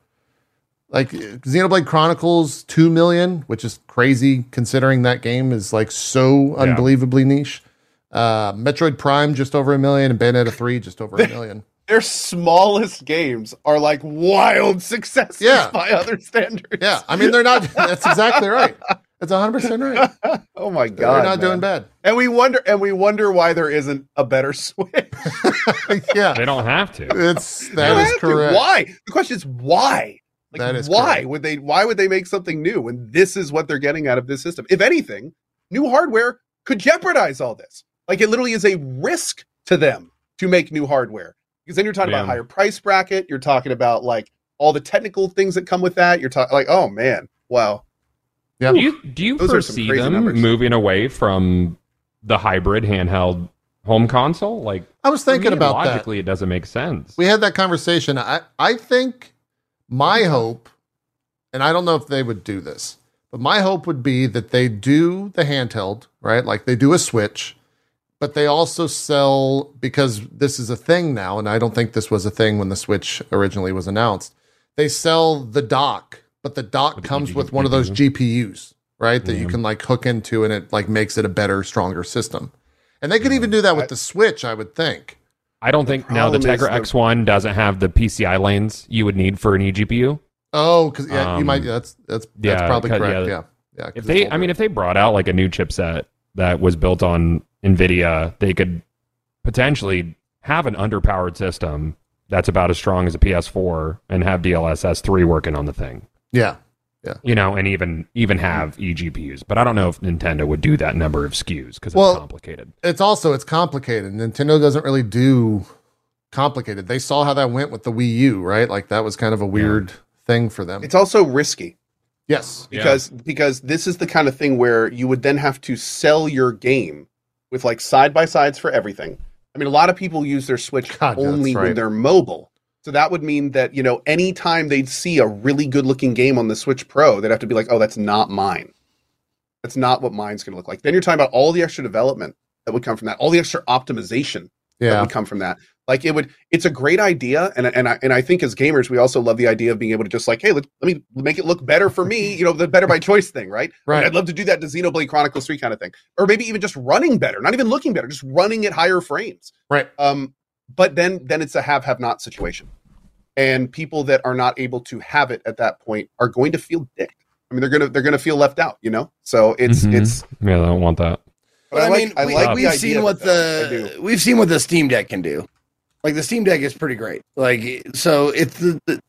Like Xenoblade Chronicles, 2 million, which is crazy considering that game is like so Yeah. unbelievably niche. Uh, Metroid Prime, just over a million. And Bayonetta 3, just over a million. Their smallest games are like wild successes Yeah. by other standards. Yeah, I mean, they're not, that's exactly right. That's 100% right. oh my god. They're not man. doing bad. And we wonder, and we wonder why there isn't a better Switch. yeah, They don't have to. it's, They that don't is have to. correct. Why? The question is why. Like, That is why correct. would they? Why would they make something new when this is what they're getting out of this system? If anything, new hardware could jeopardize all this. Like it literally is a risk to them to make new hardware because then you're talking Yeah. about higher price bracket. You're talking about like all the technical things that come with that. You're talking like, oh man, wow. Yeah. Do you do you Those some foresee crazy them numbers. moving away from the hybrid handheld home console? Like I was for thinking me, about that. logically, it doesn't make sense. we had that conversation. I, I think my hope, and I don't know if they would do this, but my hope would be that they do the handheld, right? Like they do a Switch, but they also sell, because this is a thing now, and I don't think this was a thing when the Switch originally was announced. They sell the dock, but the dock With the comes EG with one of those GPUs, right? That you can like hook into and it like makes it a better, stronger system. And they could even do that with I- the Switch, I would think. I don't think now the Tegra X1 doesn't have the PCI lanes you would need for an eGPU. Oh, because yeah, you Um, might. That's that's that's yeah, probably correct. yeah. Yeah, yeah. If they, I mean, if they brought out like a new chipset that was built on NVIDIA, they could potentially have an underpowered system that's about as strong as a PS4 and have DLSS 3 working on the thing. yeah, You know, and even even have eGPUs. But I don't know if Nintendo would do that number of SKUs because it's Well, complicated. it's also it's complicated. Nintendo doesn't really do complicated. They saw how that went with the Wii U, right? Like that was kind of a weird thing for them. It's also risky. yes, because because this is the kind of thing where you would then have to sell your game with like side by sides for everything. I mean, a lot of people use their Switch God, yeah, only that's when they're mobile. So that would mean that you know anytime they'd see a really good looking game on the Switch Pro, they'd have to be like, "Oh, that's not mine. That's not what mine's going to look like." Then you're talking about all the extra development that would come from that, all the extra optimization that would come from that. Like it would, it's a great idea, and and I and I think as gamers, we also love the idea of being able to just like, hey, let, let me make it look better for me, you know, the better by choice thing, right? I mean, Right. I'd love to do that to Xenoblade Chronicles Three kind of thing, or maybe even just running better, not even looking better, just running at higher frames. right. Um, but then then it's a have have not situation, and people that are not able to have it at that point are going to feel dick I mean, they're gonna they're gonna feel left out, you know. So it's Mhm. it's. Yeah, I don't want that. But I, like- mean, I we, like we've seen what it, though. I the do. we've seen what the Steam Deck can do. Like the Steam Deck is pretty great. Like so, it's the the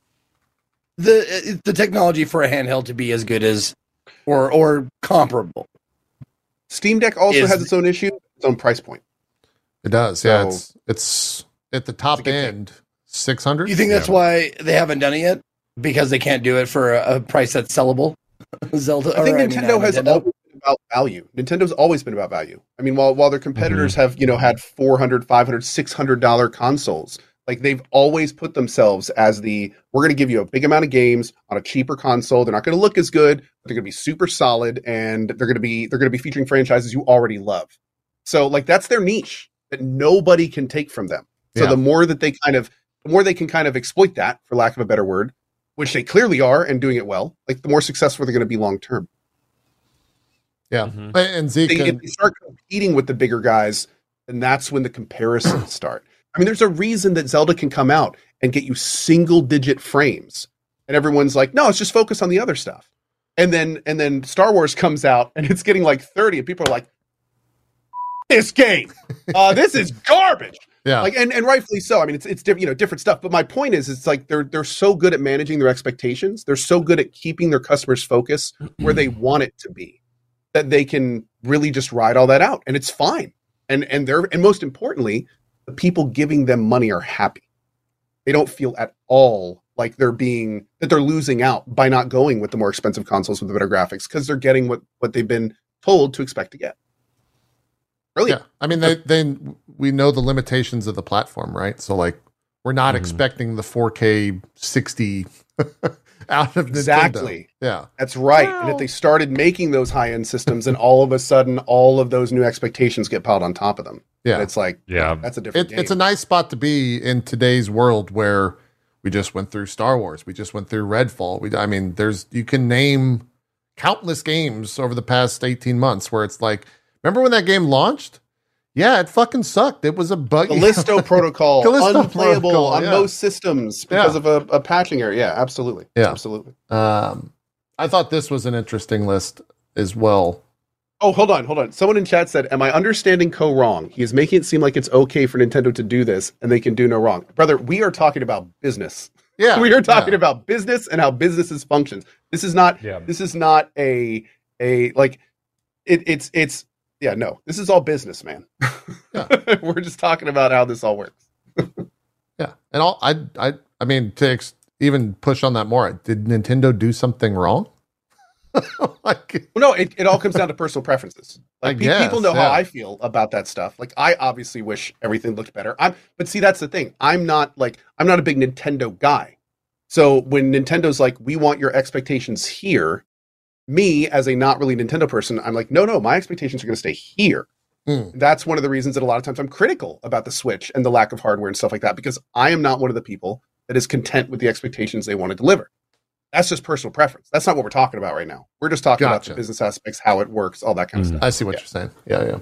the, it's the technology for a handheld to be as good as or or comparable. Steam Deck also Is- has its own issue, its own price point. It does. Yeah, So- it's it's at the top It's a good thing. end, six hundred. You think that's why they haven't done it yet? Because they can't do it for a, a price that's sellable. Zelda. I think or, Nintendo uh, has Nintendo. always been about value. Nintendo's always been about value. I mean, while while their competitors Mm-hmm. have, you know, had 400, 500, 600 dollar consoles, like they've always put themselves as the we're going to give you a big amount of games on a cheaper console. They're not going to look as good, but they're going to be super solid and they're going to be they're going to be featuring franchises you already love. So like that's their niche that nobody can take from them. So Yeah. the more that they kind of the more they can kind of exploit that for lack of a better word, which they clearly are and doing it well, like the more successful they're going to be long term. Yeah, Mhm. and Zeke. They, if they start competing with the bigger guys, then that's when the comparisons start. I mean, there's a reason that Zelda can come out and get you single digit frames, and everyone's like, "No, it's just focus on the other stuff." And then and then Star Wars comes out and it's getting like 30, and people are like, "This game, uh, this is garbage." Yeah, like and, and rightfully so. I mean it's it's different you know different stuff. But my point is it's like they're they're so good at managing their expectations. They're so good at keeping their customers focus where they want it to be that they can really just ride all that out. And it's fine. And and they're and most importantly the people giving them money are happy. They don't feel at all like they're being that they're losing out by not going with the more expensive consoles with the better graphics because they're getting what what they've been told to expect to get brilliant yeah. I mean, they they we know the limitations of the platform, right? So like, we're not Mhm. expecting the 4K 60 out of Nintendo. Exactly. Yeah, That's right. And if they started making those high end systems, and all of a sudden, all of those new expectations get piled on top of them. yeah. And it's like Yeah. that's a different It, game. it's a nice spot to be in today's world where we just went through Star Wars, we just went through Redfall. We, I mean, there's you can name countless games over the past 18 months where it's like, remember when that game launched? Yeah, it fucking sucked. It was a bug. Callisto Protocol, Callisto unplayable Protocol, on yeah. most systems because Yeah. of a, a patching error. Yeah, absolutely. Yeah. absolutely. Um, I thought this was an interesting list as well. Oh, hold on, hold on. Someone in chat said, "Am I understanding Co wrong? He is making it seem like it's okay for Nintendo to do this, and they can do no wrong." Brother, we are talking about business. Yeah, we are talking yeah. about business and how businesses functions. This is not Yeah. this is not a a like it, it's it's yeah no this is all business man Yeah. we're just talking about how this all works Yeah, and all I I I mean to ex- even push on that more. Did Nintendo do something wrong? like, well, no it, it all comes down to personal preferences like pe- guess, people know yeah. how i feel about that stuff like i obviously wish everything looked better i'm but see that's the thing i'm not like i'm not a big nintendo guy so when nintendo's like we want your expectations here me as a not really nintendo person i'm like no no my expectations are going to stay here Mm. that's one of the reasons that a lot of times I'm critical about the Switch and the lack of hardware and stuff like that because I am not one of the people that is content with the expectations they want to deliver. That's just personal preference. That's not what we're talking about right now. We're just talking about the business aspects, how it works, all that kind of Mhm. stuff. I see what Yeah. you're saying. Yeah,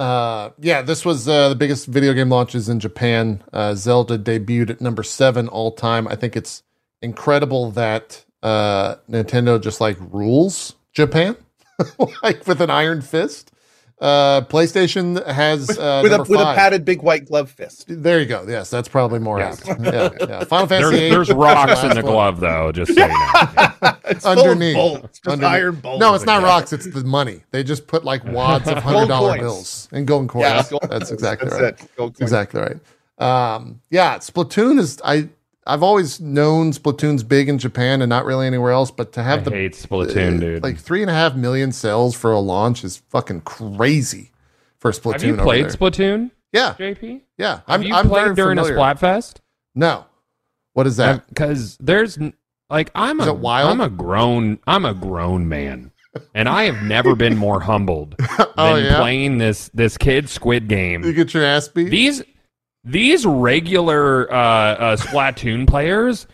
yeah. Uh, yeah, this was uh, the biggest video game launches in Japan. Uh, Zelda debuted at number seven all time. I think it's incredible that uh, Nintendo just like rules Japan, like with an iron fist. Uh, PlayStation has uh, with a number with a five. padded big white glove fist. There you go. Yes, that's probably more Yeah. apt. Yeah, yeah. Final There's, Fantasy. VIII, there's rocks in the one. glove, though, just so you know. Yeah. It's full of Underneath. bolts, just Underneath. iron bolts. No, it's not Yeah. rocks. It's the money. They just put like wads of hundred dollar coins. bills and golden coins. Yeah, gold that's exactly That's right. it. Gold That's exactly right. Um, yeah, Splatoon is. I I've always known Splatoon's big in Japan and not really anywhere else. But to I have the hate Splatoon, uh, dude. like three and a half million sales for a launch is fucking crazy for Splatoon. Have you played. Splatoon, Yeah, JP? yeah. Have I'm, you I'm played during familiar. a Splatfest? No. What is that? Because there's like I'm is a wild? I'm a grown I'm a grown man, and I have never been more humbled than Oh, yeah? playing this this kid Squid Game. You get your ass beat. These these regular uh, uh, Splatoon players.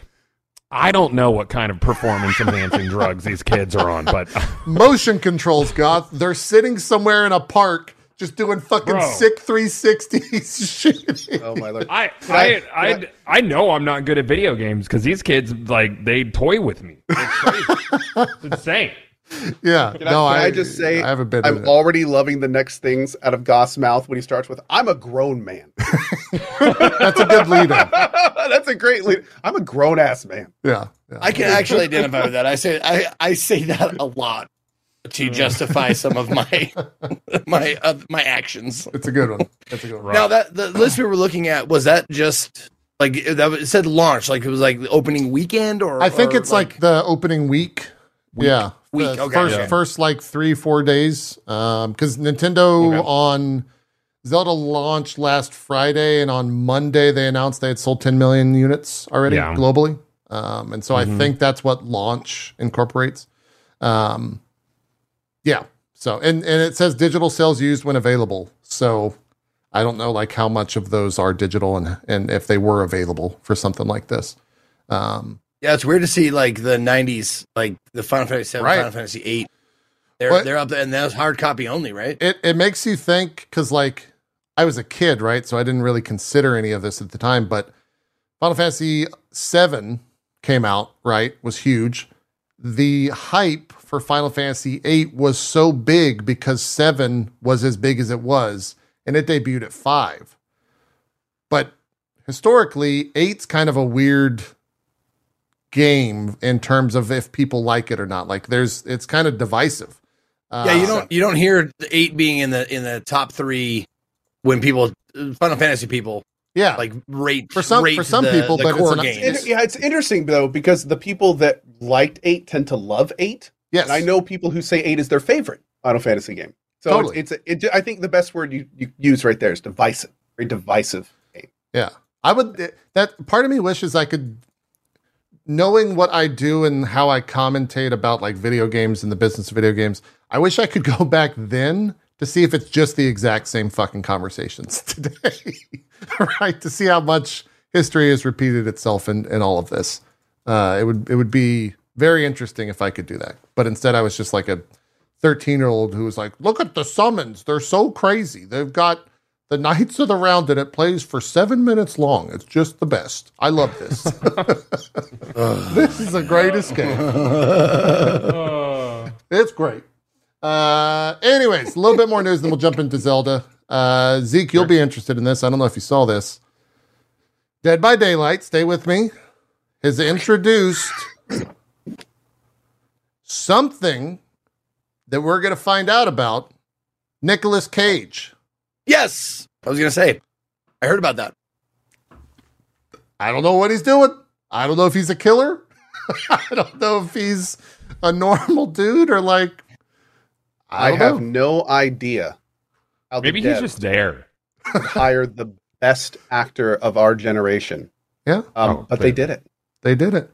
I don't know what kind of performance enhancing drugs these kids are on, but motion controls, Goth. They're sitting somewhere in a park just doing fucking Bro. sick 360s shit. Oh my lord. I I- I, I, I know I'm not good at video games because these kids like they toy with me. It's crazy. it's insane. yeah. Can, no, I, can I, just say I haven't been. I'm already loving the next things out of Goth's mouth when he starts with "I'm a grown man." That's a good lead. That's a great lead. I'm a grown ass man. Yeah. yeah. I can actually identify with that. I say I, I say that a lot to justify some of my my uh, my actions. it's a good one. That's a good one. Now that the list we were looking at was that just like that was- it said launch like it was like the opening weekend or I think or, it's like, the opening week. Yeah. Week, okay, First, yeah. first like three, four days. Um, because Nintendo Okay. on Zelda launched last Friday, and on Monday they announced they had sold 10 million units already Yeah. globally. Um, and so I Mhm. think that's what launch incorporates. Um, yeah. So and and it says digital sales used when available. So I don't know like how much of those are digital and and if they were available for something like this. Um, yeah it's weird to see like the 90s like the Final Fantasy 7 Right. Final Fantasy 8 They're What? they're up there, and that's hard copy only, right? it it makes you think because like I was a kid, right? So I didn't really consider any of this at the time. But Final Fantasy VII came out, right? Was huge. The hype for Final Fantasy VIII was so big because seven was as big as it was, and it debuted at five. But historically, eight's kind of a weird game in terms of if people like it or not. Like there's it's kind of divisive. Uh, yeah, you don't you don't hear eight being in the in the top three when people Final Fantasy people yeah, like rate For some- rate for some the- people, the but it's core an- games. It- yeah, it's interesting though because the people that liked eight tend to love eight. yes, And I know people who say eight is their favorite Final Fantasy game. So Totally. it's, it's it, I think the best word you, you use right there is divisive. Very divisive game. Yeah. I would that part of me wishes I could knowing what I do and how I commentate about like video games and the business of video games, I wish I could go back then to see if it's just the exact same fucking conversations today. right? To see how much history has repeated itself in, in all of this. Uh, it would it would be very interesting if I could do that. But instead I was just like a 13 year old who was like, look at the summons. They're so crazy. They've got the Knights of the Round and it plays for seven minutes long. It's just the best. I love this. this is the greatest game. It's great. Uh, anyways, a little bit more news, then we'll jump into Zelda. Uh, Zeke, you'll be interested in this. I don't know if you saw this. Dead by Daylight, stay with me, has introduced something that we're going to find out about Nicolas Cage. Yes, I was gonna say, I heard about that. I don't know what he's doing. I don't know if he's a killer. I don't know if he's a normal dude or like. I, I, have know. no idea how Maybe he's just there. hired the best actor of our generation. Yeah, Um, Oh, but they okay. did it. they did it.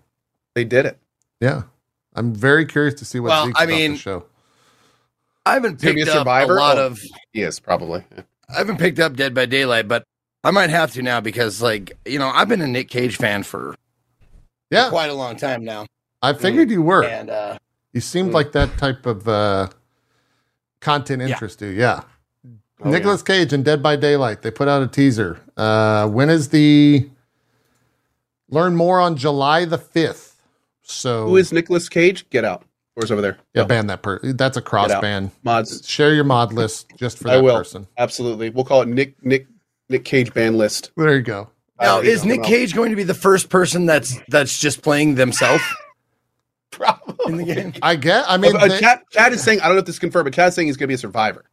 They did it. Yeah, I'm very curious to see what Well, Zeke's I about to mean- show. I haven't Gonna picked a up survivor? a lot Oh. of. He is probably. Yeah. I haven't picked up Dead by Daylight, but I might have to now because, like, you know, I've been a Nick Cage fan for Yeah, quite a long time now, I figured you were. and uh, You seemed Mm. like that type of uh, content Yeah. interest you. Yeah. Oh, Nicolas Cage and Dead by Daylight. They put out a teaser. Uh, when is the? Learn more on July the fifth. So Who is Nicolas Cage? Get out. Where's over there? yeah? Go. Ban that per. That's a cross Get out. ban. Mods. Share your mod list just for I that will. person. Absolutely. We'll call it Nick Nick Nick Cage ban list. There you go. now Uh, is you Nick Cage going to be the first person that's that's just playing themselves Probably in the game? I get. I mean, uh, they- Chat, chat is saying I don't know if this is confirmed, but chat's saying he's going to be a survivor,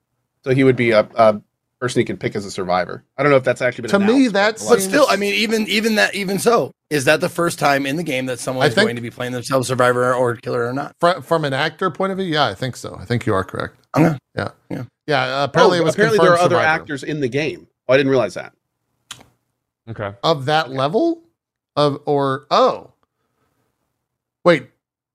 so he would be a, a person he could pick as a survivor. I don't know if that's actually been To me, that's- but- But still, I mean, even even that, even so, is that the first time in the game that someone I is think- going to be playing themselves survivor or killer or not? fr- from an actor point of view, yeah, I think so. I think you are correct. Okay. Yeah. Yeah. Yeah. uh, apparently, Oh, it was apparently there are confirmed other Survivor. actors in the game. Oh, I didn't realize that. Okay. of that level of or oh wait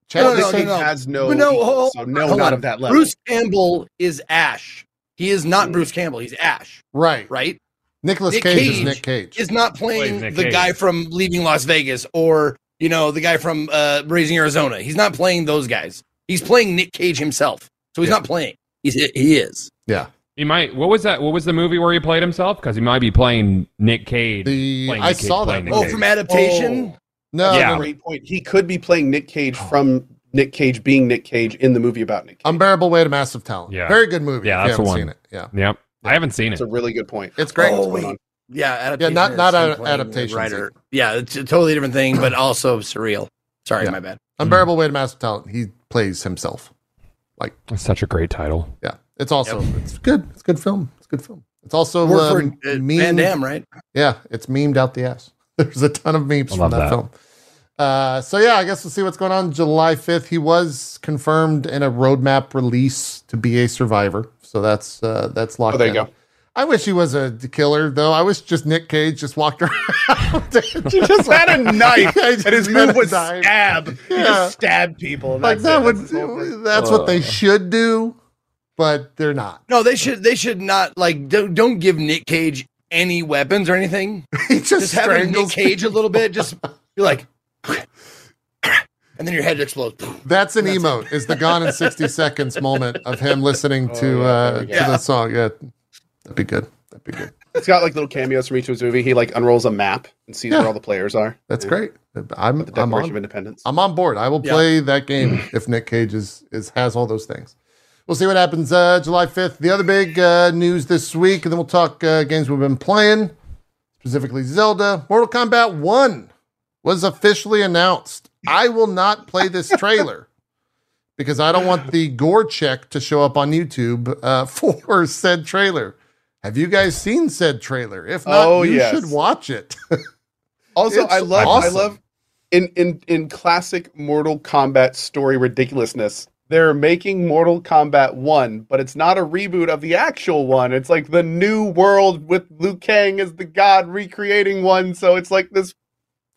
chat, No, they no, no, no. has no, But no, equal, hold- so no, hold not on. of that level. Bruce Campbell is Ash. He is not Bruce Campbell. He's Ash, right right? Nicholas Nick Cage, is Nick Cage Is not playing Plays the Cage. guy from Leaving Las Vegas or you know the guy from uh, Raising Arizona. He's not playing those guys. He's playing Nick Cage himself. So he's Yeah. not playing. He's he is. yeah He might. What was that? What was the movie where he played himself? Because he might be playing Nick Cage. the Playing I Nick Cage, saw that playing Nick Oh, movie. from adaptation. no Yeah. no, no. Great point. He could be playing Nick Cage from Nick Cage being Nick Cage in the movie about Nick Cage. unbearable weight of massive talent Yeah. very good movie Yeah, if that's the haven't one. seen it yeah Yep. I haven't seen it. It's a really good point. it's great Oh, wait. on? Yeah, adaptation. not- is not him a- playing the adaptation, Writer. Yeah, it's a totally different thing, but also surreal. Sorry, Yeah. my bad. unbearable weight of massive talent he plays himself Like That's such a great title. yeah it's also it's good it's a good film it's a good film it's also Work um, for uh, meme- Van Damme, right? Yeah, it's memed out the ass. There's a ton of memes from love that, that. film. Uh, so yeah, I guess we'll see what's going on July 5th. He was confirmed in a roadmap release to be a survivor. So that's uh, that's locked Oh, there you in. go. I wish he was a killer though. I wish just Nick Cage just walked around. He just had a knife, Yeah, he just and his had move was knife. stab. He Yeah. just stabbed people. and like that's that it. would That's his whole that's what they should do, but they're not. No, they should. They should not like. Don't, don't give Nick Cage any weapons or anything. He just, Just have Nick strangles Cage a little bit. Just be like, and then your head explodes. That's an emote. Is the Gone in sixty seconds moment of him listening to Oh, yeah, uh, to the song? Yeah, that'd be good. That'd be good. It's got like little cameos from each of his movie. He like unrolls a map and sees Yeah. where all the players are. That's Yeah. great. I'm The I'm Declaration of on, Independence. I'm on board. I will Yeah. play that game if Nick Cage is, is has all those things. We'll see what happens uh, July 5th. The other big uh, news this week, and then we'll talk uh, games we've been playing, specifically Zelda. Mortal Kombat 1 was officially announced. I will not play this trailer because I don't want the gore check to show up on YouTube uh, for said trailer. Have you guys seen said trailer? If not, Oh, you yes. should watch it. Also, It's I love awesome. I love in in in classic Mortal Kombat story ridiculousness. They're making Mortal Kombat 1, but it's not a reboot of the actual one. It's like the new world with Liu Kang as the god recreating one, so it's like this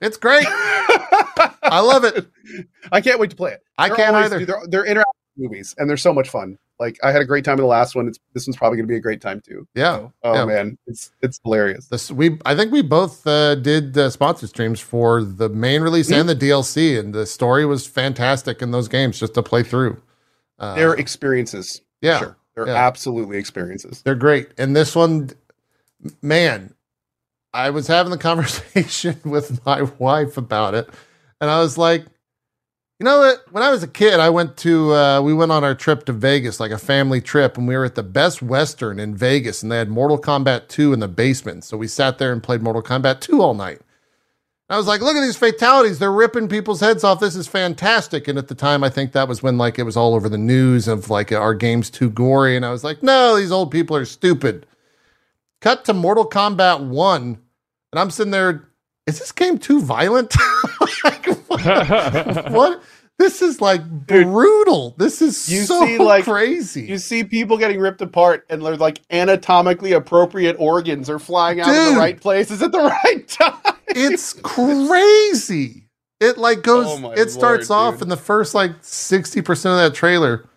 it's great. I love it. I can't wait to play it. I They're can't always- either. They're, they're interactive movies, and they're so much fun. Like I had a great time in the last one. It's this one's probably going to be a great time too. Yeah. So, oh yeah. man, it's it's hilarious. This we I think we both uh, did uh, sponsor streams for the main release and the DLC, and the story was fantastic in those games just to play through. Uh, They're experiences. yeah, Sure. They're yeah. absolutely experiences. they're great. And this one, man, I was having the conversation with my wife about it, and I was like, you know what? When I was a kid, I went to uh, we went on our trip to Vegas, like a family trip, and we were at the Best Western in Vegas, and they had Mortal Kombat 2 in the basement. So we sat there and played Mortal Kombat 2 all night. I was like, look at these fatalities. They're ripping people's heads off. This is fantastic. And at the time, I think that was when like it was all over the news of like our game's too gory. And I was like, no, these old people are stupid. Cut to Mortal Kombat 1. And I'm sitting there, is this game too violent? like, what? what? This is like brutal. This is You so see, like, crazy. You see people getting ripped apart, and they're like anatomically appropriate organs are flying out in Dude. the right places at the right time. it's crazy. It like goes. Oh my it starts Lord, off in the first like sixty percent of that trailer.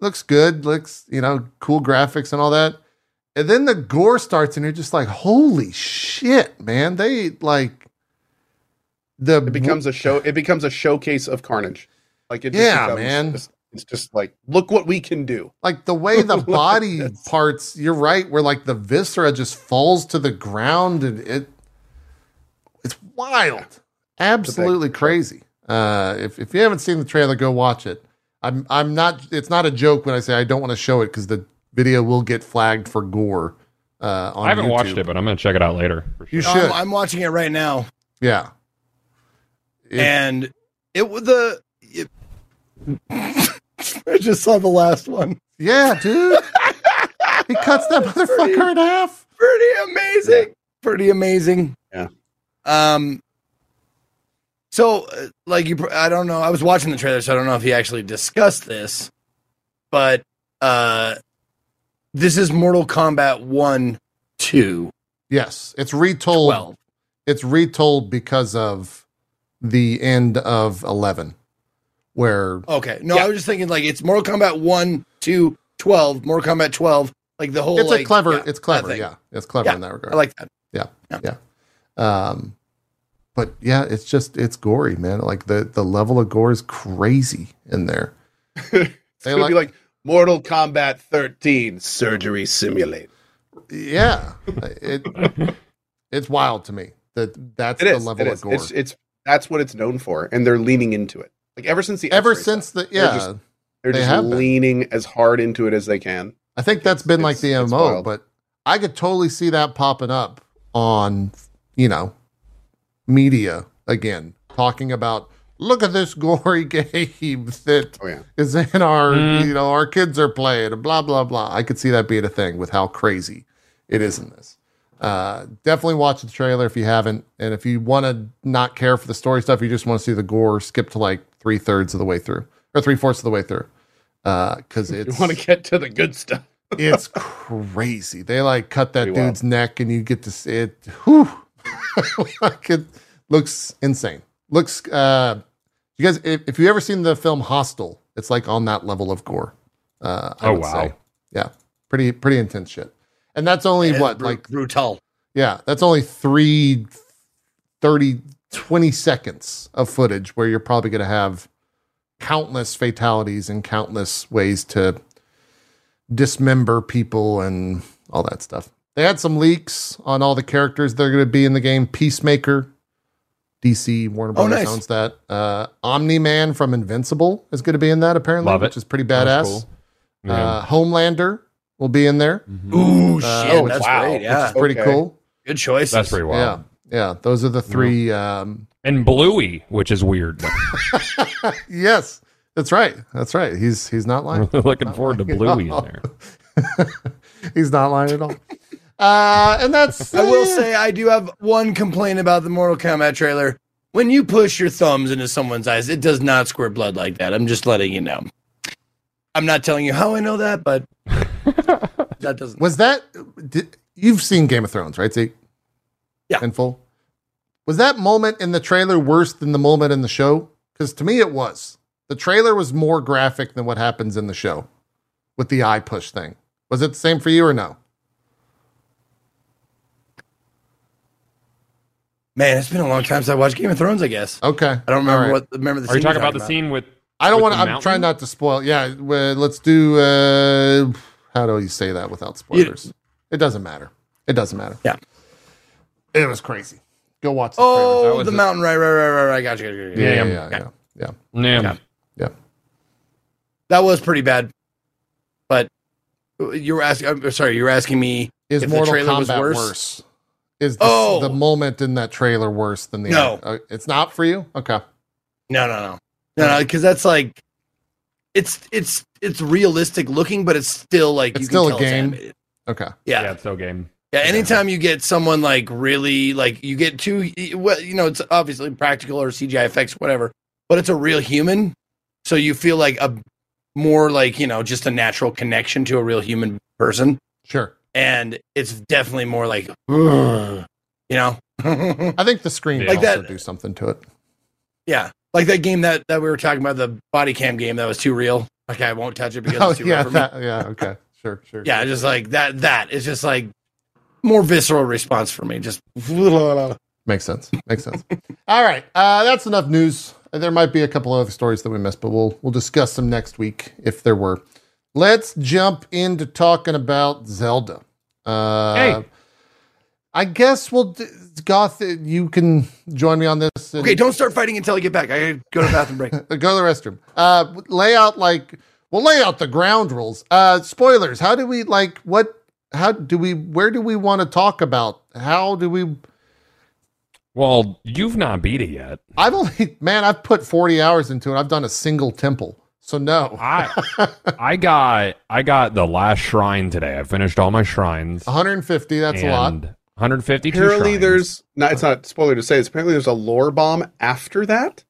Looks good. Looks you know cool graphics and all that. And then the gore starts, and you're just like, holy shit, man! They like the It becomes a show. It becomes a showcase of carnage. Like it. Just Yeah, becomes man. just- it's just like look what we can do. like the way the body parts. You're right, where like the viscera just falls to the ground, and it it's wild, absolutely crazy. Uh, if if you haven't seen the trailer, go watch it. I'm I'm not. It's not a joke when I say I don't want to show it because the video will get flagged for gore. Uh, on I haven't watched it, but I'm going to check it out later. For sure. You should, I'm, I'm watching it right now, yeah. It- and it was the. It, I just saw the last one. yeah, dude. he cuts that motherfucker in half. Pretty amazing. Pretty amazing. Yeah. Um. So, uh, like you, I don't know. I was watching the trailer, so I don't know if he actually discussed this, but uh, this is Mortal Kombat One, Two, Yes, it's retold. Twelve. it's retold because of the end of 11 where Okay. No, Yeah. I was just thinking like it's Mortal Kombat 1, 2, 12, Mortal Kombat 12, like the whole it's like, a clever yeah, it's clever yeah it's clever Yeah, in that regard I like that. Yeah. Yeah. Um but yeah it's just it's gory man like the the level of gore is crazy in there It's They like- be like Mortal Kombat 13 Surgery Simulator. yeah it it's wild to me that that's It the is. level it of is. gore It's it's that's what it's known for, and they're leaning into it. Like ever since the ever X-ray since stuff, the they're yeah just- they're they just have been. leaning as hard into it as they can. I think that's been like the MO, but I could totally see that popping up on, you know, media again, talking about look at this gory game that Oh yeah, is in our, Mm. you know, our kids are playing, and blah blah blah. I could see that being a thing with how crazy it is in this. Uh, definitely watch the trailer if you haven't, and if you want to not care for the story stuff, you just want to see the gore. Skip to like three thirds of the way through, or three fourths of the way through, because you it's want to get to the good stuff. it's crazy. They like cut that Pretty wild. dude's neck, and you get to see it. Whew. like it looks insane. Looks. uh You guys, if, if you ever seen the film Hostel, it's like on that level of gore. Uh, I Oh, would wow. say. yeah, pretty pretty intense shit. And that's only Yeah, what bru- like brutal. yeah, that's only three 30 20 seconds of footage where you're probably going to have countless fatalities and countless ways to dismember people and all that stuff. They had some leaks on all the characters that are going to be in the game. Peacemaker, DC Warner Oh, Brothers nice. owns that. Uh, Omni Man from Invincible is going to be in that apparently, Love it. which is pretty badass. cool. Uh, Homelander will be in there, Ooh, Uh, shit, oh, that's wow. great. Yeah, which is pretty Okay. cool. good choice. That's pretty wild. Yeah, yeah. Those are the three. Um, And Bluey, which is weird. yes, that's right. That's right. He's he's not lying. Looking forward to Bluey in there. he's not lying at all. Uh, and that's I will eh, say I do have one complaint about the Mortal Kombat trailer. When you push your thumbs into someone's eyes, it does not squirt blood like that. I'm just letting you know. I'm not telling you how I know that, but that doesn't. was that. Did, you've seen Game of Thrones, right? Zeke? Yeah. In full. Was that moment in the trailer worse than the moment in the show? Because to me, it was. The trailer was more graphic than what happens in the show with the eye push thing. Was it the same for you or no? Man, it's been a long time since I watched Game of Thrones. I guess Okay. I don't remember All right. what. Remember the. Scene. Are you scene talking you're about the scene with? I don't want to. I'm mountain? trying not to spoil. Yeah, well, let's do. Uh, how do you say that without spoilers? it doesn't matter. It doesn't matter. Yeah. It was crazy. Go watch. The Oh, That was the it. mountain! Right, right, right, right, right. Gotcha, gotcha, gotcha. yeah, Yeah, yeah, yeah, yeah, yeah, Yeah. Yeah. yeah. That was pretty bad. But you were asking. I'm sorry, you were asking me. Is If the Mortal trailer was worse? worse? Is the, Oh. the moment in that trailer worse than the? No. uh, it's not for you. Okay. No, no, no, no, no, because that's like, it's it's it's realistic looking, but it's still like It's you still a can tell it's game. animated. Okay. Yeah. Yeah, it's so game. Yeah, anytime you get someone like really like you get two, well, you know, it's obviously practical or CGI effects, whatever, but it's a real human, so you feel like a more like you know just a natural connection to a real human person, Sure. And it's definitely more like, you know, I think the screen Yeah. Like also that- do something to it. yeah, like that game that that we were talking about, the body cam game that was too real. Okay, I won't touch it because Oh it's too yeah, real for me. that, yeah. Okay. Sure. Sure. Yeah, just like that. That is just like more visceral response for me. Just Makes sense. Makes sense. All right, uh, that's enough news. There might be a couple other stories that we missed, but we'll we'll discuss them next week if there were. Let's jump into talking about Zelda. Uh, Hey. I guess we'll d- Goth. You can join me on this. and- okay. Don't start fighting until I get back. I gotta go to the bathroom break. Go to the restroom. Uh, lay out like we'll lay out the ground rules. Uh, spoilers. How do we like what? How do we? Where do we want to talk about? How do we? Well, you've not beat it yet. I've only man, I've put 40 hours into it. I've done a single temple. So no. I I got I got the last shrine today. I finished all my shrines. 150, that's a lot. and 152 Apparently, shrines. there's not. It's not spoiler to say. It's apparently there's a lore bomb after that.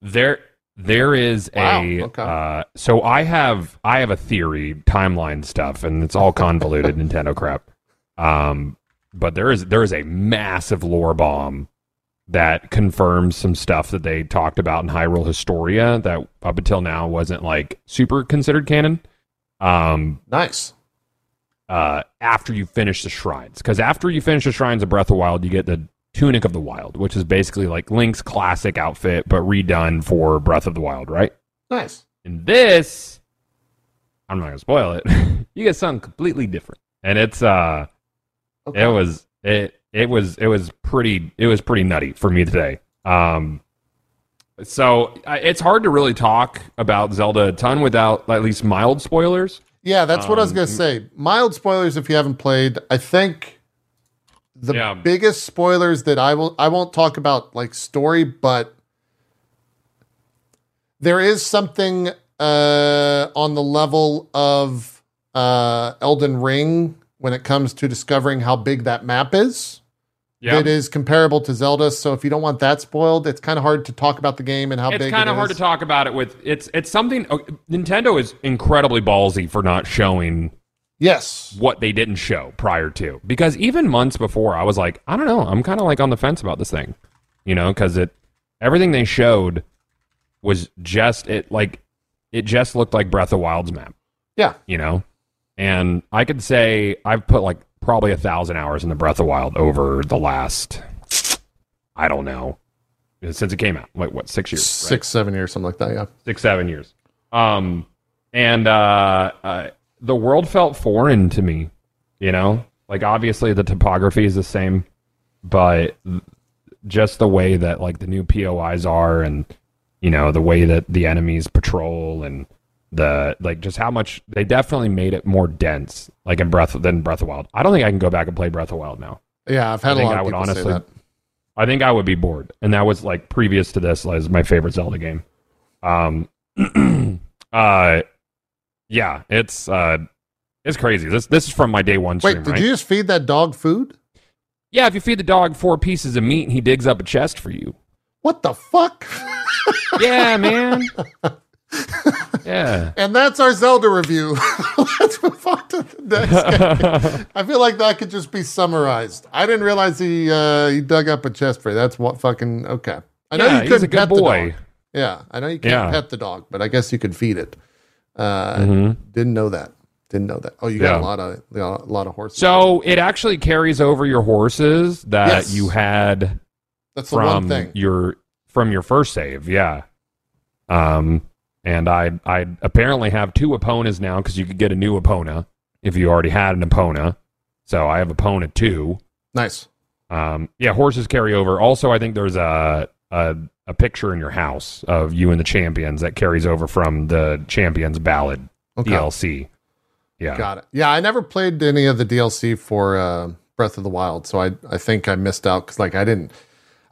there there is Wow, a okay. uh, so I have I have a theory timeline stuff and it's all convoluted Nintendo crap. Um, but there is there is a massive lore bomb that confirms some stuff that they talked about in Hyrule Historia that up until now wasn't like super considered canon. Um, Nice. uh, after you finish the shrines. Because after you finish the shrines of Breath of Wild, you get the Tunic of the Wild, which is basically like Link's classic outfit, but redone for Breath of the Wild, right? Nice. And this, I'm not gonna spoil it. you get something completely different, and it's uh, Okay. it was it it was it was pretty it was pretty nutty for me today. Um, so I, it's hard to really talk about Zelda a ton without at least mild spoilers. Yeah, that's what I was Um, going to say. Mild spoilers if you haven't played. I think the Yeah. biggest spoilers that I will I won't talk about like story, but there is something uh on the level of uh Elden Ring when it comes to discovering how big that map is. It is comparable to Zelda, so if you don't want that spoiled, it's kind of hard to talk about the game and how it's big It's kind of hard to talk about it with it's it's something uh, Nintendo is incredibly ballsy for not showing Yes. what they didn't show prior to because even months before I was like I don't know I'm kind of like on the fence about this thing you know because it everything they showed was just it like it just looked like Breath of Wild's map Yeah. you know and I could say I've put like probably a thousand hours in the Breath of Wild over the last I don't know since it came out. Like what, six years? right? Six, seven years, something like that. Yeah. six, seven years. Um, and uh, uh, the world felt foreign to me. You know, like obviously the topography is the same, but th- just the way that like the new POIs are, and you know the way that the enemies patrol, and the like, just how much they definitely made it more dense, like in Breath than Breath of Wild. I don't think I can go back and play Breath of Wild now. Yeah, I've had I a lot I would honestly-. I think I would be bored, and that was like previous to this was my favorite Zelda game. Um, uh, yeah, it's uh, it's crazy. This this is from my day one stream, Wait, did right? you just feed that dog food? Yeah, if you feed the dog four pieces of meat, he digs up a chest for you. What the fuck? Yeah, man. Yeah. and that's our Zelda review. Let's move on to the next game. I feel like that could just be summarized. I didn't realize he uh, he dug up a chest for you. That's what fucking okay. I know yeah, you he's couldn't a good pet the boy. dog. Yeah, I know you can't Yeah. pet the dog, but I guess you could feed it. Uh, Mhm. Didn't know that. Didn't know that. Oh, you got Yeah. a lot of you a lot of horses. So it actually carries over your horses that Yes. you had that's the one from thing. your from your first save. Yeah. Um, and I I apparently have two Eponas now because you could get a new Epona if you already had an Epona. So I have Epona two. Nice. Um, yeah, horses carry over. Also, I think there's a, a a picture in your house of you and the champions that carries over from the champions ballad Okay. DLC. Yeah. Got it. Yeah, I never played any of the DLC for uh, Breath of the Wild, so I I think I missed out because like I didn't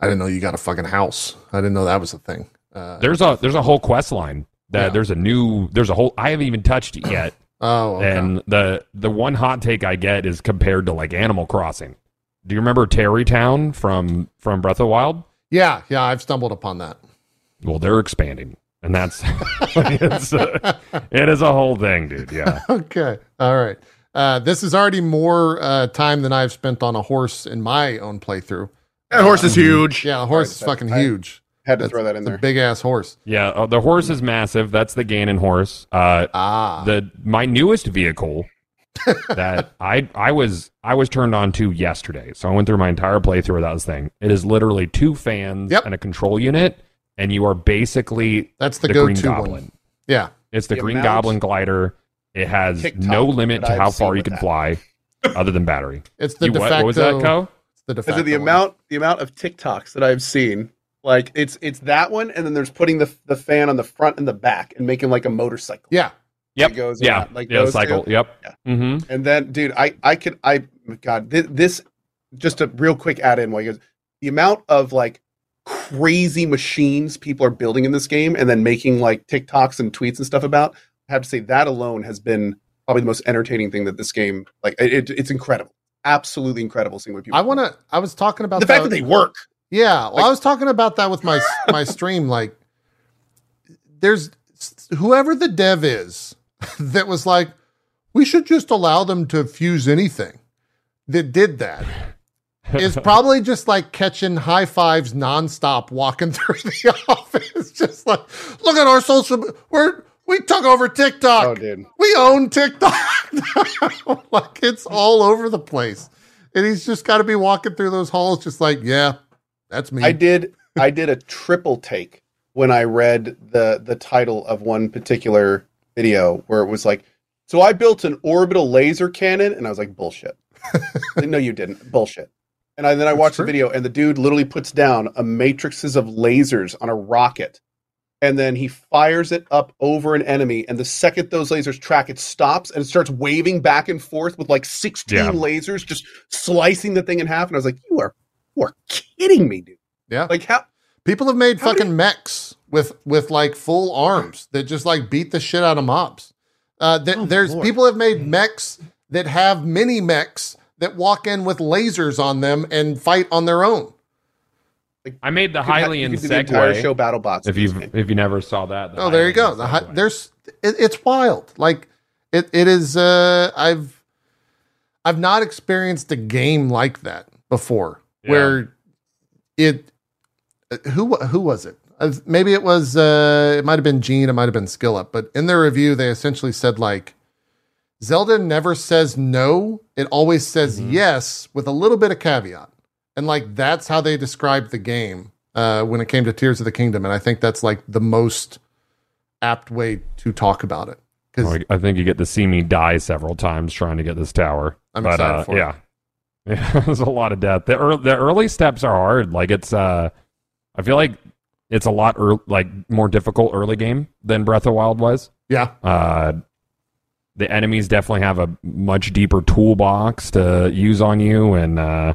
I didn't know you got a fucking house. I didn't know that was a thing. Uh, There's a there's a whole quest line that Yeah. there's a new there's a whole I haven't even touched it yet. oh, okay. And the the one hot take I get is compared to like Animal Crossing. Do you remember Tarrey Town from from Breath of the Wild? yeah, yeah, I've stumbled upon that. Well, they're expanding, and that's it's a, it is a whole thing, dude. Yeah, Okay, all right. Uh, this is already more uh, time than I've spent on a horse in my own playthrough. That horse is huge. Yeah, a horse is fucking I- huge. Had to That's, throw that in it's there. big ass horse. yeah. Uh, the horse is massive. That's the Ganon horse. Uh, Ah, the my newest vehicle that I I was I was turned on to yesterday. So I went through my entire playthrough without this thing. It is literally two fans Yep. and a control unit, and you are basically that's the, the, Green Goblin. one. Yeah, It's the, The Green amount- Goblin glider. It has TikTok no limit to how far you can that. fly, other than battery. it's the You de what, facto. what was that, Co? It's the de Is facto it the one. amount the amount of TikToks that I've seen? Like it's it's that one, and then there's putting the the fan on the front and the back and making like a motorcycle. Yeah, Yep. It goes yeah. around, like yeah. those Cycle. two. Yep. Yeah. Mm-hmm. And then, dude, I I could I God this, this just a real quick add in while you guys the amount of like crazy machines people are building in this game and then making like TikToks and tweets and stuff about. I have to say that alone has been probably the most entertaining thing that this game like it, it- it's incredible, absolutely incredible seeing what people. I want to. I was talking about the fact that they work. Yeah, well, Like- I was talking about that with my my stream. Like, there's whoever the dev is that was like, we should just allow them to fuse anything. That did that is probably just like catching high fives nonstop, walking through the office, just like, look at our social. We're we took over TikTok. Oh, dude. We own TikTok. like it's all over the place. And he's just got to be walking through those halls, just like, yeah, that's me. I did I did a triple take when I read the the title of one particular video where it was like, so I built an orbital laser cannon, and I was like, bullshit. Like, no, you didn't. Bullshit. And I, then I That's watched true. the video, and the dude literally puts down a matrices of lasers on a rocket, and then he fires it up over an enemy. And the second those lasers track, it stops and it starts waving back and forth with like sixteen Yeah. lasers, just slicing the thing in half. And I was like, you are you are kidding me, dude. yeah. Like how People have made fucking many- mechs with with like full arms that just like beat the shit out of mobs. Uh, th- Oh, there's Lord. people have made mechs that have mini mechs that walk in with lasers on them and fight on their own. I made the You could ha- Hylian you the entire Segway. show battle bots. If you game. if you never saw that, the Oh, there you go. The hi- there's it, it's wild. Like it it is. Uh, I've I've not experienced a game like that before, Yeah. where it uh, who who was it? Uh, Maybe it was uh, it might have been Gene, it might have been Skillup, but in their review they essentially said like Zelda never says no, it always says Mhm. yes with a little bit of caveat, and like that's how they described the game. uh, when it came to Tears of the Kingdom, and I think that's like the most apt way to talk about it. Because I think you get to see me die several times trying to get this tower. I'm but excited uh, for it. Yeah, there's a lot of death. The early, the early steps are hard. Like it's, uh, I feel like it's a lot ear like more difficult early game than Breath of Wild was. yeah, Uh, the enemies definitely have a much deeper toolbox to use on you, and uh,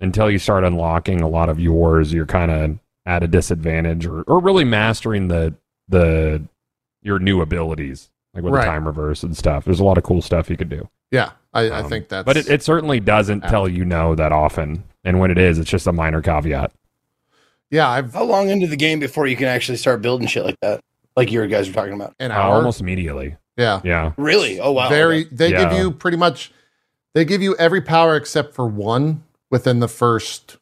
until you start unlocking a lot of yours, you're kind of at a disadvantage, or, or really mastering the the your new abilities, like with Right. the time reverse and stuff. There's a lot of cool stuff you could do, yeah, I, I Um, think that's. but it, it certainly doesn't Yeah. tell you no that often, and when it is, it's just a minor caveat. yeah, I've How long into the game before you can actually start building shit like that? Like you guys were talking about. an Uh, hour. almost immediately. yeah, Yeah, Really? Oh wow. very. Okay. They give you pretty much. They give you every power except for one within the first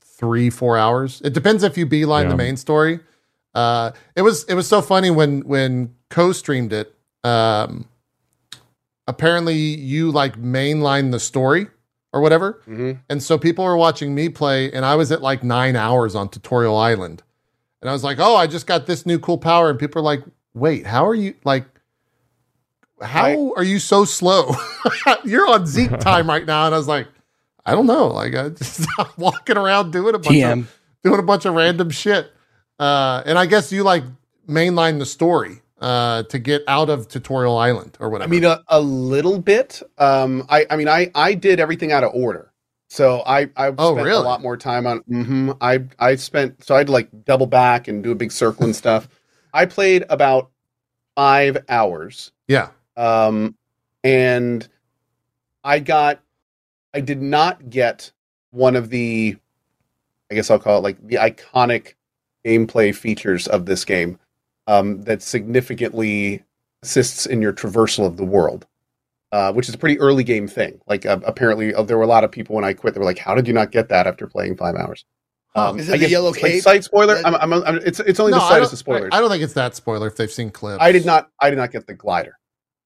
three four hours. It depends if you beeline Yeah. the main story. Uh, it was it was so funny when when co streamed it. Um, apparently you like mainline the story or whatever. hmm And so people were watching me play, and I was at like nine hours on Tutorial Island. And I was like, oh, I just got this new cool power. And people are like, wait, how are you like, how I- are you so slow? You're on Zeke time right now. And I was like, I don't know. Like, I just I'm walking around doing a bunch TM. of doing a bunch of random shit. Uh, and I guess you like mainline the story uh, to get out of Tutorial Island or whatever? I mean, a, a little bit. Um, I, I mean, I, I did everything out of order. So I, I Oh, spent really? a lot more time on. hmm I, I spent so I'd like double back and do a big circle and stuff. I played about five hours, yeah. um, and I got, I did not get one of the, I guess I'll call it like the iconic gameplay features of this game um, that significantly assists in your traversal of the world, uh, which is a pretty early game thing. Like uh, apparently, uh, there were a lot of people when I quit. They were like, "How did you not get that after playing five hours?" Um, Is it I the yellow like cape? site spoiler. That- I'm, I'm, I'm, it's it's only No, the don't, of spoilers. I, I, don't think it's that spoiler if they've seen clips. I did not. I did not get the glider.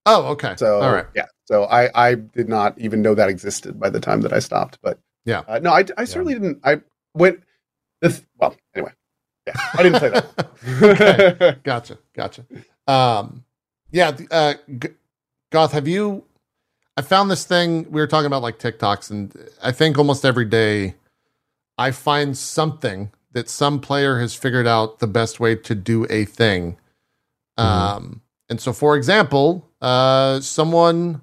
Oh, okay. So all right. yeah. So I I did not even know that existed by the time that I stopped. But Yeah. uh, no, I, I certainly didn't. I went. The th- well, yeah, I didn't say that. Okay. Gotcha. Gotcha. Um, yeah. Uh, G- Goth, have you? I found this thing. We were talking about like TikToks, and I think almost every day I find something that some player has figured out the best way to do a thing. Um, and so, for example, uh, someone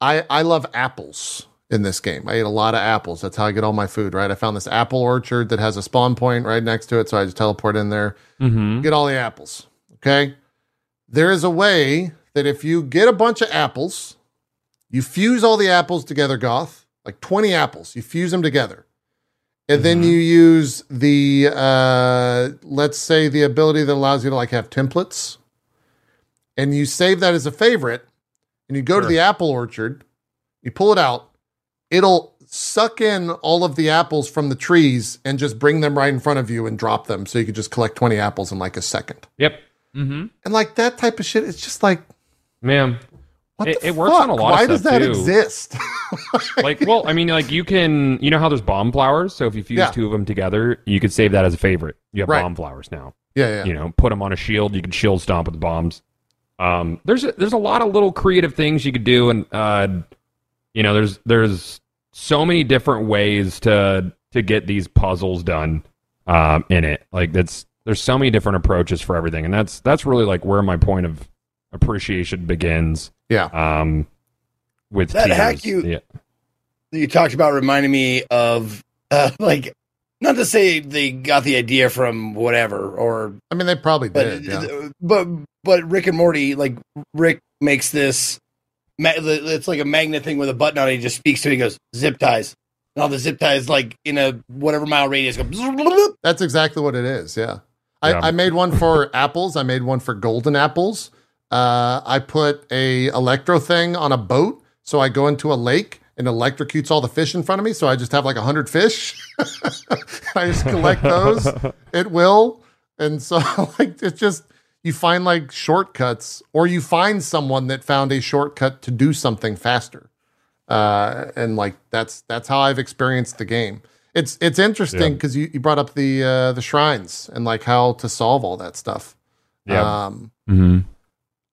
I I love apples in this game. I ate a lot of apples. That's how I get all my food. Right. I found this apple orchard that has a spawn point right next to it, so I just teleport in there Mm-hmm. get all the apples. Okay. There is a way that if you get a bunch of apples, you fuse all the apples together, Goth, like 20 apples, you fuse them together. And then Mhm. you use the, uh, let's say, the ability that allows you to like have templates. And you save that as a favorite. And you go to the apple orchard, you pull it out, it'll suck in all of the apples from the trees and just bring them right in front of you and drop them so you could just collect 20 apples in like a second. Yep. Mm-hmm. And like that type of shit, it's just like, Man, what It- it works on a lot of Why does that too. exist? like, well, I mean, like you can, you know how there's bomb flowers. So if you fuse Yeah. two of them together, you could save that as a favorite. You have Right. bomb flowers now. yeah, yeah. You know, put them on a shield. You can shield stomp with bombs. Um, there's a, there's a lot of little creative things you could do, and uh, you know, there's there's so many different ways to to get these puzzles done um, in it. Like that's there's so many different approaches for everything, and that's that's really like where my point of appreciation begins. Yeah. Um, with That Tears. hack you- Yeah. you talked about reminding me of uh, like not to say they got the idea from whatever or I mean, they probably but did. Yeah. but but Rick and Morty like Rick makes this ma- it's like a magnet thing with a button on it he just speaks to it he goes zip ties and all the zip ties like in a whatever mile radius go That's exactly what it is. Yeah. I, Yeah. I made one for apples. I made one for golden apples. Uh, I put a electro thing on a boat. So I go into a lake and electrocutes all the fish in front of me. So I just have like a hundred fish. I just collect those. It will. And so like it's just you find like shortcuts or you find someone that found a shortcut to do something faster. Uh, and like that's that's how I've experienced the game. it's it's interesting Yeah. because you, you brought up the uh, the shrines and like how to solve all that stuff. Yeah. Um, hmm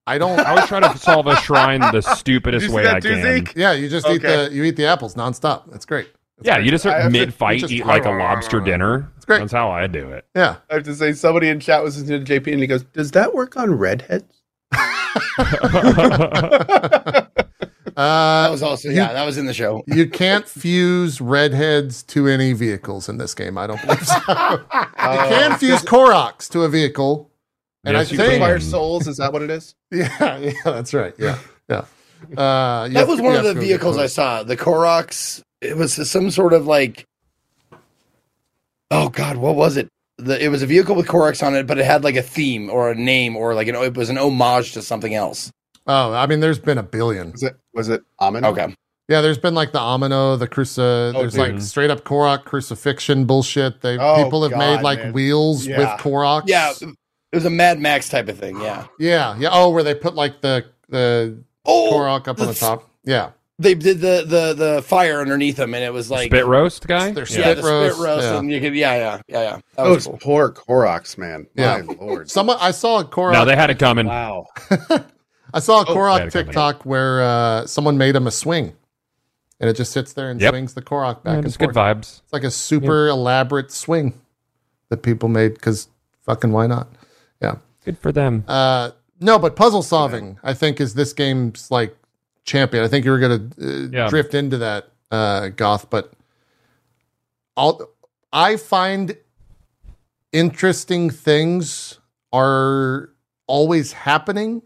I don't. I was trying to solve a shrine the stupidest Did you see way I can. Zeke? yeah, you just eat the you eat the apples nonstop. That's great. That's Yeah, great. you just I have to- mid fight eat like a lobster dinner. It's great. That's how I do it. yeah. I have to say, somebody in chat was listening to JP and he goes, Does that work on redheads? That Uh, was also you- yeah, that was in the show. you can't fuse redheads to any vehicles in this game. I don't believe so. you can fuse Koroks to a vehicle, and Yes, I you think. Fire souls, is that what it is? yeah, yeah, that's right. Yeah, yeah. Uh, That was to- one of the to go get vehicles I saw. The Koroks. It was some sort of like. Oh God, what was it? The, it was a vehicle with Koroks on it, but it had like a theme or a name or like an it was an homage to something else. Oh, I mean, there's been a billion. Was it was it Amin? Okay, Yeah, there's been like the Amino, the Cruci. Oh, there's dude. like straight up Korok crucifixion bullshit. They Oh, people have God, made like man. wheels Yeah. with Koroks. yeah, it was a Mad Max type of thing. Yeah. yeah, yeah. Oh, where they put like the the Oh, Korok up on the the- top. Yeah, they did the the the fire underneath them, and it was like Spit roast guy. They're yeah, spit the roast, spit roast, yeah. and you could yeah, yeah, yeah, yeah. That was Those cool. poor Koroks, man. Yeah. My lord. someone I saw a Korok. Now they had it coming. wow. I saw a Oh, Korok bad company. TikTok where uh, someone made him a swing, and it just sits there and Yep. swings the Korok back Yeah, and just forth. good vibes. It's like a super elaborate swing that people made because fucking why not? Yeah. Good for them. Uh, no, but puzzle solving, I think, is this game's like champion. I think you were going to uh, Yeah. drift into that, uh, Goth, but I'll, I find interesting things are always happening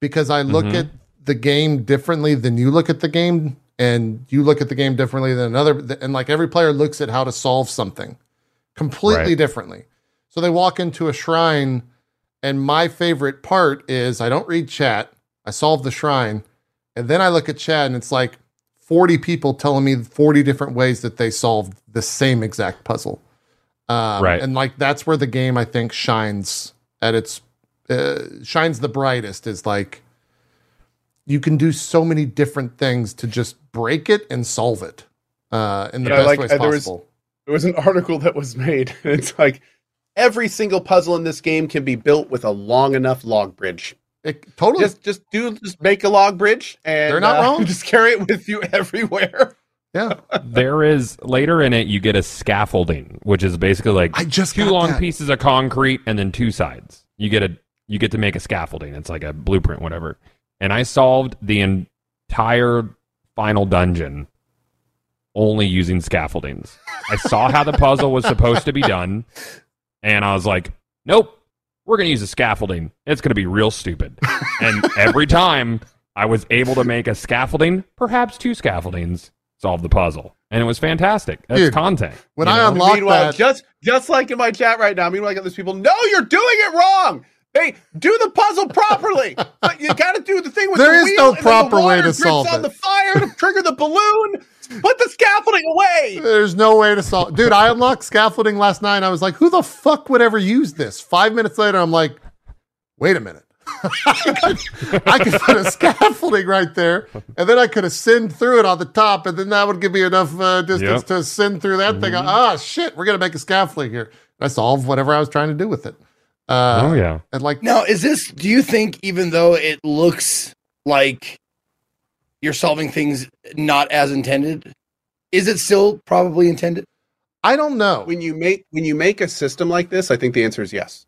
because I look Mhm. at the game differently than you look at the game, and you look at the game differently than another. And like every player looks at how to solve something completely Right. differently. So they walk into a shrine, and my favorite part is I don't read chat. I solve the shrine, and then I look at chat and it's like 40 people telling me 40 different ways that they solved the same exact puzzle. Um, Right. And like that's where the game I think shines at its uh, shines the brightest is like you can do so many different things to just break it and solve it uh, in the Yeah, best like, ways uh, there was- possible. There was an article that was made. And it's like every single puzzle in this game can be built with a long enough log bridge. It, totally. Just just do just make a log bridge and They're not uh, wrong. Just carry it with you everywhere. yeah. there is later in it you get a scaffolding, which is basically like I just two long that. pieces of concrete and then two sides. You get a you get to make a scaffolding. It's like a blueprint, whatever. And I solved the entire final dungeon only using scaffoldings. I saw how the puzzle was supposed to be done, and I was like, "Nope, we're gonna use a scaffolding. It's gonna be real stupid." And every time I was able to make a scaffolding, perhaps two scaffoldings, solve the puzzle, and it was fantastic. That's Dude, content. when you I know? unlock- meanwhile, that. just just like in my chat right now, meanwhile, I got these people. No, you're doing it wrong. They do the puzzle properly. but you got to do the thing with There the is wheel, no and the proper way water to drips solve on the fire to trigger the balloon. Put the scaffolding away. There's no way to solve. Dude, I unlocked scaffolding last night. And I was like, who the fuck would ever use this? Five minutes later, I'm like, wait a minute. I could put a scaffolding right there, and then I could ascend through it on the top, and then that would give me enough uh, distance Yep. Mm-hmm. to ascend through that thing. Ah, shit, we're gonna make a scaffolding here. I solved whatever I was trying to do with it. Uh, oh yeah. and like, Now, is this? Do you think, even though it looks like you're solving things not as intended, is it still probably intended? I don't know. When you make when you make a system like this, I think the answer is yes.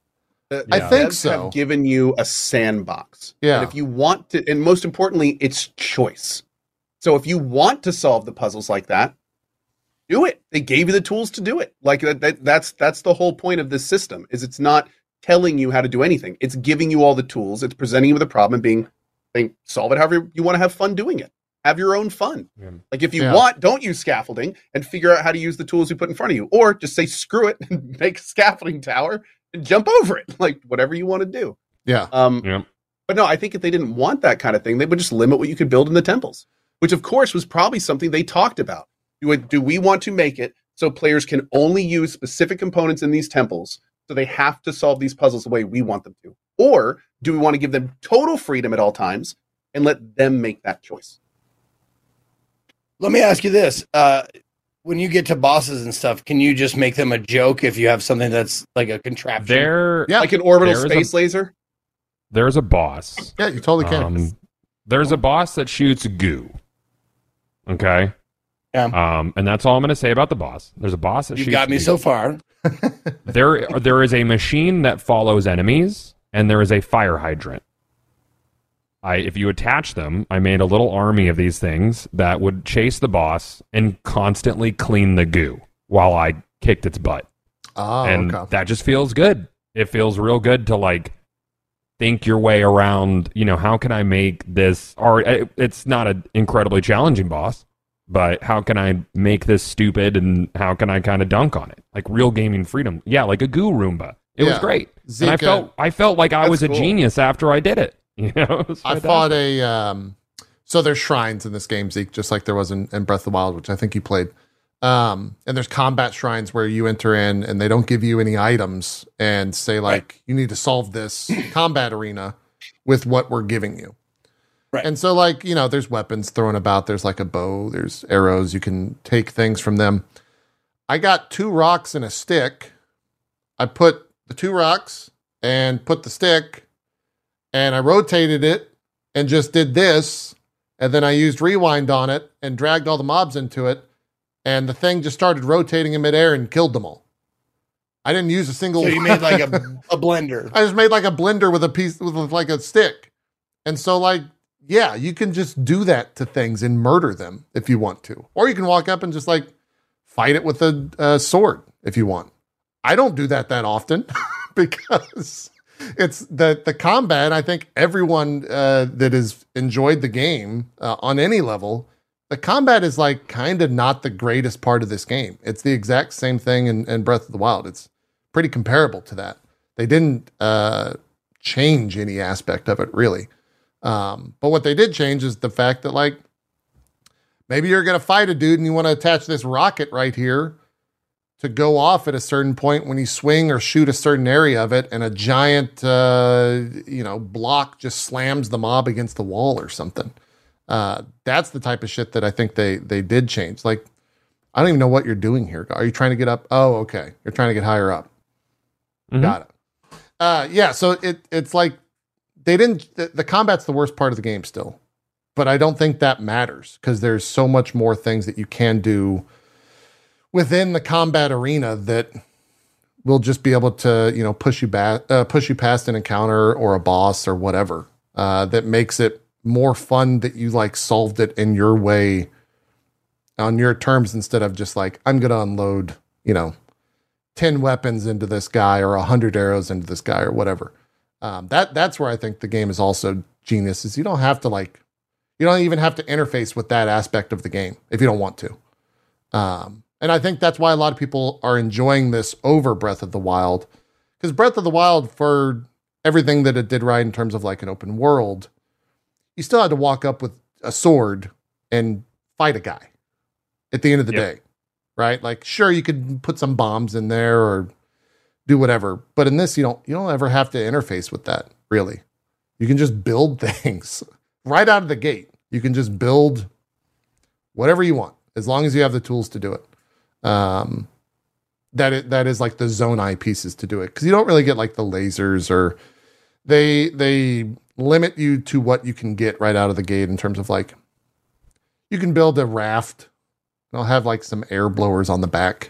The- I think devs so. Have given you a sandbox. Yeah. And if you want to, and most importantly, it's choice. So if you want to solve the puzzles like that, do it. They gave you the tools to do it. Like that, that that's that's the whole point of this system. Is it's not telling you how to do anything. It's giving you all the tools. It's presenting you with a problem and being saying solve it however you want to have fun doing it. Have your own fun. Yeah. Like if you Yeah. want, don't use scaffolding and figure out how to use the tools we put in front of you, or just say screw it and make a scaffolding tower and jump over it. Like whatever you want to do. yeah, Um, Yeah. But no, I think if they didn't want that kind of thing, they would just limit what you could build in the temples, which of course was probably something they talked about. Do, it, do we want to make it so players can only use specific components in these temples, so they have to solve these puzzles the way we want them to? Or do we want to give them total freedom at all times and let them make that choice? Let me ask you this: uh, when you get to bosses and stuff, can you just make them a joke if you have something that's like a contraption? There, Yeah. Like an orbital space a- laser. there's a boss. Yeah, you totally can. Um, there's a boss that shoots goo. Okay. Yeah. Um, and that's all I'm going to say about the boss. There's a boss that You've shoots got me goo. so far. there there is a machine that follows enemies and there is a fire hydrant. I if you attach them i made a little army of these things that would chase the boss and constantly clean the goo while i kicked its butt. Oh, and okay. that just feels good. It feels real good to like think your way around you know how can i make this or eh, it's not an incredibly challenging boss but how can i make this stupid and how can i kind of dunk on it? Like real gaming freedom. Yeah like a goo roomba it was Yeah. great and i felt i felt like i That's was a cool. genius after i did it you know It I fought a. Um, so there's shrines in this game, Zeke, just like there was in, in Breath of the Wild, which I think you played. Um, and there's combat shrines where you enter in and they don't give you any items and say like you need to solve this combat arena with what we're giving you. Right. And so like, you know, there's weapons thrown about, there's like a bow, there's arrows, you can take things from them. I got two rocks and a stick. I put the two rocks and put the stick and I rotated it and just did this. And then I used rewind on it and dragged all the mobs into it. And the thing just started rotating in midair and killed them all. I didn't use a single. So you made like a, a blender. I just made like a blender with a piece with like a stick. And so like yeah, you can just do that to things and murder them if you want to. Or you can walk up and just like fight it with a, a sword if you want. I don't do that that often because it's the the combat. I think everyone uh, that has enjoyed the game uh, on any level, the combat is like kind of not the greatest part of this game. It's the exact same thing in, in Breath of the Wild. It's pretty comparable to that. They didn't uh, change any aspect of it really. Um, but what they did change is the fact that like maybe you're gonna fight a dude and you want to attach this rocket right here to go off at a certain point when you swing or shoot a certain area of it, and a giant uh, you know block just slams the mob against the wall or something. Uh, that's the type of shit that I think they they did change. Like I don't even know what you're doing here. Are you trying to get up? Oh, okay. You're trying to get higher up. Mhm. Got it. Uh, yeah. So it it's like they didn't. The, the combat's the worst part of the game still, but I don't think that matters because there's so much more things that you can do within the combat arena that will just be able to you know push you back, uh, push you past an encounter or a boss or whatever. Uh, that makes it more fun that you like solved it in your way on your terms instead of just like I'm gonna unload you know 10 weapons into this guy or 100 arrows into this guy or whatever um, that that's where i think the game is also genius is you don't have to like you don't even have to interface with that aspect of the game if you don't want to um, and i think that's why a lot of people are enjoying this over breath of the wild because breath of the wild for everything that it did right in terms of like an open world you still had to walk up with a sword and fight a guy at the end of the Yep. day right? Like, sure, you could put some bombs in there or do whatever, but in this, you don't you don't ever have to interface with that really. You can just build things right out of the gate. You can just build whatever you want as long as you have the tools to do it. Um, that is, that is like the Zonai pieces to do it because you don't really get like the lasers or they they limit you to what you can get right out of the gate in terms of like you can build a raft They'll have like some air blowers on the back.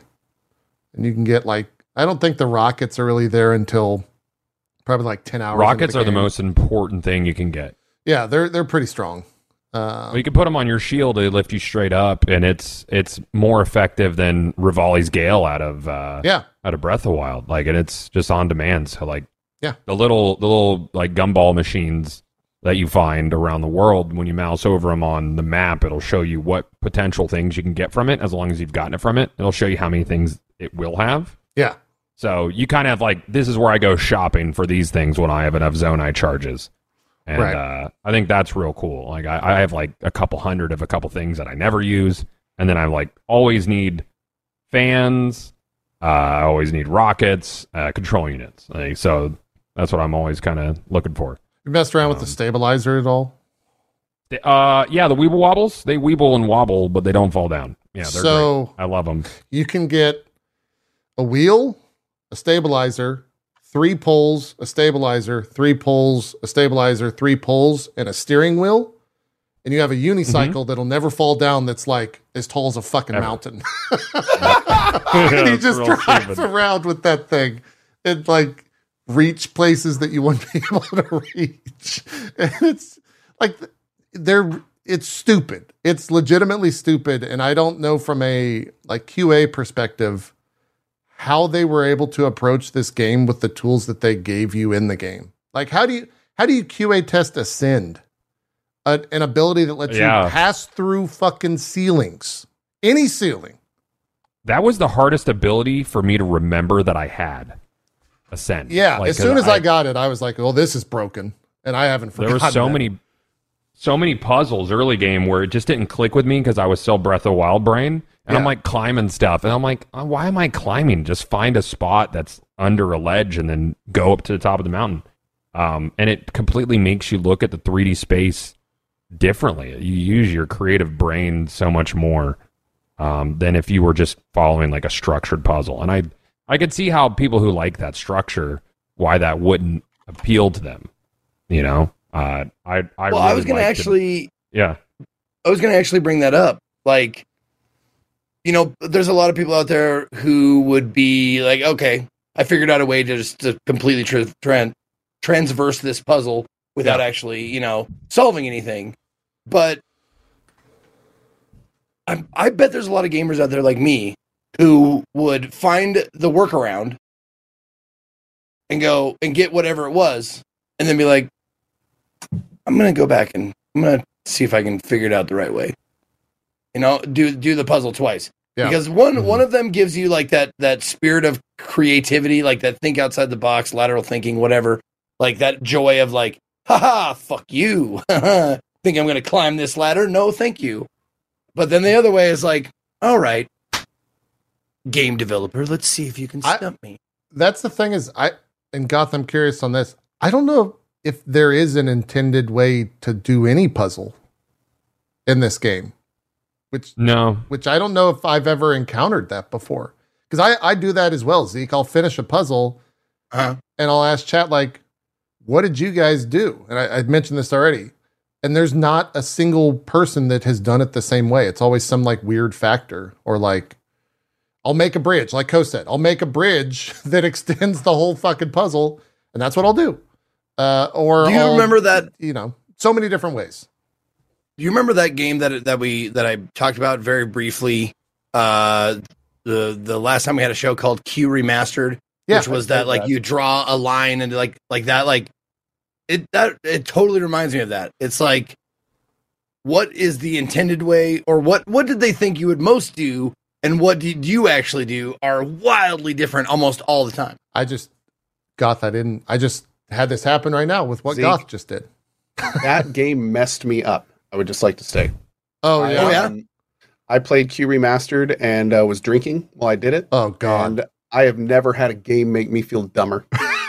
And you can get like I don't think the rockets are really there until probably like 10 hours. Rockets are the most important thing you can get. Yeah, they're they're pretty strong. Uh, Well, you can put them on your shield to lift you straight up, and it's it's more effective than Revali's Gale out of uh, yeah, out of Breath of Wild. Like, and it's just on demand. So, like, Yeah. the little the little like gumball machines that you find around the world when you mouse over them on the map, it'll show you what potential things you can get from it. As long as you've gotten it from it, it'll show you how many things it will have. yeah, So you kind of like this is where I go shopping for these things when I have enough eye charges. And Right. uh, I think that's real cool. Like I, I have like a couple hundred of a couple things that I never use, and then I like always need fans. Uh, I always need rockets, uh, control units. Like, so that's what I'm always kind of looking for. you messed around with the Um, stabilizer at all? Uh, yeah, the Weeble wobbles they weeble and wobble, but they don't fall down. Yeah, they're so great. I love them. you can get a wheel, a stabilizer, three poles, a stabilizer, three poles, a stabilizer, three poles, and a steering wheel. And you have a unicycle mm-hmm. that'll never fall down that's like as tall as a fucking Ever. mountain. and you just real drive stupid. around with that thing and like reach places that you wouldn't be able to reach. And it's like they're it's stupid. It's legitimately stupid. And I don't know from a like QA perspective how they were able to approach this game with the tools that they gave you in the game. Like how do you how do you QA test ascend? A, an ability that lets Yeah. you pass through fucking ceilings. Any ceiling. That was the hardest ability for me to remember that I had. Ascend. Yeah, Like, as soon as I, got it, I was like, "Oh, this is broken," and I haven't forgotten. there were so that. many so many puzzles early game where it just didn't click with me because I was still Breath of Wild brain. And I'm like climbing stuff. And I'm like, "Uh, why am I climbing? Just find a spot that's under a ledge and then go up to the top of the mountain. Um, and it completely makes you look at the 3D space differently. You use your creative brain so much more um, than if you were just following like a structured puzzle. And I, I could see how people who like that structure, why that wouldn't appeal to them. You know, uh, I, I, well, I was going to actually, yeah, I was going to actually bring that up. Like, you know, there's a lot of people out there who would be like, okay, I figured out a way to just to completely tr- tran transverse this puzzle without Yeah. actually, you know, solving anything. But I, I bet there's a lot of gamers out there like me who would find the workaround and go and get whatever it was, and then be like, I'm gonna go back and I'm gonna see if I can figure it out the right way. You know, do do the puzzle twice. Yeah. Because one Mhm. one of them gives you like that that spirit of creativity, like that think outside the box, lateral thinking, whatever. Like that joy of like, haha, fuck you. think I'm gonna climb this ladder? No, thank you. But then the other way is like, all right, game developer, let's see if you can I- stump me. That's the thing is, I and Goth. I'm curious on this. I don't know if there is an intended way to do any puzzle in this game, which no, which I don't know if I've ever encountered that before. Because I I do that as well, Zeke. I'll finish a puzzle Uh-huh. and I'll ask chat like, "What did you guys do?" And I, I mentioned this already. And there's not a single person that has done it the same way. It's always some like weird factor or like, I'll make a bridge, like Co said. I'll make a bridge that extends the whole fucking puzzle, and that's what I'll do. Uh, or Do you I'll- remember that You know, so many different ways. Do you remember that game that that we that I talked about very briefly? Uh, the the last time we had a show called Q Remastered, Yeah, which was I that like that. you draw a line and like like that like it that it totally reminds me of that. It's like what is the intended way or what what did they think you would most do and what did you actually do are wildly different almost all the time. I just Goth. I didn't. I just had this happen right now with what Zeke. Goth just did. that game messed me up. I would just like to say. Oh I, yeah. Oh, yeah? um, I played Q Remastered and uh, was drinking while I did it. Oh god. And I have never had a game make me feel dumber.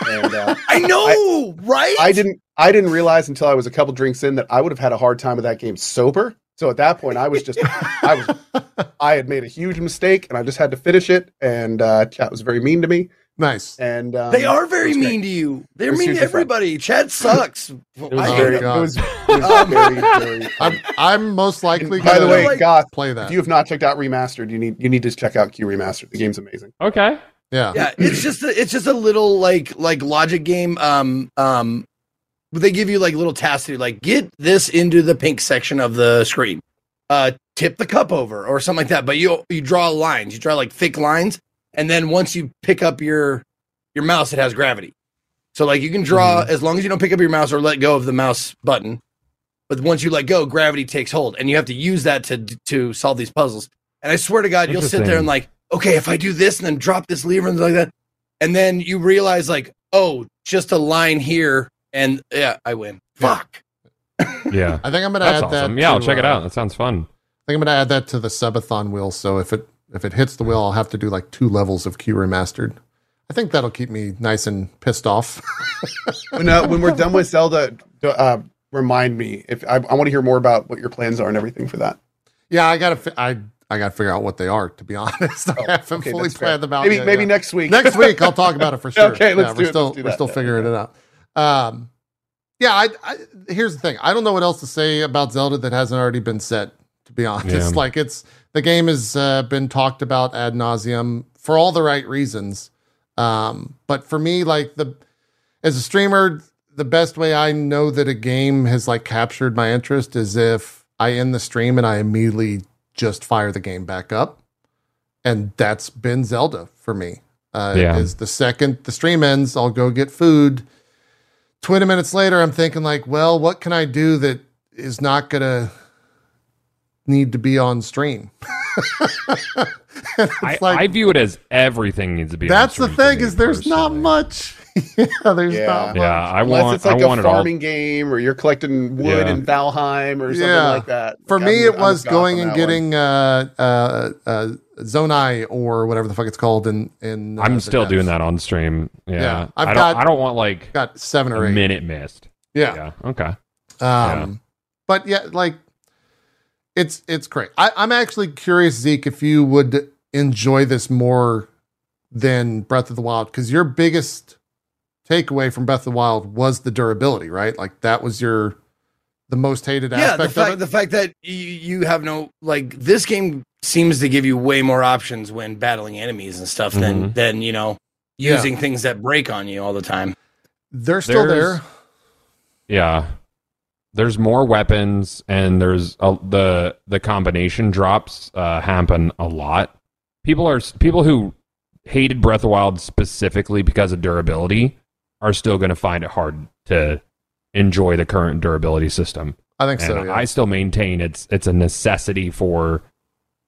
and uh, I know, right? I didn't I didn't realize until I was a couple drinks in that I would have had a hard time with that game sober. So at that point, I was just I was I had made a huge mistake and I just had to finish it. And uh, chat was very mean to me. Nice. And um, They are very it great. mean to you. They're mean to hugely fun. everybody. Chat sucks. It was I very, God. It was, it was um, very, very I'm, I'm most likely. By the way, like- Goth, play that. if you have not checked out Remastered, you need you need to check out Q Remastered. The game's amazing. okay. yeah. yeah, it's just a, it's just a little like like logic game. Um um, but they give you like little tasks to do, like get this into the pink section of the screen, uh, tip the cup over or something like that. But you you draw lines, you draw like thick lines, and then once you pick up your your mouse, it has gravity. So like you can draw as long as you don't pick up your mouse or let go of the mouse button. But once you let go, gravity takes hold, and you have to use that to to solve these puzzles. And I swear to God, you'll sit there and like, okay, if I do this and then drop this lever and like that, and then you realize like, oh, just a line here, and yeah, I win. Yeah. Fuck. Yeah. I think I'm gonna That's add awesome. that. Yeah, I'll to, check it uh, out. That sounds fun. I think I'm gonna add that to the subathon wheel. So if it if it hits the wheel, I'll have to do like two levels of Q remastered. I think that'll keep me nice and pissed off. When uh, when we're done with Zelda, uh, remind me if I, I want to hear more about what your plans are and everything for that. yeah, I gotta. fi- I I got to figure out what they are. To be honest, I haven't Oh, okay, fully that's fair. planned them out. Maybe yet, maybe yeah. next week. next week I'll talk about it for sure. Okay, let's yeah, do we're it. Still, Let's do we're that. still Yeah, figuring it out. Um, yeah, I, I here's the thing. I don't know what else to say about Zelda that hasn't already been said. To be honest, Yeah. like it's the game has uh, been talked about ad nauseum for all the right reasons. Um, but for me, like the as a streamer, the best way I know that a game has like captured my interest is if I end the stream and I immediately just fire the game back up. And that's been Zelda for me. Uh, Yeah. Is the second the stream ends, I'll go get food. 20 minutes later, I'm thinking, like, well, what can I do that is not going to need to be on stream? I, like- I view it as everything needs to be. that's the stream for thing is there's not much. yeah, there's Yeah. not much. Yeah, I Unless want. it's like I a want all. farming game or you're collecting wood Yeah. in Valheim or something Yeah. like that. For me, I'm- it was going and getting uh, uh, uh, Zonai or whatever the fuck it's called. In in uh, I'm still doing that on stream. Yeah, Yeah, I've I don't. got- I don't want like Got seven a or eight. minute missed. Yeah. Yeah. Okay. Um, but yeah, like it's it's great. I, I'm actually curious, Zeke, if you would enjoy this more than Breath of the Wild, because your biggest takeaway from Breath of the Wild was the durability, right? Like that was your the most hated yeah, the aspect fact of it. the fact that you, you have no like this game seems to give you way more options when battling enemies and stuff than Mhm. than you know Yeah. using things that break on you all the time. They're still There's- there. Yeah. There's more weapons, and there's a, the the combination drops uh, happen a lot. People are people who hated Breath of Wild specifically because of durability are still going to find it hard to enjoy the current durability system. I think And so. Yeah. I still maintain it's it's a necessity for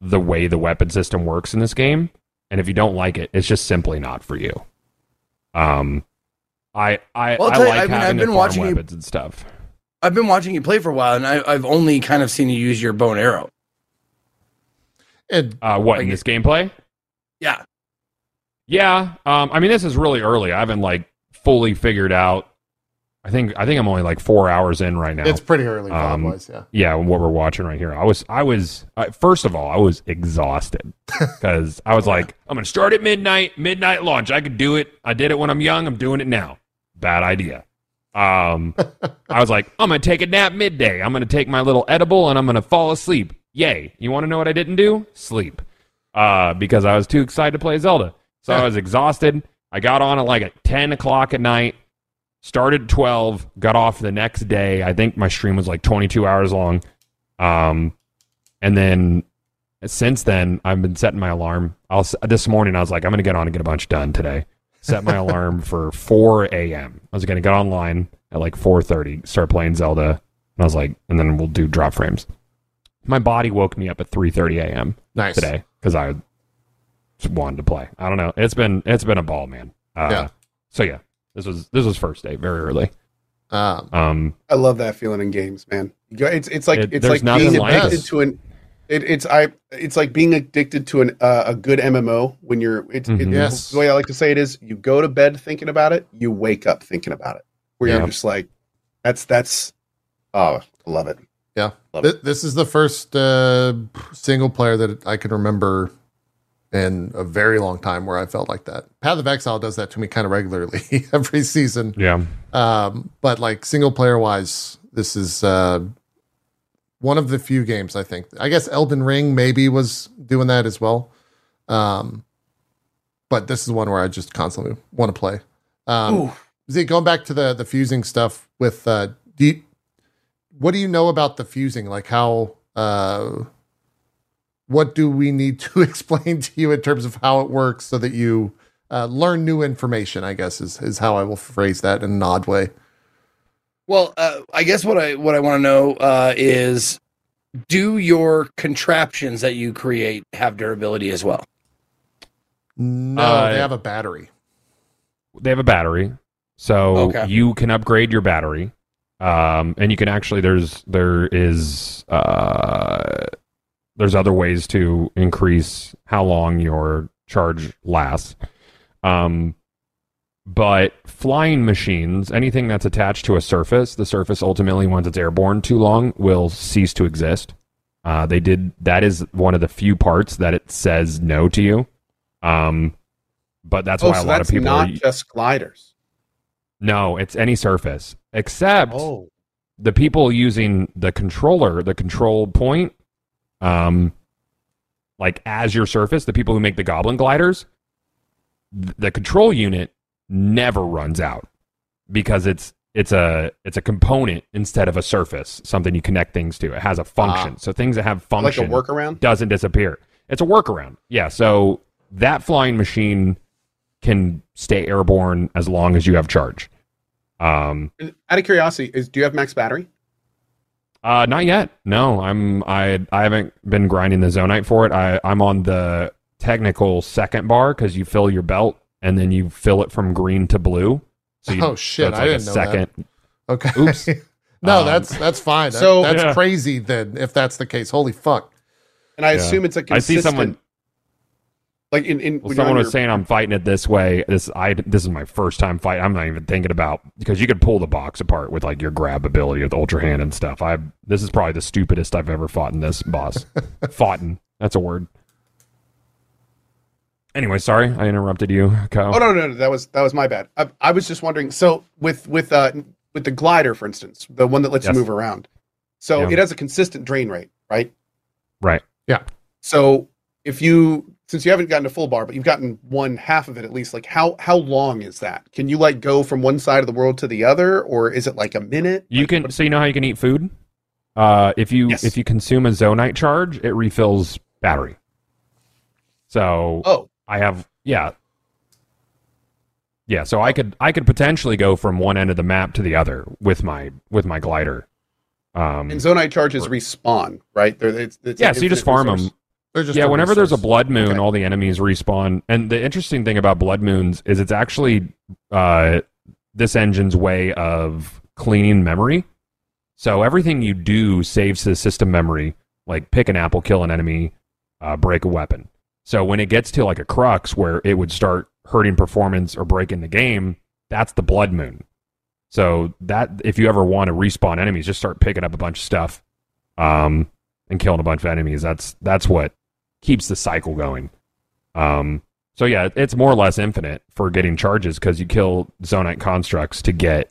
the way the weapon system works in this game. And if you don't like it, it's just simply not for you. Um, I I, Well, I tell you, like I mean, I've having been watching you- weapons and stuff. I've been watching you play for a while, and I, I've only kind of seen you use your bow and arrow. And Uh, what in this gameplay? Yeah, Yeah. Um, I mean, this is really early. I haven't like fully figured out. I think I think I'm only like four hours in right now. it's pretty early, Um, wise, yeah. yeah, what we're watching right here. I was, I was, uh, first of all, I was exhausted because I was like, I'm going to start at midnight, midnight launch. I could do it. I did it when I'm young. I'm doing it now. Bad idea. Um, I was like, I'm going to take a nap midday. I'm going to take my little edible and I'm going to fall asleep. Yay. You want to know what I didn't do? Sleep. Uh, because I was too excited to play Zelda. So I was exhausted. I got on at like at 10 o'clock at night started 12 got off the next day i think my stream was like 22 hours long um and then since then i've been setting my alarm i'll this morning i was like i'm gonna get on and get a bunch done today set my alarm for 4 a.m i was gonna get online at like 4.30 start playing zelda and i was like and then we'll do drop frames my body woke me up at 3.30 a.m Nice. today because i just wanted to play i don't know it's been it's been a ball man uh, Yeah. so yeah this was this was first day very early Um, um I love that feeling in games, man. It's it's like It- it's like being nothing like addicted to an. It, it's I. It's like being addicted to an uh, a good MMO when you're. It's it, Mhm. Yes. The way I like to say it is, you go to bed thinking about it, you wake up thinking about it. Where Yeah. you're just like, that's that's. Oh, I love it. Yeah. Love Th- this is the first uh, single player that I can remember in a very long time where I felt like that. Path of Exile does that to me kind of regularly every season. yeah Um, but like single player wise, this is uh, one of the few games I think. I guess Elden Ring maybe was doing that as well. Um, but this is one where I just constantly want to play. Um. Zeke, going back to the the fusing stuff with uh, do you, what do you know about the fusing? Like how uh, what do we need to explain to you in terms of how it works so that you uh, learn new information? I guess is is how I will phrase that in an odd way. Well, uh, I guess what I what I want to know uh, is, do your contraptions that you create have durability as well? No, Uh, they have a battery. they have a battery so Okay. you can upgrade your battery um and you can actually there's there is uh there's other ways to increase how long your charge lasts um but flying machines anything that's attached to a surface the surface ultimately once it's airborne too long will cease to exist Uh, they did that is one of the few parts that it says no to you. Um, but that's oh, why so a lot of people not are. just gliders. No, it's any surface except Oh, the people using the controller, the control point, um, like as your surface, the people who make the goblin gliders, th- the control unit never runs out because it's it's a it's a component instead of a surface, something you connect things to. It has a function. so things that have like a function workaround. doesn't disappear. It's a workaround. Yeah. So that flying machine can stay airborne as long as you have charge. Um, Out of curiosity, is do you have max battery? uh, not yet. No, I'm I I haven't been grinding the zonaite for it. I I'm on the technical second bar because you fill your belt and then you fill it from green to blue. So you, Oh, shit, so it's I like a didn't know that. second. Okay. Oops. no, Um, that's that's fine. So- that's Yeah. crazy then if that's the case. Holy fuck. And I Yeah. assume it's a I see someone. like in in Well, someone was your- saying I'm fighting it this way. This I this is my first time fight. I'm not even thinking about because you could pull the box apart with like your grab ability with ultra hand and stuff. I this is probably the stupidest I've ever fought in this boss. fought in that's a word. Anyway, sorry I interrupted you, Kyle. Oh no, no, no, that was that was my bad. I, I was just wondering. So with with uh with the glider, for instance, the one that lets Yes. you move around, so Yeah. it has a consistent drain rate, right? Right. Yeah so if you since you haven't gotten a full bar, but you've gotten one half of it at least, like how how long is that? Can you like go from one side of the world to the other, or is it like a minute? You Like, can what- so you know how you can eat food. Uh, if you Yes. if you consume a zonaite charge, it refills battery. So Oh, I have yeah. Yeah, so I could I could potentially go from one end of the map to the other with my with my glider. Um, and zonaite charges respawn, right? They're, it's, it's yeah, so you just farm resource. them. Yeah, whenever there's a blood moon, Okay. all the enemies respawn. And the interesting thing about blood moons is it's actually uh, this engine's way of cleaning memory. So everything you do saves to the system memory, like pick an apple, kill an enemy, uh, break a weapon. So when it gets to like a crux where it would start hurting performance or breaking the game, that's the blood moon. So that if you ever want to respawn enemies, just start picking up a bunch of stuff, um, and killing a bunch of enemies. That's that's what keeps the cycle going. Um, so yeah, it's more or less infinite for getting charges because you kill zonaite constructs to get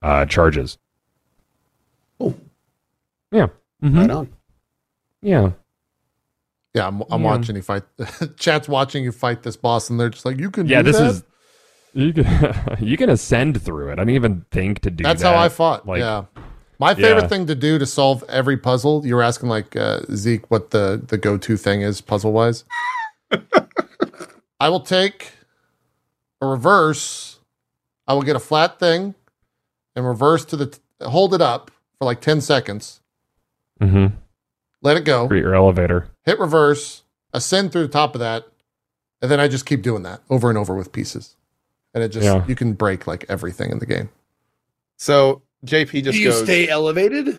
uh, charges. Cool. Yeah. Mhm. Right on. Yeah. Yeah, I'm, I'm Yeah. watching you fight. Chat's watching you fight this boss, and they're just like, "You can." Yeah. do This that? is you can you can ascend through it. I didn't even think to do That's that. how I fought. Like- yeah. My favorite Yeah. thing to do to solve every puzzle. You were asking like uh, Zeke what the the go to thing is puzzle wise. I will take a reverse. I will get a flat thing and reverse to the t- hold it up for like ten seconds. Mm-hmm. Let it go. Create your elevator. Hit reverse. Ascend through the top of that, and then I just keep doing that over and over with pieces. And it just Yeah. you can break like everything in the game. So JP just Do you goes. stay elevated?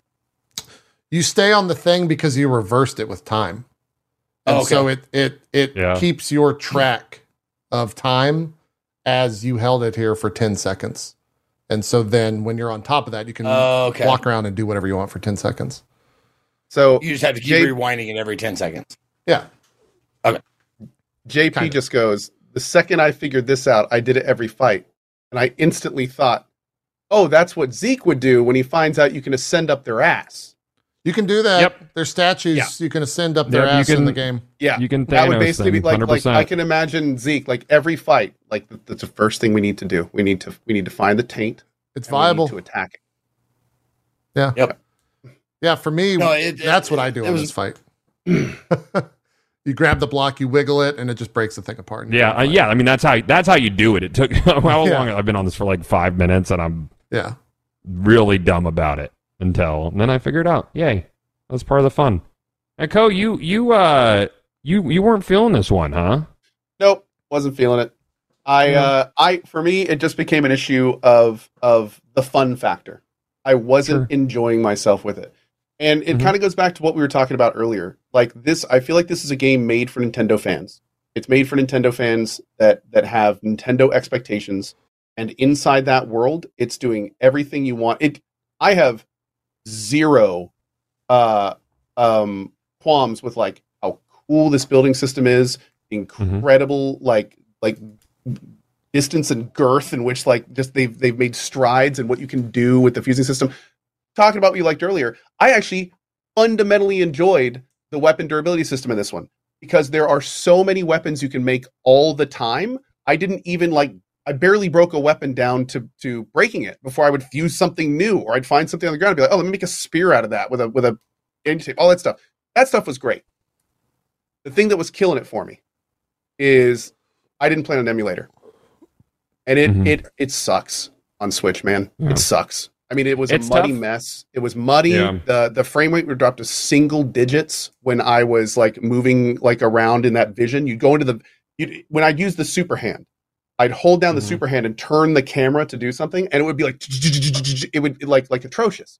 you stay on the thing because you reversed it with time. And Oh, okay. so it it it Yeah. keeps your track of time as you held it here for 10 seconds. And so then when you're on top of that, you can Oh, okay. walk around and do whatever you want for 10 seconds. So You just have to keep Jay- rewinding it every 10 seconds. Yeah. Okay. JP Kinda. just goes, the second I figured this out, I did it every fight. And I instantly thought, oh, that's what Zeke would do when he finds out you can ascend up their ass. You can do that. Yep. There's statues Yeah. you can ascend up their Yeah, you ass in the game. Yeah. You can that would Thanos basically be like, like 100%. I can imagine Zeke, like every fight, like that's the first thing we need to do. We need to we need to find the taint. It's and we need viable. to attack it. Yeah, for me, No, it- that's it- what I do it in was- this fight. you grab the block, you wiggle it, and it just breaks the thing apart. and Yeah, uh, yeah. I mean, that's how that's how you do it. It took how Yeah. long? I've been on this for like five minutes, and I'm yeah. really dumb about it until and then I figured out. Yay, that's part of the fun. And Co, you you uh you you weren't feeling this one, huh? Nope, wasn't feeling it. I Yeah. uh I for me it just became an issue of of the fun factor. I wasn't Sure. enjoying myself with it. And it Mhm. kind of goes back to what we were talking about earlier. Like this I feel like this is a game made for Nintendo fans. It's made for Nintendo fans that that have Nintendo expectations and inside that world it's doing everything you want. It I have zero uh um, qualms with like how cool this building system is, incredible like like distance and girth in which like just they've they've made strides in what you can do with the fusing system. Talking about what you liked earlier, I actually fundamentally enjoyed the weapon durability system in this one because there are so many weapons you can make all the time. I didn't even like I barely broke a weapon down to to breaking it before I would fuse something new or I'd find something on the ground and be like, oh, let me make a spear out of that with a with a all that stuff. That stuff was great. The thing that was killing it for me is I didn't play on an emulator. And it Mhm. it it sucks on Switch, man. Yeah. It sucks. I mean, it was It's a muddy tough. mess. It was muddy. Yeah. The the frame rate would drop to single digits when I was like moving like around in that vision. You'd go into the you'd, when I'd use the super hand, I'd hold down the Mhm. super hand and turn the camera to do something, and it would be like it would like like atrocious.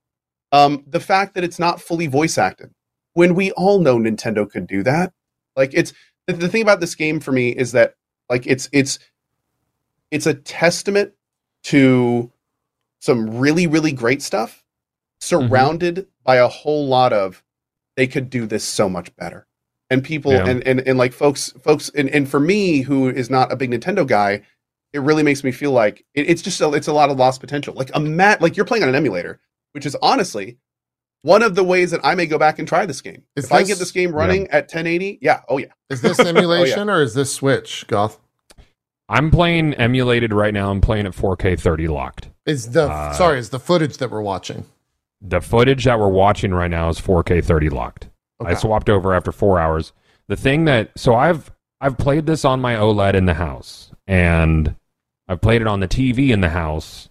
Um, the fact that it's not fully voice acted, when we all know Nintendo could do that, like it's the, the thing about this game for me is that like it's it's it's a testament to some really really great stuff mm-hmm. surrounded by a whole lot of they could do this so much better. And people Yeah. and, and and like folks folks and, and for me who is not a big nintendo guy it really makes me feel like it, it's just a, it's a lot of lost potential. Like a mat like you're playing on an emulator which is honestly one of the ways that i may go back and try this game. Is if i get this game running at 1080 yeah oh yeah. Is this oh, emulation or is this Switch, Goth? I'm playing emulated right now. I'm playing at 4K 30 locked. Is the Uh, sorry, is the footage that we're watching? The footage that we're watching right now is 4K 30 locked. I swapped over after four hours. The thing that so I've I've played this on my OLED in the house, and I've played it on the TV in the house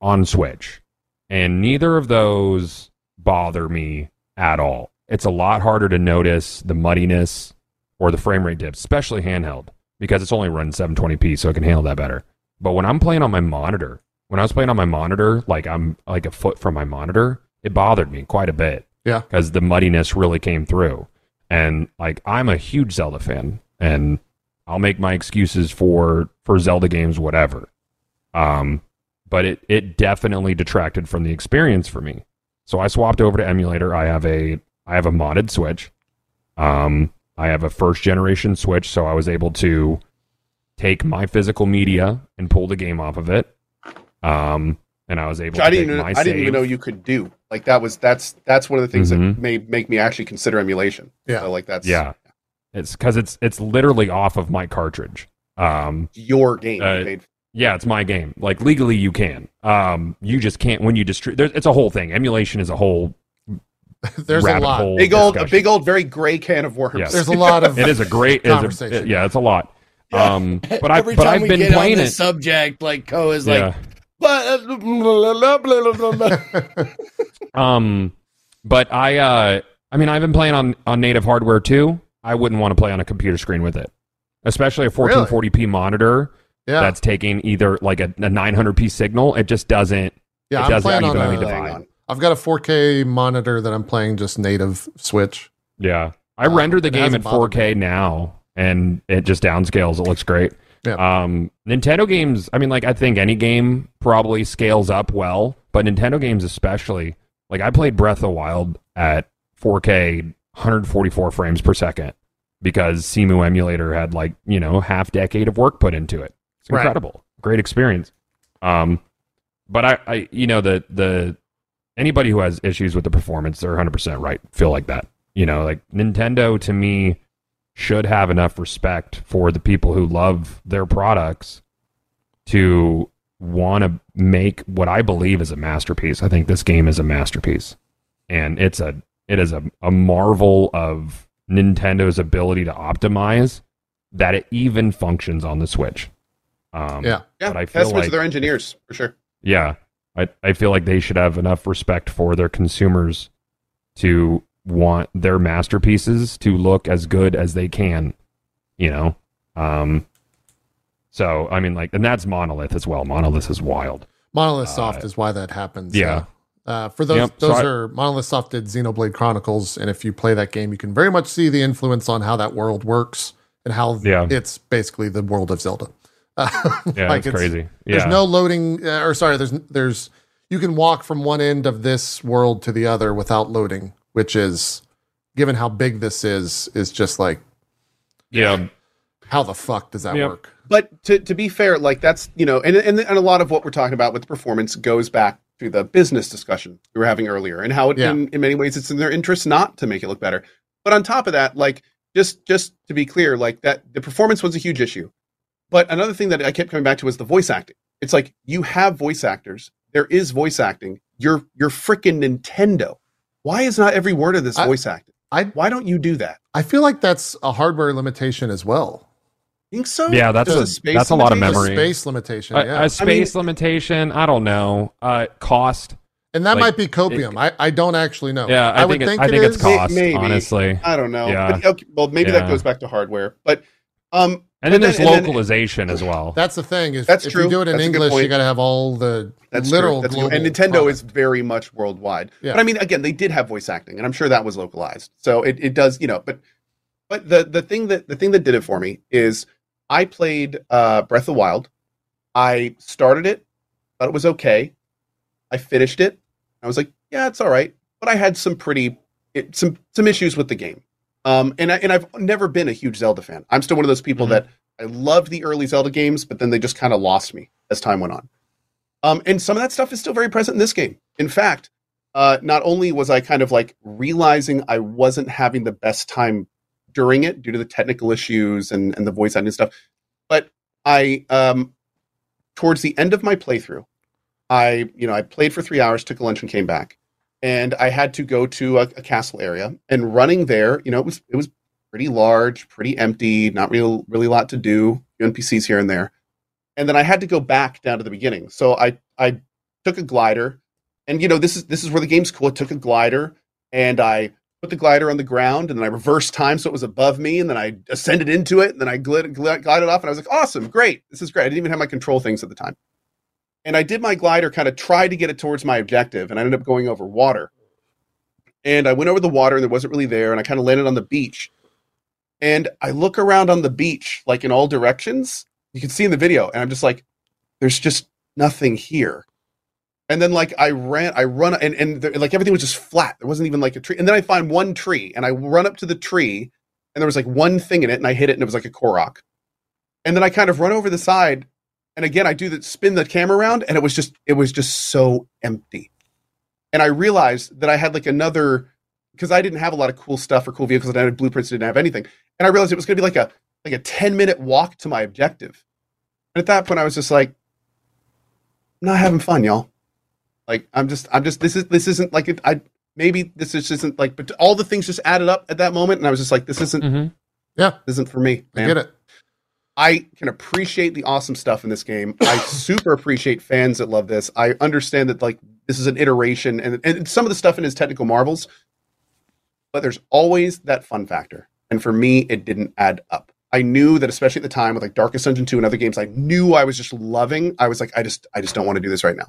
on Switch, and neither of those bother me at all. It's a lot harder to notice the muddiness or the frame rate dips, especially handheld, because it's only running 720p, so it can handle that better. But when I'm playing on my monitor, when I was playing on my monitor, like I'm like a foot from my monitor, it bothered me quite a bit Yeah. because the muddiness really came through. And like I'm a huge Zelda fan, and I'll make my excuses for for Zelda games, whatever. Um, but it it definitely detracted from the experience for me. So I swapped over to emulator. I have a I have a modded Switch. Um, I have a first generation Switch, so I was able to take my physical media and pull the game off of it. Um, and I was able Which to I didn't even, my I didn't even know you could do. Like that was that's that's one of the things Mhm. that may make me actually consider emulation. Yeah. So like that's Yeah, it's because it's it's literally off of my cartridge. Um, your game Uh, you made. yeah, it's my game. Like legally, you can. Um, you just can't when you distribute. It's a whole thing. Emulation is a whole There's a lot. hole. Big old a big old very gray can of worms. Yes. There's a lot of It is a great it is a- Conversation. yeah, it's a lot. Yeah. Um, but I but time I've we been get playing on it. subject, like Co is yeah. like, but. Um, but I, uh, I mean, I've been playing on on native hardware too. I wouldn't want to play on a computer screen with it, especially a 1440p monitor yeah. that's taking either like a, a 900p signal. It just doesn't. yeah, it I'm doesn't playing on even a, let me Hang divide. on. I've got a 4K monitor that I'm playing just native Switch. Yeah, I Uh, render the game at 4K now, and it just downscales. It looks great. Yeah. Um, Nintendo games. I mean, like I think any game probably scales up well, but Nintendo games especially. Like I played Breath of the Wild at 4K, 144 frames per second because Cemu emulator had like you know half decade of work put into it. It's Right. incredible, great experience. Um, but I, I, you know, the the anybody who has issues with the performance, they're 100 percent right. Feel like that. You know, like Nintendo to me should have enough respect for the people who love their products to want to make what I believe is a masterpiece. I think this game is a masterpiece, and it's a it is a, a marvel of Nintendo's ability to optimize that it even functions on the Switch. Um, Yeah. Yeah, But I feel testament like- to their engineers for sure. yeah, I I feel like they should have enough respect for their consumers to want their masterpieces to look as good as they can, you know. Um so I mean like and that's Monolith as well. Monolith is wild. Monolith Uh, Soft is why that happens. yeah. Uh, for those, Yep, so those I- are Monolith Soft did Xenoblade Chronicles, and if you play that game, you can very much see the influence on how that world works and how Yeah. it's basically the world of Zelda. Uh, Yeah, like it's crazy. There's no loading, uh, or sorry, there's there's you can walk from one end of this world to the other without loading, which is given how big this is, is just like Yeah. how the fuck does that Yep. work? But to, to be fair, like that's you know, and, and and a lot of what we're talking about with performance goes back to the business discussion we were having earlier, and how it, Yeah. in, in many ways it's in their interest not to make it look better. But on top of that, like just just to be clear, like that the performance was a huge issue. But another thing that I kept coming back to was the voice acting. It's like you have voice actors, there is voice acting. You're you're freaking Nintendo. Why is not every word of this I- voice acting? I Why don't you do that? I feel like that's a hardware limitation as well. Think so? Yeah, that's Just a- space that's a lot of limitation? A Memory. space limitation, A, yeah. a space limitation. I don't know. Uh, cost. and that like, might be copium. I, I don't actually know. Yeah, I, would think, it, think I it think it's cost. Maybe. Honestly. I don't know. Yeah. But, okay, well, maybe that goes back to hardware. But um, And then but there's and then- localization as well. That's the thing. Is That's if true. you do it in That's English, you got to have all the that's literal true. That's global. true. And Nintendo product. is very much worldwide. Yeah. But I mean, again, they did have voice acting, and I'm sure that was localized. So it, it does, you know. But but the the thing that the thing that did it for me is I played uh, Breath of Wild. I started it, thought it was okay. I finished it. I was like, yeah, it's all right. But I had some pretty it, some some issues with the game. Um, and I, and I've never been a huge Zelda fan. I'm still one of those people Mhm. that I loved the early Zelda games, but then they just kind of lost me as time went on. Um, and some of that stuff is still very present in this game. In fact, uh, not only was I kind of like realizing I wasn't having the best time during it due to the technical issues and, and the voice acting stuff, but I, um, towards the end of my playthrough, I, you know, I played for three hours, took a lunch, and came back, and I had to go to a, a castle area. And running there, you know, it was it was pretty large, pretty empty, not real really a lot to do, NPCs here and there. And then I had to go back down to the beginning. So I I took a glider, and you know this is this is where the game's cool. I took a glider and I put the glider on the ground, and then I reversed time so it was above me, and then I ascended into it, and then I glid, glided off, and I was like, awesome, great, this is great. I didn't even have my control things at the time. And I did my glider, kind of tried to get it towards my objective, and I ended up going over water. And I went over the water, and there wasn't really there, and I kind of landed on the beach. And I look around on the beach, like in all directions. You can see in the video, and I'm just like, there's just nothing here. And then like I ran, I run, and and there, like everything was just flat. There wasn't even like a tree. And then I find one tree, and I run up to the tree, and there was like one thing in it, and I hit it, and it was like a korok. And then I kind of run over the side, and again I do the spin the camera around, and it was just it was just so empty. And I realized that I had like another because I didn't have a lot of cool stuff or cool vehicles, I had blueprints, I didn't have anything. And I realized it was going to be like a like a ten minute walk to my objective. And at that point, I was just like, I'm not having fun, y'all. Like I'm just I'm just this is this isn't like it, I maybe this is isn't like but all the things just added up at that moment, and I was just like, this isn't hmm Yeah, this isn't for me. I get it. I can appreciate the awesome stuff in this game. I super appreciate fans that love this. I understand that like this is an iteration and, and some of the stuff in his technical marvels, but there's always that fun factor. And for me, it didn't add up. I knew that especially at the time with like Darkest Dungeon 2 and other games I knew I was just loving. I was like, I just I just don't want to do this right now.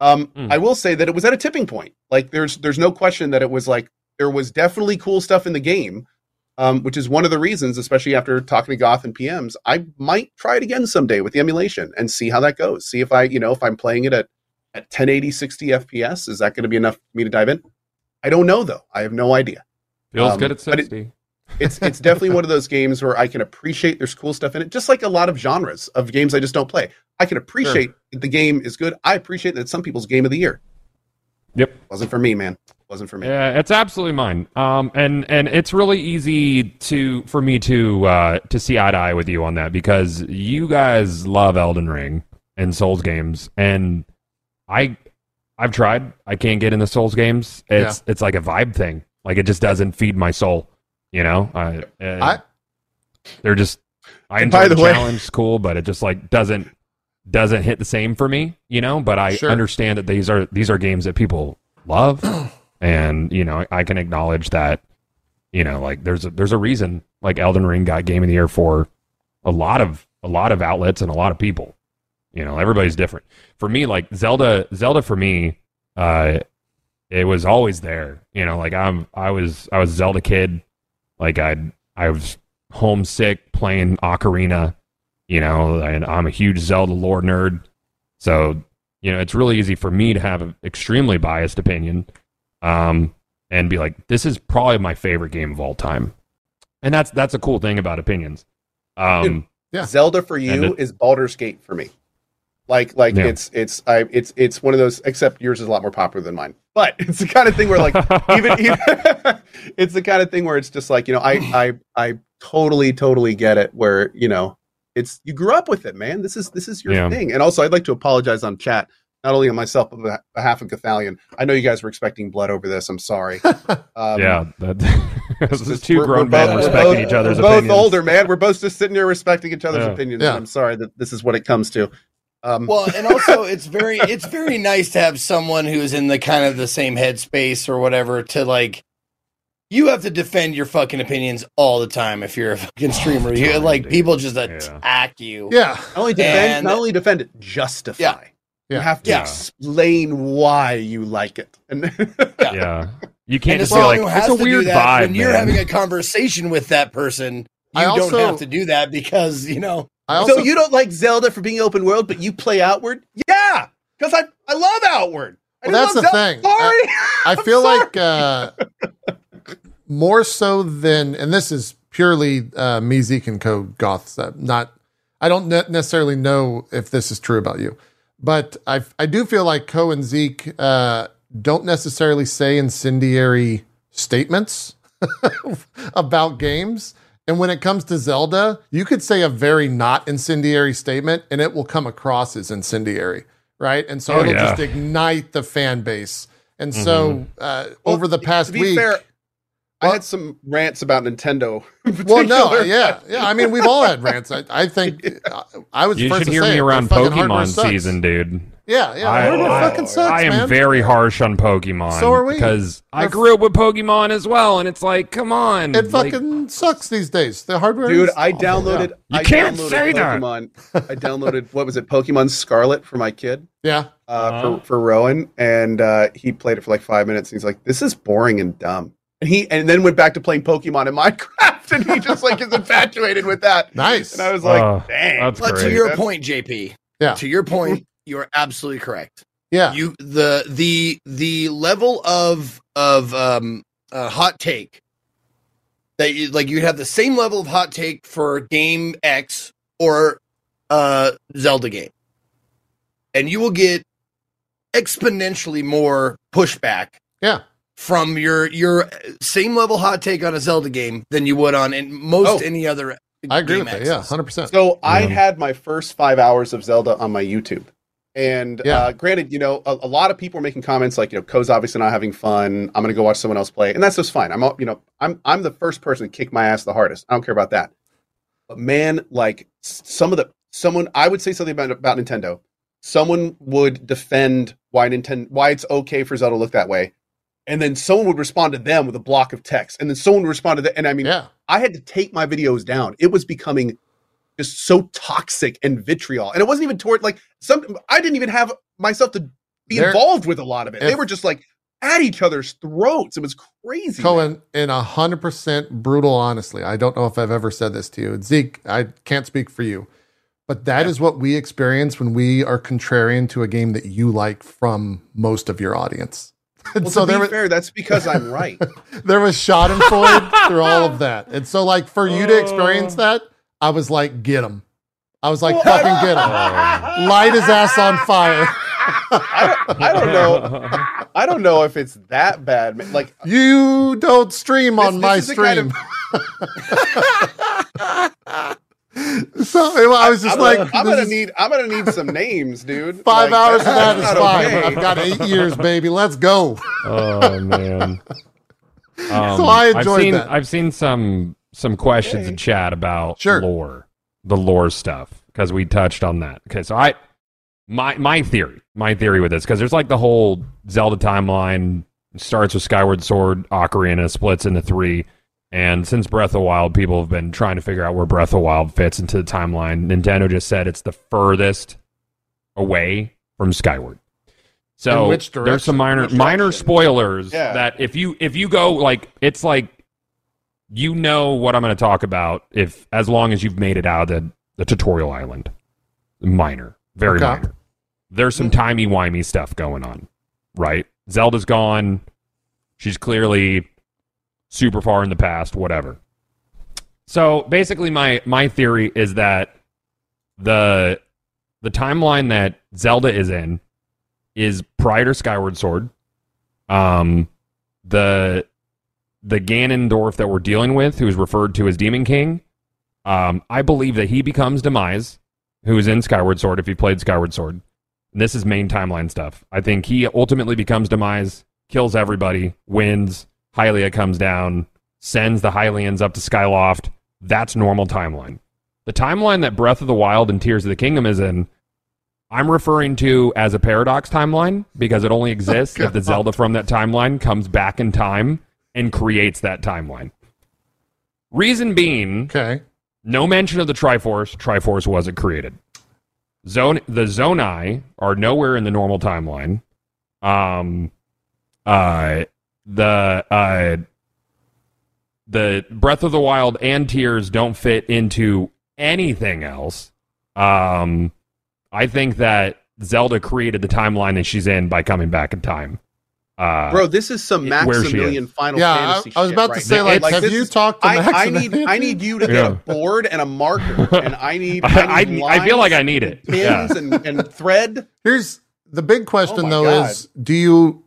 Um, Mm. I will say that it was at a tipping point. Like there's there's no question that it was like there was definitely cool stuff in the game um, which is one of the reasons, especially after talking to Goth and PMs, I might try it again someday with the emulation and see how that goes. See if I, you know, if I'm playing it at, at 1080, 60 FPS, is that going to be enough for me to dive in? I don't know though. I have no idea. Feels Um, good at but it- 60. It's it's definitely one of those games where I can appreciate there's cool stuff in it, just like a lot of genres of games I just don't play. I can appreciate that the game is good. I appreciate that it's some people's game of the year. Yep. Wasn't for me, man. Wasn't for me. Yeah, it's absolutely mine. Um, and and it's really easy to for me to uh to see eye to eye with you on that because you guys love Elden Ring and Souls games, and I I've tried. I can't get into Souls games. It's it's like a vibe thing. Like it just doesn't feed my soul. You know, I, uh, I they're just. I enjoy the, the way- challenge, it's cool, but it just like doesn't doesn't hit the same for me. You know, but I Sure. understand that these are these are games that people love, and you know I can acknowledge that. You know, like there's a there's a reason like Elden Ring got Game of the Year for a lot of a lot of outlets and a lot of people. You know, everybody's different. For me, like Zelda, Zelda for me, uh, it was always there. You know, like I'm I was I was Zelda kid. Like I I was homesick playing Ocarina. You know, and I'm a huge Zelda lore nerd. So you know, it's really easy for me to have an extremely biased opinion. Um, and be like, "This is probably my favorite game of all time," and that's that's a cool thing about opinions. Um, Yeah. Zelda for you it- is Baldur's Gate for me. Like, like Yeah. it's it's I it's it's one of those. Except yours is a lot more popular than mine. But it's the kind of thing where like even, even it's the kind of thing where it's just like you know I I I totally totally get it. Where you know it's you grew up with it, man. This is this is your Yeah. thing. And also, I'd like to apologize on chat. Not only on myself, but on behalf of Gothalion. I know you guys were expecting blood over this. I'm sorry. Um, yeah, that, this is two we're- grown men both- respecting both- each other's we're both opinions. older, man. We're both just sitting here respecting each other's Yeah. opinions. Yeah. And I'm sorry that this is what it comes to. Um, Well, and also it's very it's very nice to have someone who's in the kind of the same headspace or whatever to like you have to defend your fucking opinions all the time if you're a fucking streamer. You like dude. people just Yeah. attack you. Yeah. not only defend, and- not only defend it, justify. Yeah. Yeah. You have to Yeah. explain why you like it. And Yeah, you can't And just as be like, "It's a weird that, vibe." when you're man." having a conversation with that person, you I don't have to do that because you know also so you don't like Zelda for being open world, but you play Outward? Yeah, because I I love Outward. I Well, that's love the Zelda. thing. Sorry. I I'm feel sorry. like uh, more so than, and this is purely uh, me, Zeke, and Co. Goths. Uh, not, I don't ne- necessarily know if this is true about you, but I I do feel like Co and Zeke uh, don't necessarily say incendiary statements about games. And when it comes to Zelda, you could say a very not incendiary statement and it will come across as incendiary, right? And so Oh, it'll yeah. just ignite the fan base. And so uh, Well, over the past to be week, fair, I had some rants about Nintendo. well, no, yeah, yeah. I mean, we've all had rants. I, I think uh, I was You first should to hear say me around Their fucking hardware Pokemon season, dude. Yeah, yeah. I, hardware I- fucking sucks, I am man. very harsh on Pokemon. So are we. because I They're- grew up with Pokemon as well, and it's like, come on, It like, fucking sucks these days. The hardware, Dude, is I awful, downloaded. You I can't downloaded say that. I downloaded what was it? Pokemon Scarlet for my kid, Yeah, uh, Uh-huh. for for Rowan, and uh, he played it for like five minutes. And he's like, "This is boring and dumb." And he and then went back to playing Pokemon in Minecraft, and he just like is infatuated with that. nice. And I was like, Uh, "Dang!" that's But to your point, JP. Yeah. To your point, you're absolutely correct. yeah, You the the the level of of um uh, hot take that you like you'd have the same level of hot take for game X or uh Zelda game. And you will get exponentially more pushback yeah. From your your same level hot take on a Zelda game than you would on in most Oh. any other I agree game with that. Yeah, hundred percent. So I had my first five hours of Zelda on my YouTube. And Yeah. uh, granted, you know, a, a lot of people were making comments like, you know, Co's obviously not having fun. I'm going to go watch someone else play, and that's just fine. I'm, all- you know, I'm I'm the first person to kick my ass the hardest. I don't care about that. But man, like some of the someone, I would say something about about Nintendo. Someone would defend why Nintendo why it's okay for Zelda to look that way, and then someone would respond to them with a block of text, and then someone would respond to that. And I mean, Yeah, I had to take my videos down. It was becoming just so toxic and vitriol. And it wasn't even toward like some I didn't even have myself to be involved with a lot of it. they were just like at each other's throats. It was crazy. Cohen, in a hundred percent brutal, honestly, I don't know if I've ever said this to you, Zeke. I can't speak for you, but that is what we experience when we are contrarian to a game that you like from most of your audience. And Well, so to there be was fair, that's because I'm right. there was Schadenfreude through all of that, and so like for you to experience oh. that, I was like, get him. I was like, fucking get him. Oh. Light his ass on fire. I don't, I don't know. I don't know if it's that bad. man. Like uh, You don't stream on This- my this is the kind stream. so I was just I'm, like, gonna, I'm gonna is- need I'm gonna need some names, dude. Five Like, hours of that's is fine. okay. I've got eight years, baby. Let's go. oh man. Um, So I I've enjoyed seen, that. I've seen some some questions in chat about Sure. lore, the lore stuff, because we touched on that. Okay, so I my my theory, my theory with this, because there's like the whole Zelda timeline starts with Skyward Sword, Ocarina, splits into three. And since Breath of the Wild, people have been trying to figure out where Breath of the Wild fits into the timeline. Nintendo just said it's the furthest away from Skyward. So which there's some minor minor spoilers Yeah. that if you if you go like it's like you know what I'm going to talk about if as long as you've made it out of the, the tutorial island. Minor, very Okay. minor. There's some timey wimey stuff going on, right? Zelda's gone. She's clearly super far in the past, whatever. So basically my my theory is that the the timeline that Zelda is in is prior to Skyward Sword. Um the the Ganondorf that we're dealing with, who is referred to as Demon King, um, I believe that he becomes Demise, who is in Skyward Sword if he played Skyward Sword. And this is main timeline stuff. I think he ultimately becomes Demise, kills everybody, wins. Hylia comes down, sends the Hylians up to Skyloft. That's normal timeline. The timeline that Breath of the Wild and Tears of the Kingdom is in, I'm referring to as a paradox timeline because it only exists if the Zelda from that timeline comes back in time and creates that timeline. Reason being, Okay. no mention of the Triforce. Triforce wasn't created. Zone the Zonai are nowhere in the normal timeline. Um, uh, the uh, the Breath of the Wild and Tears don't fit into anything else. Um, I think that Zelda created the timeline that she's in by coming back in time. Uh, Bro, this is some where she Maximilian Final Yeah, I, Fantasy I was about right to say, now. like, have you is- talked to I, I need I need you to get Yeah. a board and a marker, and I need I, I, need I feel like I need it. and Yeah. pins and, and thread. Here's the big question, Oh though: God. is do you,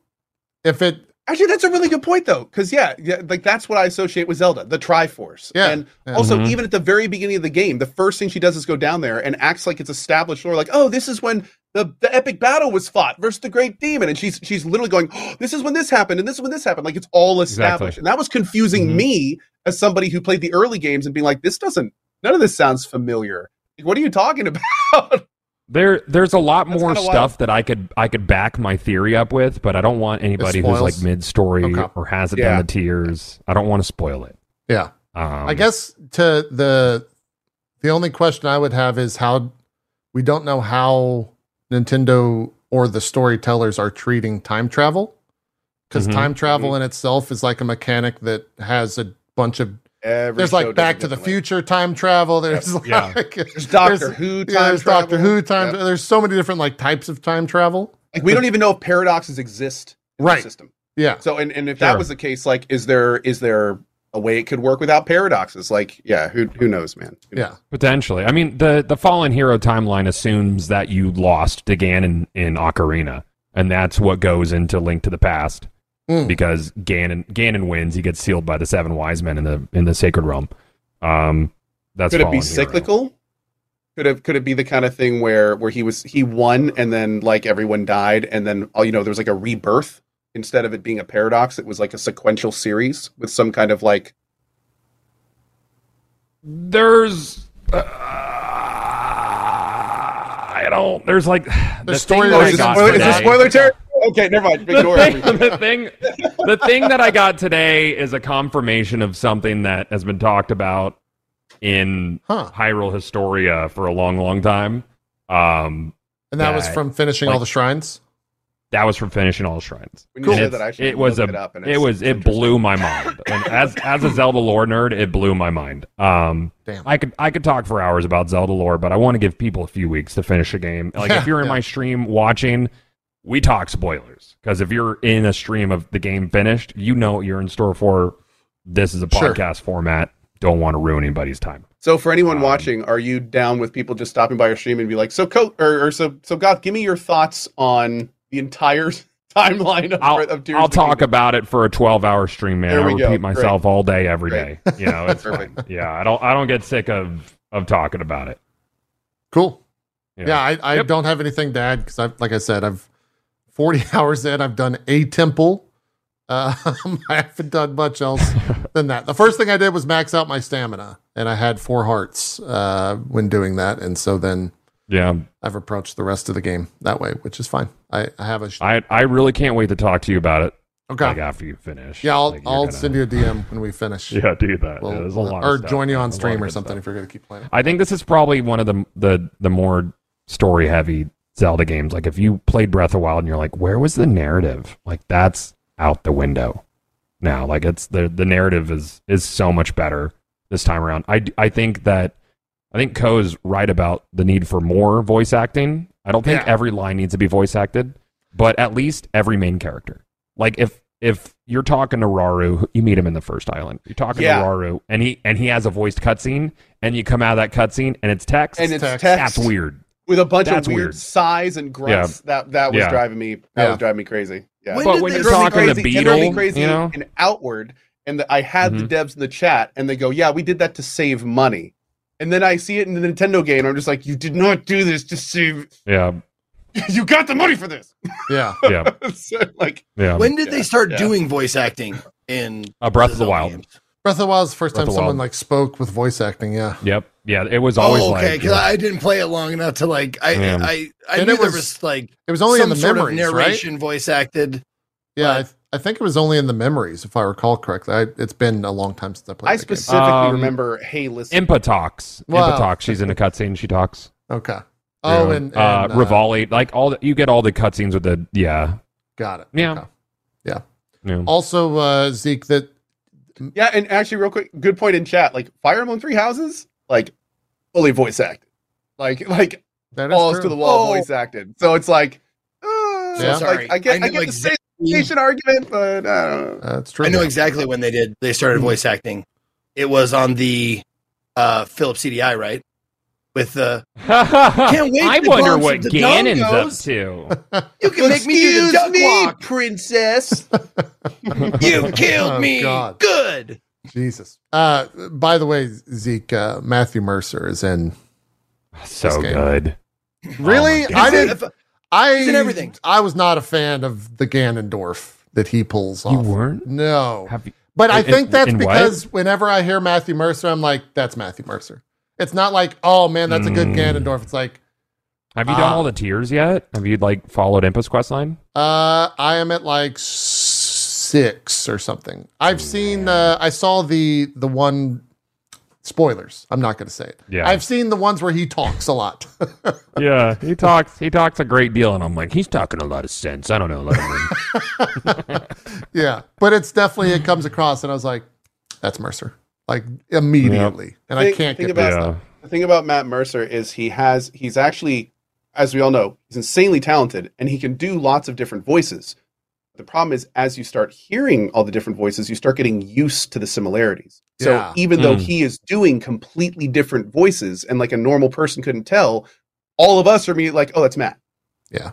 if it, Actually, that's a really good point, though, because yeah, yeah, like that's what I associate with Zelda, the Triforce. Yeah, and yeah. also Mhm. even at the very beginning of the game, the first thing she does is go down there and acts like it's established lore, like, oh, this is when the, the epic battle was fought versus the great demon, and she's she's literally going, oh, this is when this happened, and this is when this happened, like it's all established, Exactly. and that was confusing Mhm. me as somebody who played the early games and being like, this doesn't, none of this sounds familiar. Like, what are you talking about? There, there's a lot That's more stuff wild. that I could I could back my theory up with, but I don't want anybody who's like mid story Okay. or hasn't Yeah. done the tears. I don't want to spoil it. yeah, Um, I guess to the, the only question I would have is how, we don't know how Nintendo or the storytellers are treating time travel, because Mhm. time travel Mm-hmm. in itself is like a mechanic that has a bunch of. Every There's like Back to the. Future time travel. There's Yeah. like There's Doctor there's- Who time yeah, there's Doctor. Who time. Yep. There's so many different like types of time travel. Like we don't even know if paradoxes exist in Right. the system. Yeah. So and, and if Sure. that was the case, like is there is there a way it could work without paradoxes? Like, yeah, who who knows, man? Who Yeah. knows? potentially. I mean, the the fallen hero timeline assumes that you lost to Ganon in Ocarina, and that's what goes into Link to the Past Mm. because Ganon Ganon wins. He gets sealed by the seven wise men in the in the Sacred Realm. Um, that's Could it be Fallen Hero. cyclical? Could it could it be the kind of thing where where he was he won and then like everyone died and then all you know there was like a rebirth instead of it being a paradox it was like a sequential series with some kind of like There's. Uh, I don't. There's like the story thing Oh, is this got spoiler- is is this spoiler territory? Okay, never mind. the thing, the thing, the thing that I got today is a confirmation of something that has been talked about in Huh. Hyrule Historia for a long, long time. Um, And that was from finishing all the shrines. that was from finishing all the shrines. When you And said that, I it was a, it up. And it was, it blew my mind. And as as a Zelda lore nerd, it blew my mind. Um, Damn. I could I could talk for hours about Zelda lore, but I want to give people a few weeks to finish a game. Like Yeah, if you're in yeah. my stream watching, we talk spoilers because if you're in a stream of the game finished, you know what you're in store for. This is a Sure. podcast format. Don't want to ruin anybody's time. So for anyone Um, watching, are you down with people just stopping by your stream and be like, "So, Co or, or so, so, God, give me your thoughts on the entire timeline of, I'll, of Tears I'll talk Kingdom?" about it for a 12 hour stream, man. I repeat go. myself all day, every day. Great. You know, it's Perfect. fine. Yeah, I don't I don't get sick of of talking about it. Cool. you Yeah. I, I Yep. don't have anything to add because I've, like I said, I've 40 hours in. I've done a temple. Um, I haven't done much else than that. The first thing I did was max out my stamina, and I had four hearts uh, when doing that. And so then yeah. I've approached the rest of the game that way, which is fine. I, I have a sh- I I really can't wait to talk to you about it. okay. Like after you finish. yeah, I'll Like, I'll gonna- send you a DM when we finish. Yeah, do that. We'll- Yeah, there's a lot or stuff, join you on There's a lot stream or something stuff. if you're gonna keep playing. I think this is probably one of the the the more story heavy Zelda games. Like if you played Breath of the Wild and you're like, where was the narrative? Like that's out the window now. Like it's the the narrative is is so much better this time around. I I think that I think Ko is right about the need for more voice acting. I don't think Yeah. every line needs to be voice acted, but at least every main character. Like if if you're talking to Rauru, you meet him in the first island. You're talking Yeah. to Rauru, and he and he has a voiced cutscene, and you come out of that cutscene, and it's text. and it's text. text, that's weird. With a bunch That's of weird, weird. sighs and grunts. That that was Yeah. driving me. That Yeah. was driving me crazy. Yeah. When But when they you're It drove me talking to crazy. It drove me crazy you know? and outward. And the, I had the Mhm. devs in the chat, and they go, "Yeah, we did that to save money." And then I see it in the Nintendo game. I'm just like, "You did not do this to save. Yeah, you got the money for this." Yeah. yeah, so, like, yeah. When did Yeah, they start yeah. doing voice acting in A Breath of the Wild. games? Breath of the Wild is the first Breath time someone Wild. like spoke with voice acting. Yeah. Yep. Yeah. It was always oh, okay, like because I didn't play it long enough to like. I Yeah. I I And knew it there was was like It was only in the sort of memories, right? narration voice acted. Yeah. I, th- I think it was only in the memories, if I recall correctly. I, it's been a long time since I played. I that game. specifically Um, remember, "Hey, listen." Impa talks. Wow. Impa talks. She's in a cutscene. She talks. Okay. Oh, Yeah. and, and uh, Revali, like all the, you get all the cutscenes with the yeah, Got it. Yeah. Okay. yeah. Also, uh, Zeke, that Yeah, and actually, real quick, good point in chat. Like Fire Emblem Three Houses, like fully voice acted, like like that is balls true. to the wall Oh. voice acted. So it's like, uh, Yeah. it's Sorry, like I get I I, know get the exactly- station argument, but I don't know. That's true. I know exactly when they did. They Hmm. started voice acting. It was on the uh Philips CDI, right? With the Can't wait I to wonder what at the Ganon's up to. you can make me do the duck walk. princess. You killed Oh, me. God. Good. Jesus. Uh, by the way, Zeke, uh, Matthew Mercer is in. So This game. good. Really? Oh I didn't. I He's in everything. I was not a fan of the Ganondorf that he pulls off. You weren't? No. Have you, But I In- think that's in what? because whenever I hear Matthew Mercer, I'm like, that's Matthew Mercer. It's not like, oh man, that's a good Mm. Ganondorf. It's like, have you done Ah. all the tears yet? Have you like followed Impa's quest line? uh, I am at like six or something. I've seen. Uh, I saw the the one. Spoilers. I'm not going to say it. Yeah. I've seen the ones where he talks a lot. Yeah, he talks. He talks a great deal, and I'm like, he's talking a lot of sense. I don't know. Yeah, but it's definitely it comes across, and I was like, that's Mercer, like immediately, and I can't think get about- past yeah. that. the thing about Matt Mercer is he has he's actually, as we all know, he's insanely talented and he can do lots of different voices. The problem is, as you start hearing all the different voices, you start getting used to the similarities. So Yeah. even though Mm. he is doing completely different voices, and like a normal person couldn't tell, all of us are me like, oh, that's Matt. Yeah.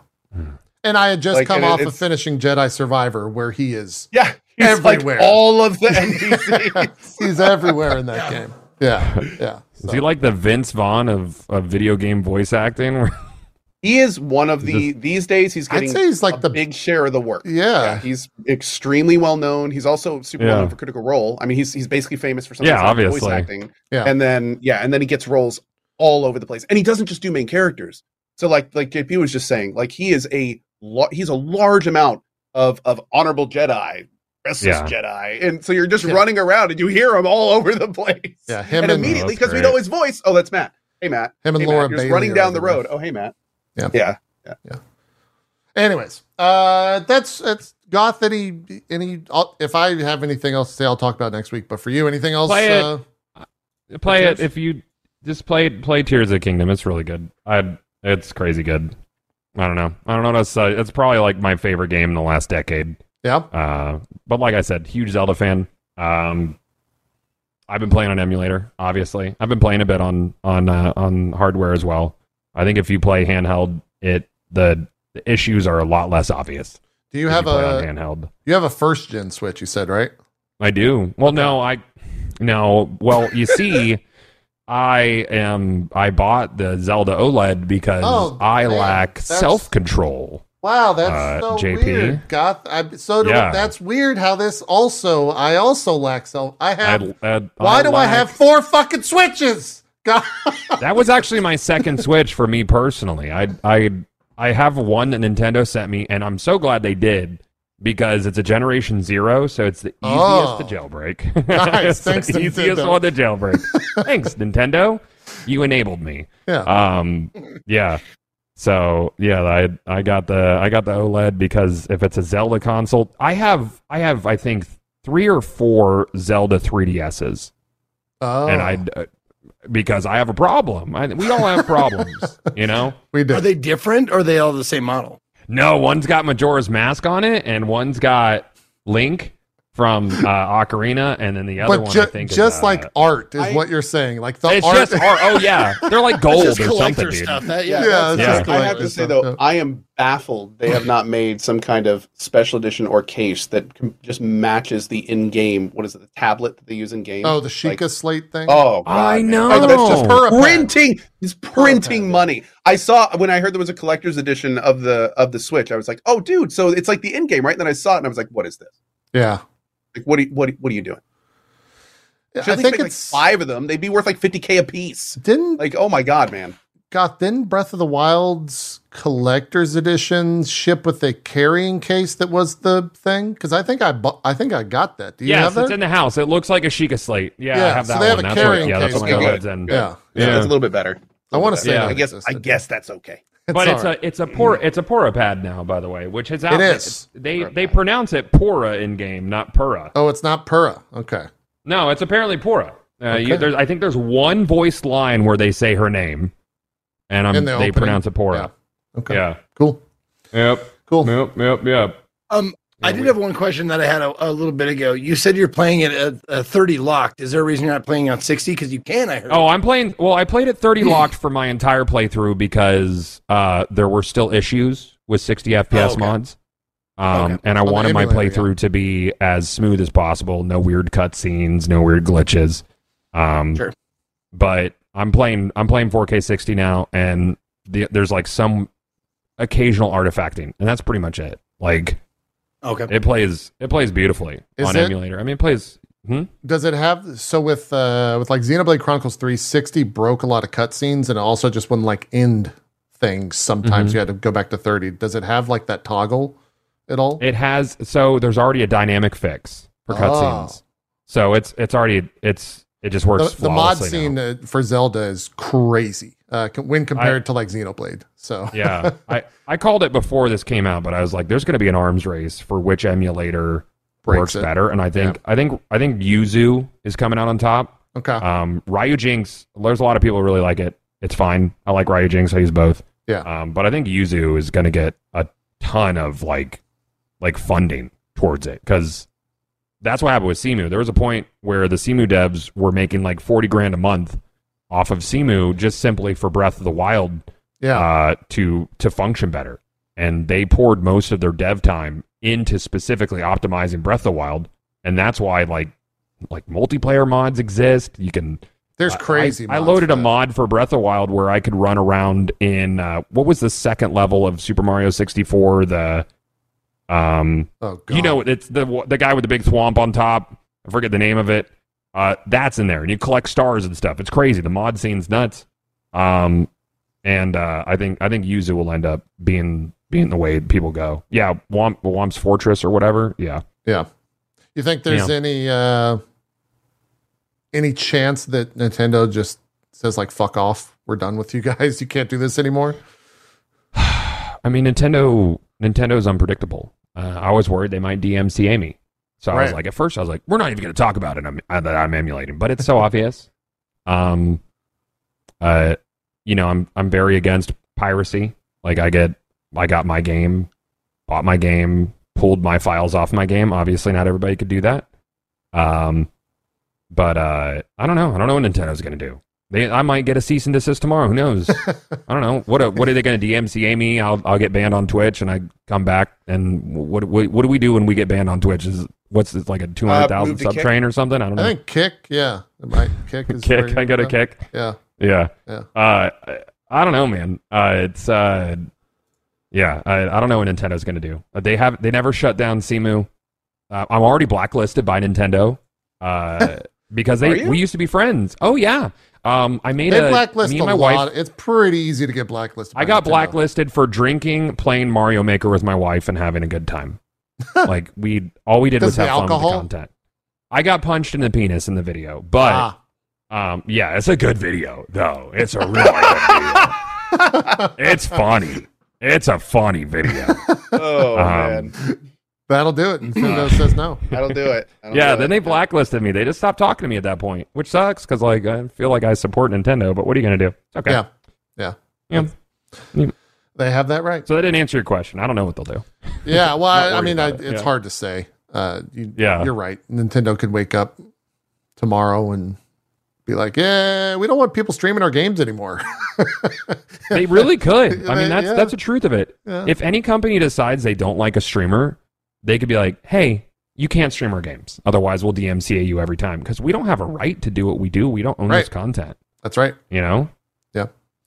And I had just Like, come off of finishing Jedi Survivor, where he is Yeah, he's Everywhere. like all of the NPCs. he's everywhere in that game. Yeah, yeah. Is he like the Vince Vaughn of, of video game voice acting? he is one of the these days. He's getting. I'd getting say he's like a the big share of the work. yeah. he's extremely well known. He's also super well known for Critical Role. I mean, he's he's basically famous for something Yeah, like voice acting. Yeah. and then yeah, and then he gets roles all over the place, and he doesn't just do main characters. So like like JP was just saying, like he is a lo- he's a large amount of of honorable Jedi, restless Yeah. Jedi, and so you're just Yeah. running around and you hear him all over the place. Yeah, him and and- immediately Oh, because we know his voice. Oh, that's Matt. Hey Matt. Him and Hey, Laura Matt. Just Bailey running down the road. Oh hey Matt. Yeah. yeah. Yeah. Anyways, uh, that's that's Goth. Any any? I'll, if I have anything else to say, I'll talk about next week. But for you, anything else? Play it. Uh, play it if you just play play Tears of the Kingdom. It's really good. I it's crazy good. I don't know. I don't know what to say. It's probably like my favorite game in the last decade. Yeah. Uh, but like I said, huge Zelda fan. Um, I've been playing on emulator. Obviously, I've been playing a bit on on uh, on hardware as well. I think if you play handheld, it the, the issues are a lot less obvious. Do you have on a handheld? you have a first gen Switch? You said right? I do. Well, no, I no. Well, you see, I am. I bought the Zelda OLED because Oh, I man, lack self control. Wow, that's Uh, so JP? weird. Goth. I, so do, Yeah. that's weird. How this also? I also lack self. I I, have. I- why do I have four fucking switches? God. that was actually my second Switch for me personally. I I I have one that Nintendo sent me, and I'm so glad they did because it's a Generation Zero, so it's the easiest Oh. to jailbreak. Nice. It's Thanks, the easiest Nintendo. one to jailbreak. Thanks, Nintendo. You enabled me. Yeah. Um, yeah. So yeah, I I got the I got the OLED because if it's a Zelda console, I have I have I think three or four Zelda 3DSs, oh, and I uh, because I have a problem. I, we all have problems, you know. we do. Are they different or are they all the same model? No, one's got Majora's Mask on it, and one's got Link from uh, Ocarina, and then the other but one ju- I think just is, uh, like art is I- what you're saying. Like the it's art. just art. Oh yeah, they're like gold or Just something, dude. stuff. That, Yeah, yeah, Yeah, that's- Yeah. just I have to say though, yeah. I am baffled they have not made some kind of special edition or case that com- just matches the in-game. What is it? The tablet that they use in game. oh, the Sheikah Like, slate thing. oh, God, I man. know. Oh, that's just her printing is printing pad, money. I saw when I heard there was a collector's edition of the of the Switch. I was like, oh, dude, so it's like the in game, right? And then I saw it and I was like, what is this? Yeah, Like, what? Are you, what? What are you doing? I Should at least think make, like it's five of them. They'd be worth like fifty k a piece. didn't Like, oh my god, man. got then Breath of the Wild's collector's edition ship with a carrying case that was the thing because I think I bu- I think I got that. Do you yes, have that? it's in the house. It looks like a Sheikah slate. Yeah, Yeah, I have that. so that they have one. a that's what, carrying yeah, that's case what now. my Good, good. yeah, Yeah, Yeah. that's a little bit better. I want to say Yeah. that I guess. I guess that's okay. But it's all right. a it's a por it's a pora pad now, by the way, which is out. It is. They they pronounce it pora in game, not Pura. oh, it's not Pura. Okay, No, it's apparently pora. Uh, you, Okay. there's, I think there's one voiced line where they say her name, and I'm, the they opening? pronounce it Pura. okay, Yeah. cool, Yep. cool. Yep. Yep. Yep. Um, I Yeah, did have one question that I had a, a little bit ago. You said you're playing it at uh, 30 locked. Is there a reason you're not playing on 60? Because you can. I heard. Oh, I'm playing. Well, I played at 30 locked for my entire playthrough because uh, there were still issues with 60 FPS Oh, okay. mods. Um, Okay. And I On wanted my playthrough to be as smooth as possible. No weird cutscenes, no weird glitches. Um, Sure. But I'm playing. I'm playing 4K 60 now, and the, there's like some occasional artifacting, and that's pretty much it. Like okay. it plays. It plays beautifully Is on it- emulator. I mean, it plays. Hmm? Does it have so with uh with like Xenoblade Chronicles 360 broke a lot of cutscenes and also just wouldn't like end things. Sometimes Mm-hmm. you had to go back to 30. Does it have like that toggle at all? It has so there's already a dynamic fix for Oh. cutscenes. So it's it's already it's it just works. the, the mod flawlessly scene now. uh, for Zelda is crazy uh, when compared to like Xenoblade. So yeah, I I called it before this came out, but I was like, there's going to be an arms race for which emulator works it. better, and I think I think I think Yuzu is coming out on top. okay, Um, Ryujinx, there's a lot of people who really like it. It's fine. I like Ryujinx. I use both. Yeah. Um, but I think Yuzu is going to get a ton of like like funding towards it because that's what happened with Cemu. There was a point where the Cemu devs were making like forty grand a month off of Cemu just simply for Breath of the Wild yeah, uh, to to function better, and they poured most of their dev time into specifically optimizing Breath of the Wild, and that's why like like multiplayer mods exist. You can there's crazy. I, I loaded a mod for Breath of the Wild where I could run around in uh, what was the second level of Super Mario 64? The um, Oh god, you know, it's the the guy with the big swamp on top. I forget the name of it. Uh, that's in there, and you collect stars and stuff. It's crazy. The mod scene's nuts. Um, and uh, I think I think Yuzu will end up being being the way people go. Yeah, Womp Womp's Fortress or whatever. Yeah. Yeah. You think there's Yeah. any uh any chance that Nintendo just says like fuck off, we're done with you guys. You can't do this anymore? I mean, Nintendo Nintendo's unpredictable. Uh, I was worried they might DMCA me. So I was like, at first, I was like, we're not even going to talk about it I'm, uh, that I'm emulating, but it's so obvious. Um, uh, you know, I'm I'm very against piracy. Like, I get, I got my game, bought my game, pulled my files off my game. Obviously, not everybody could do that. Um, but uh, I don't know. I don't know what Nintendo's going to do. They, I might get a cease and desist tomorrow. Who knows? I don't know. What what are they going to DMCA me? I'll I'll get banned on Twitch, and I come back. And what what, what do we do when we get banned on Twitch? Is what's this like a two hundred thousand move to sub Kick. train or something? I don't know. I think kick, yeah. It might kick is kick. I got a kick. Yeah. Yeah. Yeah. Uh, I- don't know, man. Uh, it's uh, yeah. I, I don't know what Nintendo's going to do. Uh, they have they never shut down Cemu. Uh, I'm already blacklisted by Nintendo. Uh, because they we used to be friends. Oh yeah. Um, I made They a blacklist me and my lot. wife. It's pretty easy to get blacklisted. I got Nintendo. blacklisted for drinking, playing Mario Maker with my wife, and having a good time. like we, all we did was have the fun with the content. I got punched in the penis in the video, but Ah. um, yeah, it's a good video though. It's a really good video. It's funny. It's a funny video. Oh Um, man, That'll do it. Nintendo says no. that'll do it. That'll yeah, do then it. they blacklisted me. They just stopped talking to me at that point, which sucks because like I feel like I support Nintendo, but what are you gonna do? It's okay. Yeah. Yeah. Yeah. They have that right. So they didn't answer your question. I don't know what they'll do. Yeah. Well, I, I mean, I, it, it's yeah. hard to say. Uh, you, Yeah. you're right. Nintendo could wake up tomorrow and be like, "Yeah, we don't want people streaming our games anymore." They really could. I mean, that's Yeah. that's the truth of it. Yeah. If any company decides they don't like a streamer, they could be like, "Hey, you can't stream our games. Otherwise, we'll DMCA you every time because we don't have a right to do what we do. We don't own Right. this content. That's right. You know?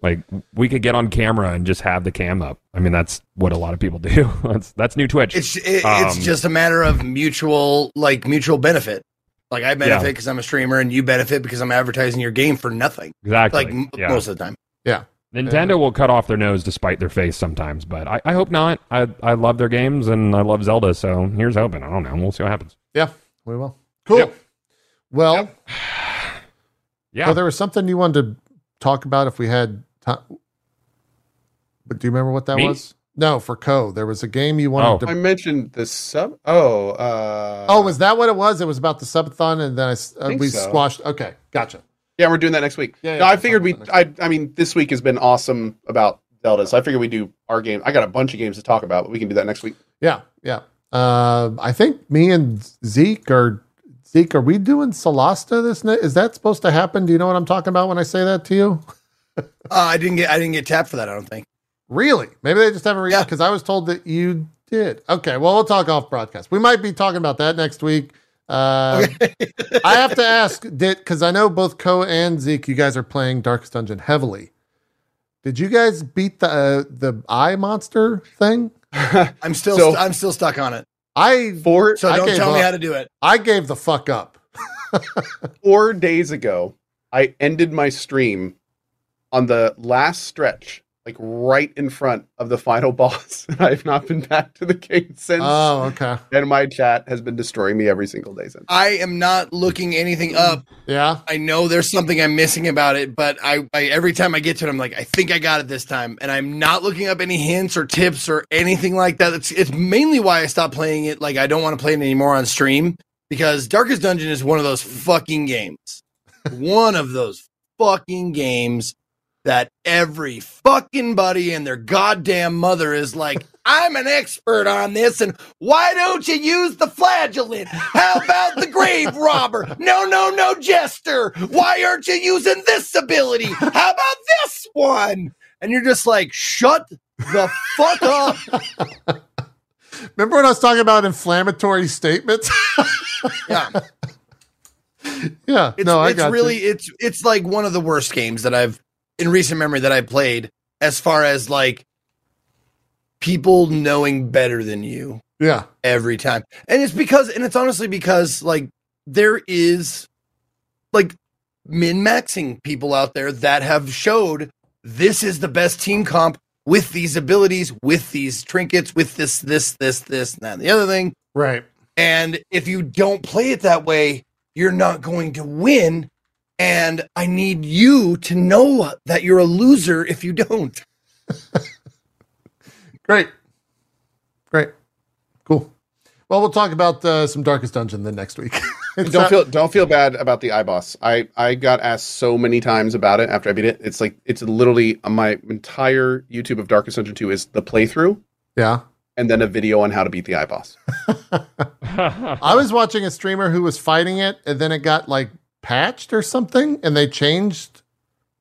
Yeah. Like we could get on camera and just have the cam up. I mean, that's what a lot of people do. that's that's new Twitch. It's it, Um, it's just a matter of mutual like mutual benefit. Like I benefit Yeah. because I'm a streamer, and you benefit because I'm advertising your game for nothing. exactly. Like m- yeah. most of the time. Yeah. Nintendo will cut off their nose to spite their face sometimes, but I, I hope not. I I love their games and I love Zelda, so here's hoping. I don't know. We'll see what happens. Yeah, we will. Cool. Yep. Well, Yeah. so there was something you wanted to talk about if we had time. But do you remember what that Me? was? No, for Co. There was a game you wanted Oh. I mentioned the sub. Oh, uh, Oh, was that what it was? It was about the subathon, and then I s- uh, think we so. squashed. Okay, gotcha. yeah, we're doing that next week. Yeah, yeah, no, I figured we. I, I mean, this week has been awesome about Zelda, so I figured we do our game. I got a bunch of games to talk about, but we can do that next week. Yeah, yeah. Uh, I think me and Zeke are Zeke. Are we doing Solasta this night? Is that supposed to happen? Do you know what I'm talking about when I say that to you? Uh, I didn't get I didn't get tapped for that. I don't think. Really? Maybe they just haven't reached Yeah. because I was told that you did. Okay, well, we'll talk off broadcast. We might be talking about that next week. Uh, I have to ask, did because I know both Co and Zeke, you guys are playing Darkest Dungeon heavily. Did you guys beat the uh, the eye monster thing? I'm still So- I'm still stuck on it. I Four So don't gave tell me how to do it. I gave the fuck up. four days ago, I ended my stream on the last stretch, like right in front of the final boss. And I have not been back to the game since. Oh, okay. and my chat has been destroying me every single day since. I am not looking anything up. Yeah. I know there's something I'm missing about it, but I, I every time I get to it, I'm like, I think I got it this time, and I'm not looking up any hints or tips or anything like that. It's it's mainly why I stopped playing it. Like I don't want to play it anymore on stream because Darkest Dungeon is one of those fucking games, one of those fucking games that every fucking buddy and their goddamn mother is like. I'm an expert on this, and why don't you use the flagellant? How about the grave robber? No, no, no, jester. Why aren't you using this ability? How about this one? And you're just like, shut the fuck up. Remember when I was talking about inflammatory statements? Yeah, yeah. it's, no, I it's got really you. it's it's like one of the worst games that I've in recent memory that I played. As far as like people knowing better than you Yeah. every time. And it's because, and it's honestly because, like, there is like min maxing people out there that have showed this is the best team comp with these abilities, with these trinkets, with this, this, this, this, and that, and the other thing. Right. And if you don't play it that way, you're not going to win. And I need you to know that you're a loser if you don't. Great. Great. Cool. Well, we'll talk about uh, some Darkest Dungeon then next week. Don't not- feel don't feel bad about the iBoss. I I got asked so many times about it after I beat it. It's like it's literally uh, my entire YouTube of Darkest Dungeon 2 is the playthrough Yeah. and then a video on how to beat the iBoss. I was watching a streamer who was fighting it, and then it got like patched or something, and they changed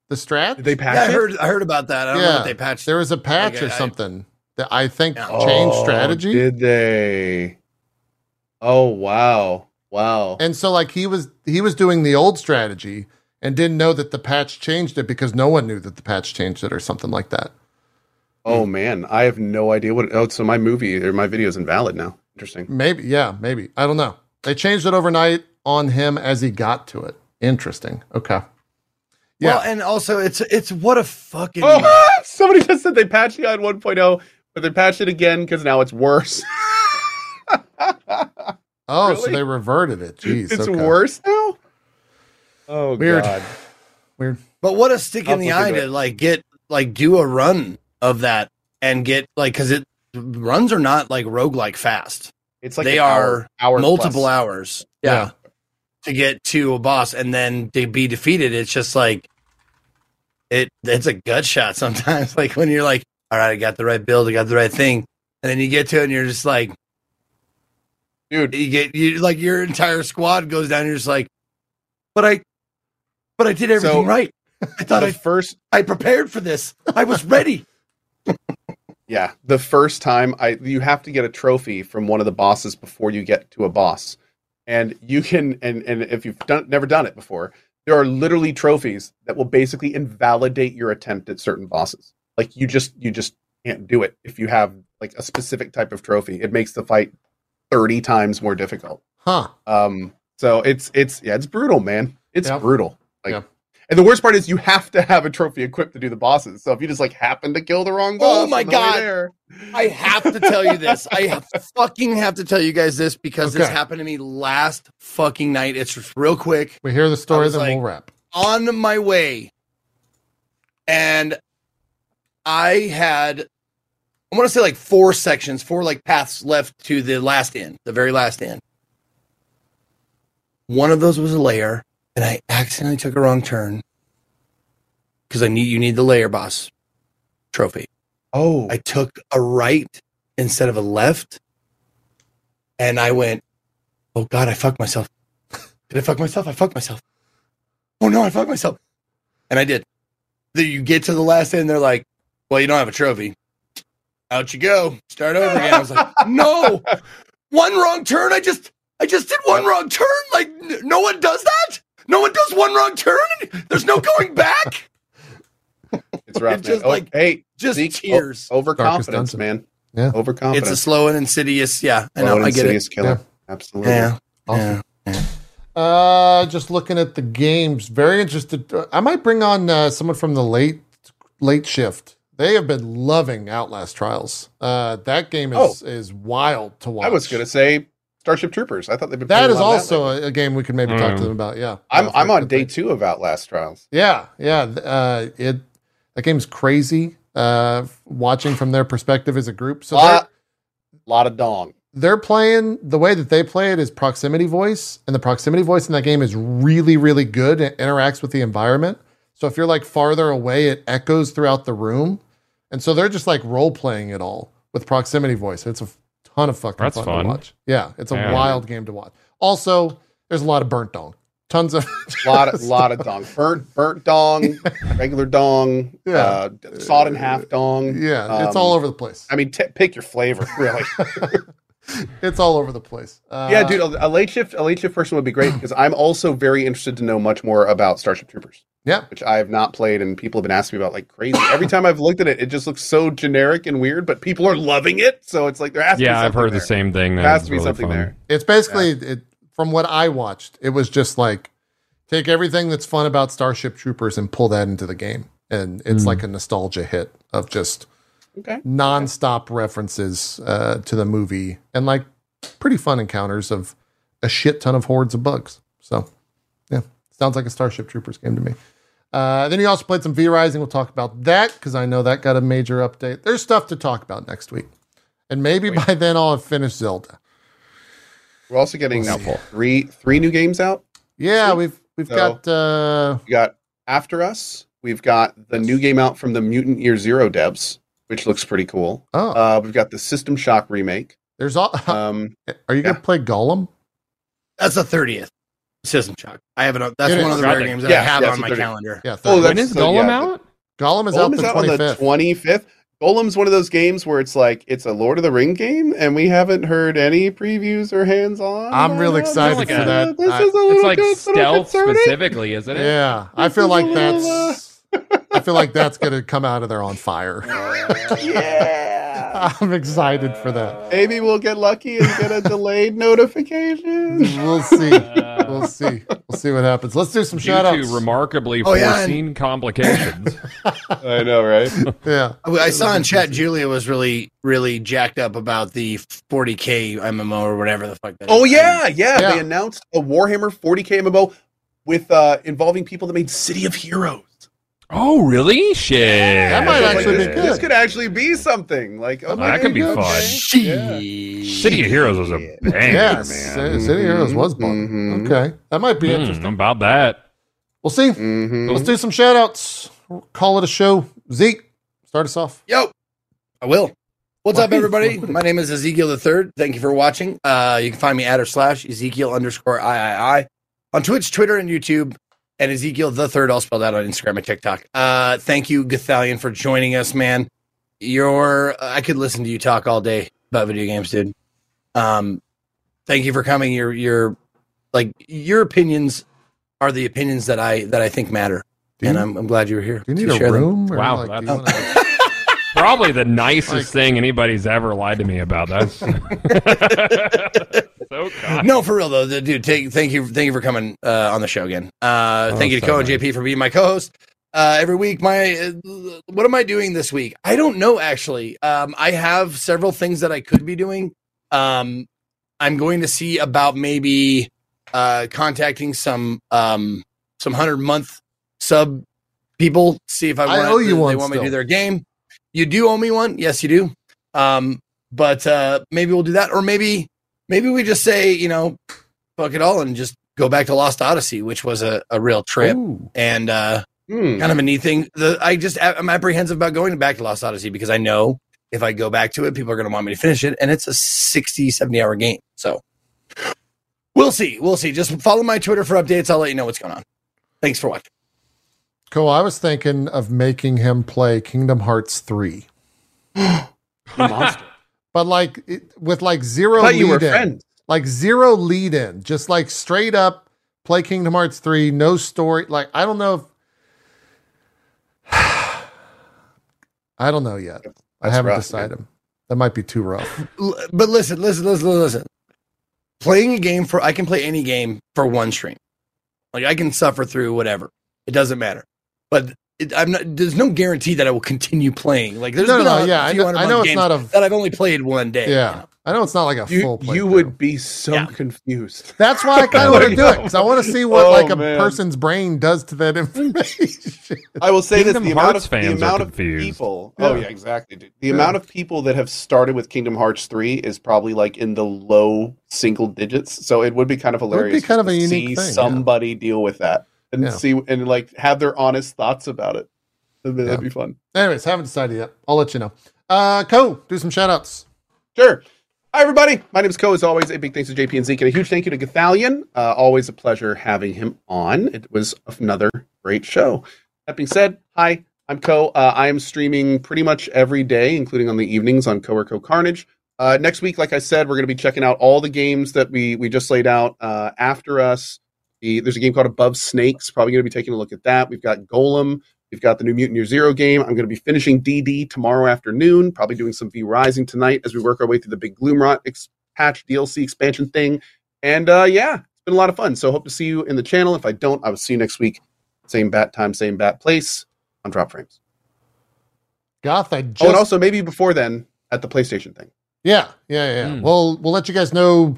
the strat. Did they patch Yeah, I heard, I heard about that. I don't know Yeah. what they patched. there was a patch Like, or I- something that I think Yeah. changed Oh, strategy. Did they? Oh wow. Wow. And so like he was he was doing the old strategy and didn't know that the patch changed it because no one knew that the patch changed it or something like that. Oh man, I have no idea what. Oh, so my movie or my video is invalid now. Interesting. Maybe, yeah, maybe. I don't know. They changed it overnight on him as he got to it. Interesting. Okay. Yeah. Well, and also it's it's what a fucking Oh, somebody just said they patched the on 1.0, but they patched it again because now it's worse. oh, so they reverted it. Jeez. it's okay. worse now. Oh Weird. god. Weird. But what a stick in I'll the eye to it. like get like do a run of that and get like because it runs are not like roguelike fast. It's like they an hour- are hour multiple plus. hours. Yeah. Yeah. To get to a boss and then to be defeated, it's just like it it's a gut shot sometimes. Like when you're like, all right, I got the right build, I got the right thing. And then you get to it and you're just like, dude. You get you like your entire squad goes down. And you're just like, but I, but I did everything So- right. I thought I first, I prepared for this. I was ready. yeah, the first time I you have to get a trophy from one of the bosses before you get to a boss, and you can and and if you've done never done it before, there are literally trophies that will basically invalidate your attempt at certain bosses. Like you just you just can't do it if you have like a specific type of trophy. It makes the fight thirty times more difficult. Huh. Um, so it's it's yeah, it's brutal, man. It's Yep. brutal. Like, Yep. And the worst part is you have to have a trophy equipped to do the bosses. So if you just like happen to kill the wrong oh boss, Oh my on the way God. there- I have to tell you this. I have fucking have to tell you guys this because this happened to me last fucking night. It's just real quick. We hear the story, then like- we'll wrap. on my way and I had I want to say like four sections, four like paths left to the last end, the very last end. One of those was a layer, and I accidentally took a wrong turn because I need you need the layer boss trophy. Oh, I took a right instead of a left, and I went, "Oh God, I fucked myself. Did I fuck myself? I fucked myself. Oh no, I fucked myself." And I did. Then you get to the last end, they're like, "Well, you don't have a trophy. Out you go. Start over again." I was like, "No, one wrong turn. I just, I just did one wrong turn. Like no one does that. No one does one wrong turn. There's no going back. it's rough. it's man. just Oh, like- hey, Just Zeke, tears. o- overconfidence, man. Yeah. overconfidence. It's a slow and insidious. Yeah, I know. And I get it. insidious killer. Absolutely. Yeah. Awesome. Yeah. Uh, just looking at the games, very interested. I might bring on uh, someone from the late late shift. They have been loving Outlast Trials. Uh, that game is is wild to watch. Oh. I was gonna say Starship Troopers. I thought they've been. that playing a is lot of also lately. a, a game we could maybe talk to Mm. them about. Yeah, I'm Yeah, I'm on for- day two of Outlast Trials. Yeah, yeah. Uh, it that game's crazy. Uh, watching from their perspective as a group, so they're, lot, lot of dong. they're playing the way that they play it is proximity voice, and the proximity voice in that game is really, really good. It interacts with the environment. So if you're like farther away, it echoes throughout the room, and so they're just like role playing it all with proximity voice. It's a f- ton of fucking That's fun, fun. to watch. Yeah, it's a Yeah. wild game to watch. Also, there's a lot of burnt dong, tons of lot of a lot of dong. Burnt burnt dong, regular dong, Yeah. uh, sawed in half dong. yeah, it's Um, all over the place. I mean, t- pick your flavor, really. It's all over the place. Uh, yeah, dude, a, a late shift, a late shift person would be great because I'm also very interested to know much more about Starship Troopers, Yeah, which I have not played, and people have been asking me about like crazy. Every time I've looked at it, it just looks so generic and weird, but people are loving it, so it's like they're asking Yeah, I've heard there. the same thing. There That has it's to be really something fun. there. It's basically it from what I watched, it was just like take everything that's fun about Starship Troopers and pull that into the game. And it's Mm. like a nostalgia hit of just Okay. nonstop references uh, to the movie and like pretty fun encounters of a shit ton of hordes of bugs. So yeah, sounds like a Starship Troopers game to me. Uh, then he also played some V Rising. We'll talk about that because I know that got a major update. There's stuff to talk about next week. And maybe by then I'll have finished Zelda. We're also getting We'll see. three three new games out. Yeah, we've we've So- got uh We got After Us. We've got the new game out from the Mutant Year Zero devs, which looks pretty cool. oh Uh, we've got the System Shock remake. there's all Um, are you gonna play Gollum? That's the thirtieth. System Shock. I have it. That's It one of the rare games that Yeah, I have yeah, on my the 30th. calendar. Yeah, Oh, 30. that's- When is so, Gollum yeah, out? Gollum is Gollum out is the out on the 25th. 25th. Gollum's one of those games where it's like it's a Lord of the Ring game, and we haven't heard any previews or hands on. I'm real excited for that. This I- is a little It's like bit- little stealth specifically, isn't it? Yeah, I feel like little, that's uh, I feel like that's gonna come out of there on fire. yeah. I'm excited for that. Maybe we'll get lucky and get a delayed notification. We'll see. We'll see. We'll see what happens. Let's do some Due shout to outs. remarkably Oh, yeah, and- foreseen complications. I know, right? yeah. I saw in chat Julia was really, really jacked up about the 40k MMO or whatever the fuck that Oh is. yeah, yeah, Yeah. They announced a Warhammer 40k MMO with uh involving people that made City of Heroes. Oh, really? Shit. That might Like, actually be this, good. this could actually be something. Like okay, That could be okay. fun. She. City of Heroes was a Yeah. banger, Yes. man. City of Heroes was fun. Mhm. Okay. That might be Hmm, interesting. about that. We'll see. Mhm. Let's do some shout outs. Call it a show. Zeke, start us off. Yo, I will. What's up, everybody? My name is Ezekiel the Third. Thank you for watching. Uh, you can find me at or slash Ezekiel underscore III on Twitch, Twitter, and YouTube, and Ezekiel the Third, all spelled out on Instagram and TikTok. Uh, thank you, Gothalion, for joining us, man. You're I could listen to you talk all day about video games, dude. Um, thank you for coming. Your your like your opinions are the opinions that I that I think matter, Do and I'm, I'm glad you were here. Do you to need a share room? or, Wow, like, that's- wanna- Probably the nicest Like- thing anybody's ever lied to me about. That's so kind. No, for real though, dude. Take, thank you, thank you for coming uh, on the show again. Uh, Oh, thank you to so Co and. JP for being my co-host uh, every week. My, uh, what am I doing this week? I don't know actually. Um, I have several things that I could be doing. Um, I'm going to see about maybe uh, contacting some um, some hundred month sub people. See if I, I want, owe you they one want me to do their game. You do owe me one. Yes, you do. Um, but uh, maybe we'll do that, or maybe maybe we just say, you know, fuck it all and just go back to Lost Odyssey, which was a, a real trip Ooh. and uh, Hmm. kind of a neat thing. The I just I'm apprehensive about going back to Lost Odyssey because I know if I go back to it, people are going to want me to finish it, and it's a 60, 70 hour game. So we'll see. We'll see. Just follow my Twitter for updates. I'll let you know what's going on. Thanks for watching. Cool. I was thinking of making him play Kingdom Hearts 3. monster. But like it, with like zero thought you were lead in. friends. Like zero lead in. Just like straight up play Kingdom Hearts 3, no story. Like I don't know if I don't know yet. I haven't rough, decided. That might be too rough. But listen, listen, listen, listen. Playing a game for I can play any game for one stream. Like I can suffer through whatever. It doesn't matter. But it, I'm not. There's no guarantee that I will continue playing. Like there's No, no, been no, a yeah, I know- I know it's not a- that I've only played one day. Yeah. I know it's not like a full You, play. you would be so Yeah. confused. That's why I kind of want to do it because I want to see what Oh, like a man. person's brain does to that information. I will say Kingdom this: the amount Hearts of the fans are amount of confused. people. Oh Yeah. yeah, exactly. Dude. The Yeah. amount of people that have started with Kingdom Hearts three is probably like in the low single digits. So it would be kind of would be kind of a unique see thing, yeah. somebody deal with that and Yeah. see and like have their honest thoughts about it. That'd be, that'd be fun. Anyways, haven't decided yet. I'll let you know. Uh, Co, do some shout outs. Sure. Hi, everybody. My name is Co. As always, a big thanks to JP and Zeke, and a huge thank you to Gothalion. Uh, always a pleasure having him on. It was another great show. That being said, hi, I'm Co. Uh, I am streaming pretty much every day, including on the evenings on Co or Co Carnage. Uh, next week, like I said, we're going to be checking out all the games that we we just laid out. Uh, after us, the, there's a game called Above Snakes. Probably going to be taking a look at that. We've got Gollum. We've got the new Mutant Year Zero game. I'm going to be finishing DD tomorrow afternoon, probably doing some V Rising tonight as we work our way through the big Gloomrot ex- patch DLC expansion thing. And uh, yeah, it's been a lot of fun. So hope to see you in the channel. If I don't, I will see you next week. Same bat time, same bat place on Dropped Frames. Goth, I just oh, and also maybe before then at the PlayStation thing. Yeah, yeah, yeah. Hmm. Well, we'll let you guys know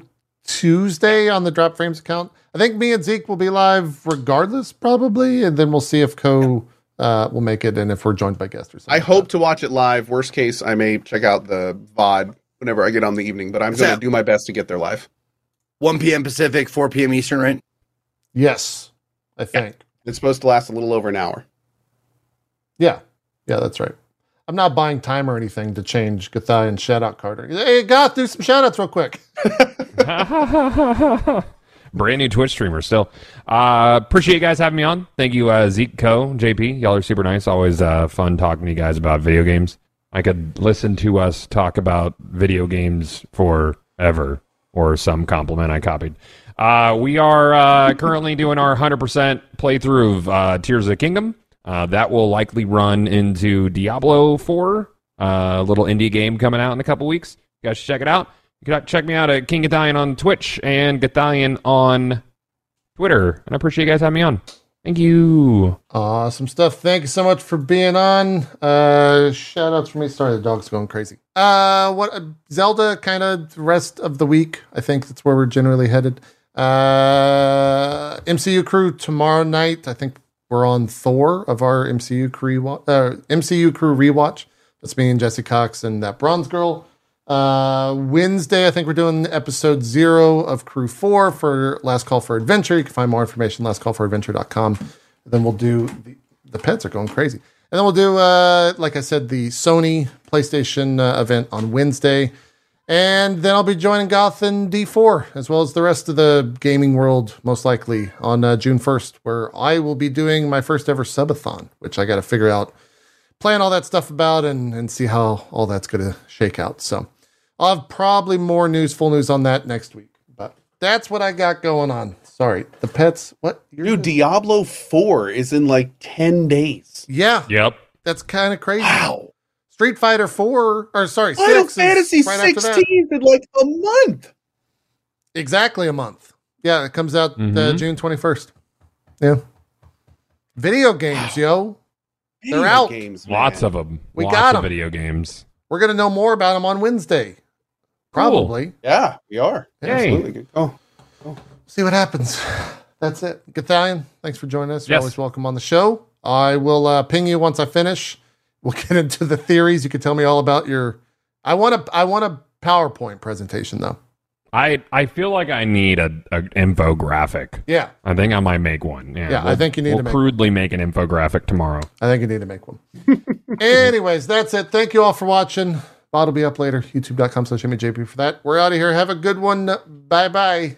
Tuesday on the Dropped Frames account. I think me and Zeke will be live regardless, probably, and then we'll see if Co uh, will make it and if we're joined by guests or something. I like hope that. to watch it live. Worst case, I may check out the VOD whenever I get on the evening, but I'm going to do my best to get there live. 1 p.m. Pacific, 4 p.m. Eastern, right? Yes, I think. It's supposed to last a little over an hour. Yeah, yeah, that's right. I'm not buying time or anything to change Gothalion shout out Carter. Hey, Goth, do some shout outs real quick. Brand new Twitch streamer still. Uh, appreciate you guys having me on. Thank you, uh, Zeke Co, JP. Y'all are super nice. Always uh, fun talking to you guys about video games. I could listen to us talk about video games forever, or some compliment I copied. Uh, we are uh, currently doing our 100% playthrough of uh, Tears of the Kingdom. Uh, that will likely run into Diablo 4, uh, a little indie game coming out in a couple weeks. You guys should check it out. You can check me out at King Gothalion on Twitch and Gothalion on Twitter. And I appreciate you guys having me on. Thank you. Awesome stuff. Thank you so much for being on. Uh shout outs for me. Sorry, the dog's going crazy. Uh what uh, Zelda kind of rest of the week. I think that's where we're generally headed. Uh MCU crew tomorrow night. I think we're on Thor of our MCU crew uh, MCU crew rewatch. That's me and Jesse Cox and that bronze girl. Uh, Wednesday, I think we're doing episode zero of Crew Four for Last Call for Adventure. You can find more information on lastcallforadventure.com. And then we'll do the, the pets are going crazy. And then we'll do, uh, like I said, the Sony PlayStation uh, event on Wednesday. And then I'll be joining Goth and D4, as well as the rest of the gaming world, most likely on uh, June 1st, where I will be doing my first ever subathon, which I got to figure out, plan all that stuff about, and, and see how all that's going to shake out. So I'll have probably more news, full news on that next week. But that's what I got going on. Sorry. The pets, what? You're- Dude, Diablo 4 is in like 10 days. yeah, Yep. that's kind of crazy. Wow. Street Fighter 4, or sorry, Final 6 is Fantasy right after that. 16 in like a month. Exactly a month. Yeah, it comes out uh, Mhm. June 21st. Yeah. Video games, yo. They're Video out. Games, Lots of them. We Lots got of 'em. video games. We're going to know more about them on Wednesday. Probably. Yeah, we are. Yeah, Absolutely. Good. Oh, See what happens. That's it. Gothalion, thanks for joining us. You're Yes. always welcome on the show. I will uh, ping you once I finish. We'll get into the theories. You can tell me all about your. I want a. I want a PowerPoint presentation though. I I feel like I need a, a infographic. Yeah, I think I might make one. Yeah, Yeah, I we'll- think you need we'll to make- crudely make an infographic tomorrow. I think you need to make one. Anyways, that's it. Thank you all for watching. Bot will be up later. YouTube.com slash JP for that. We're out of here. Have a good one. Bye bye.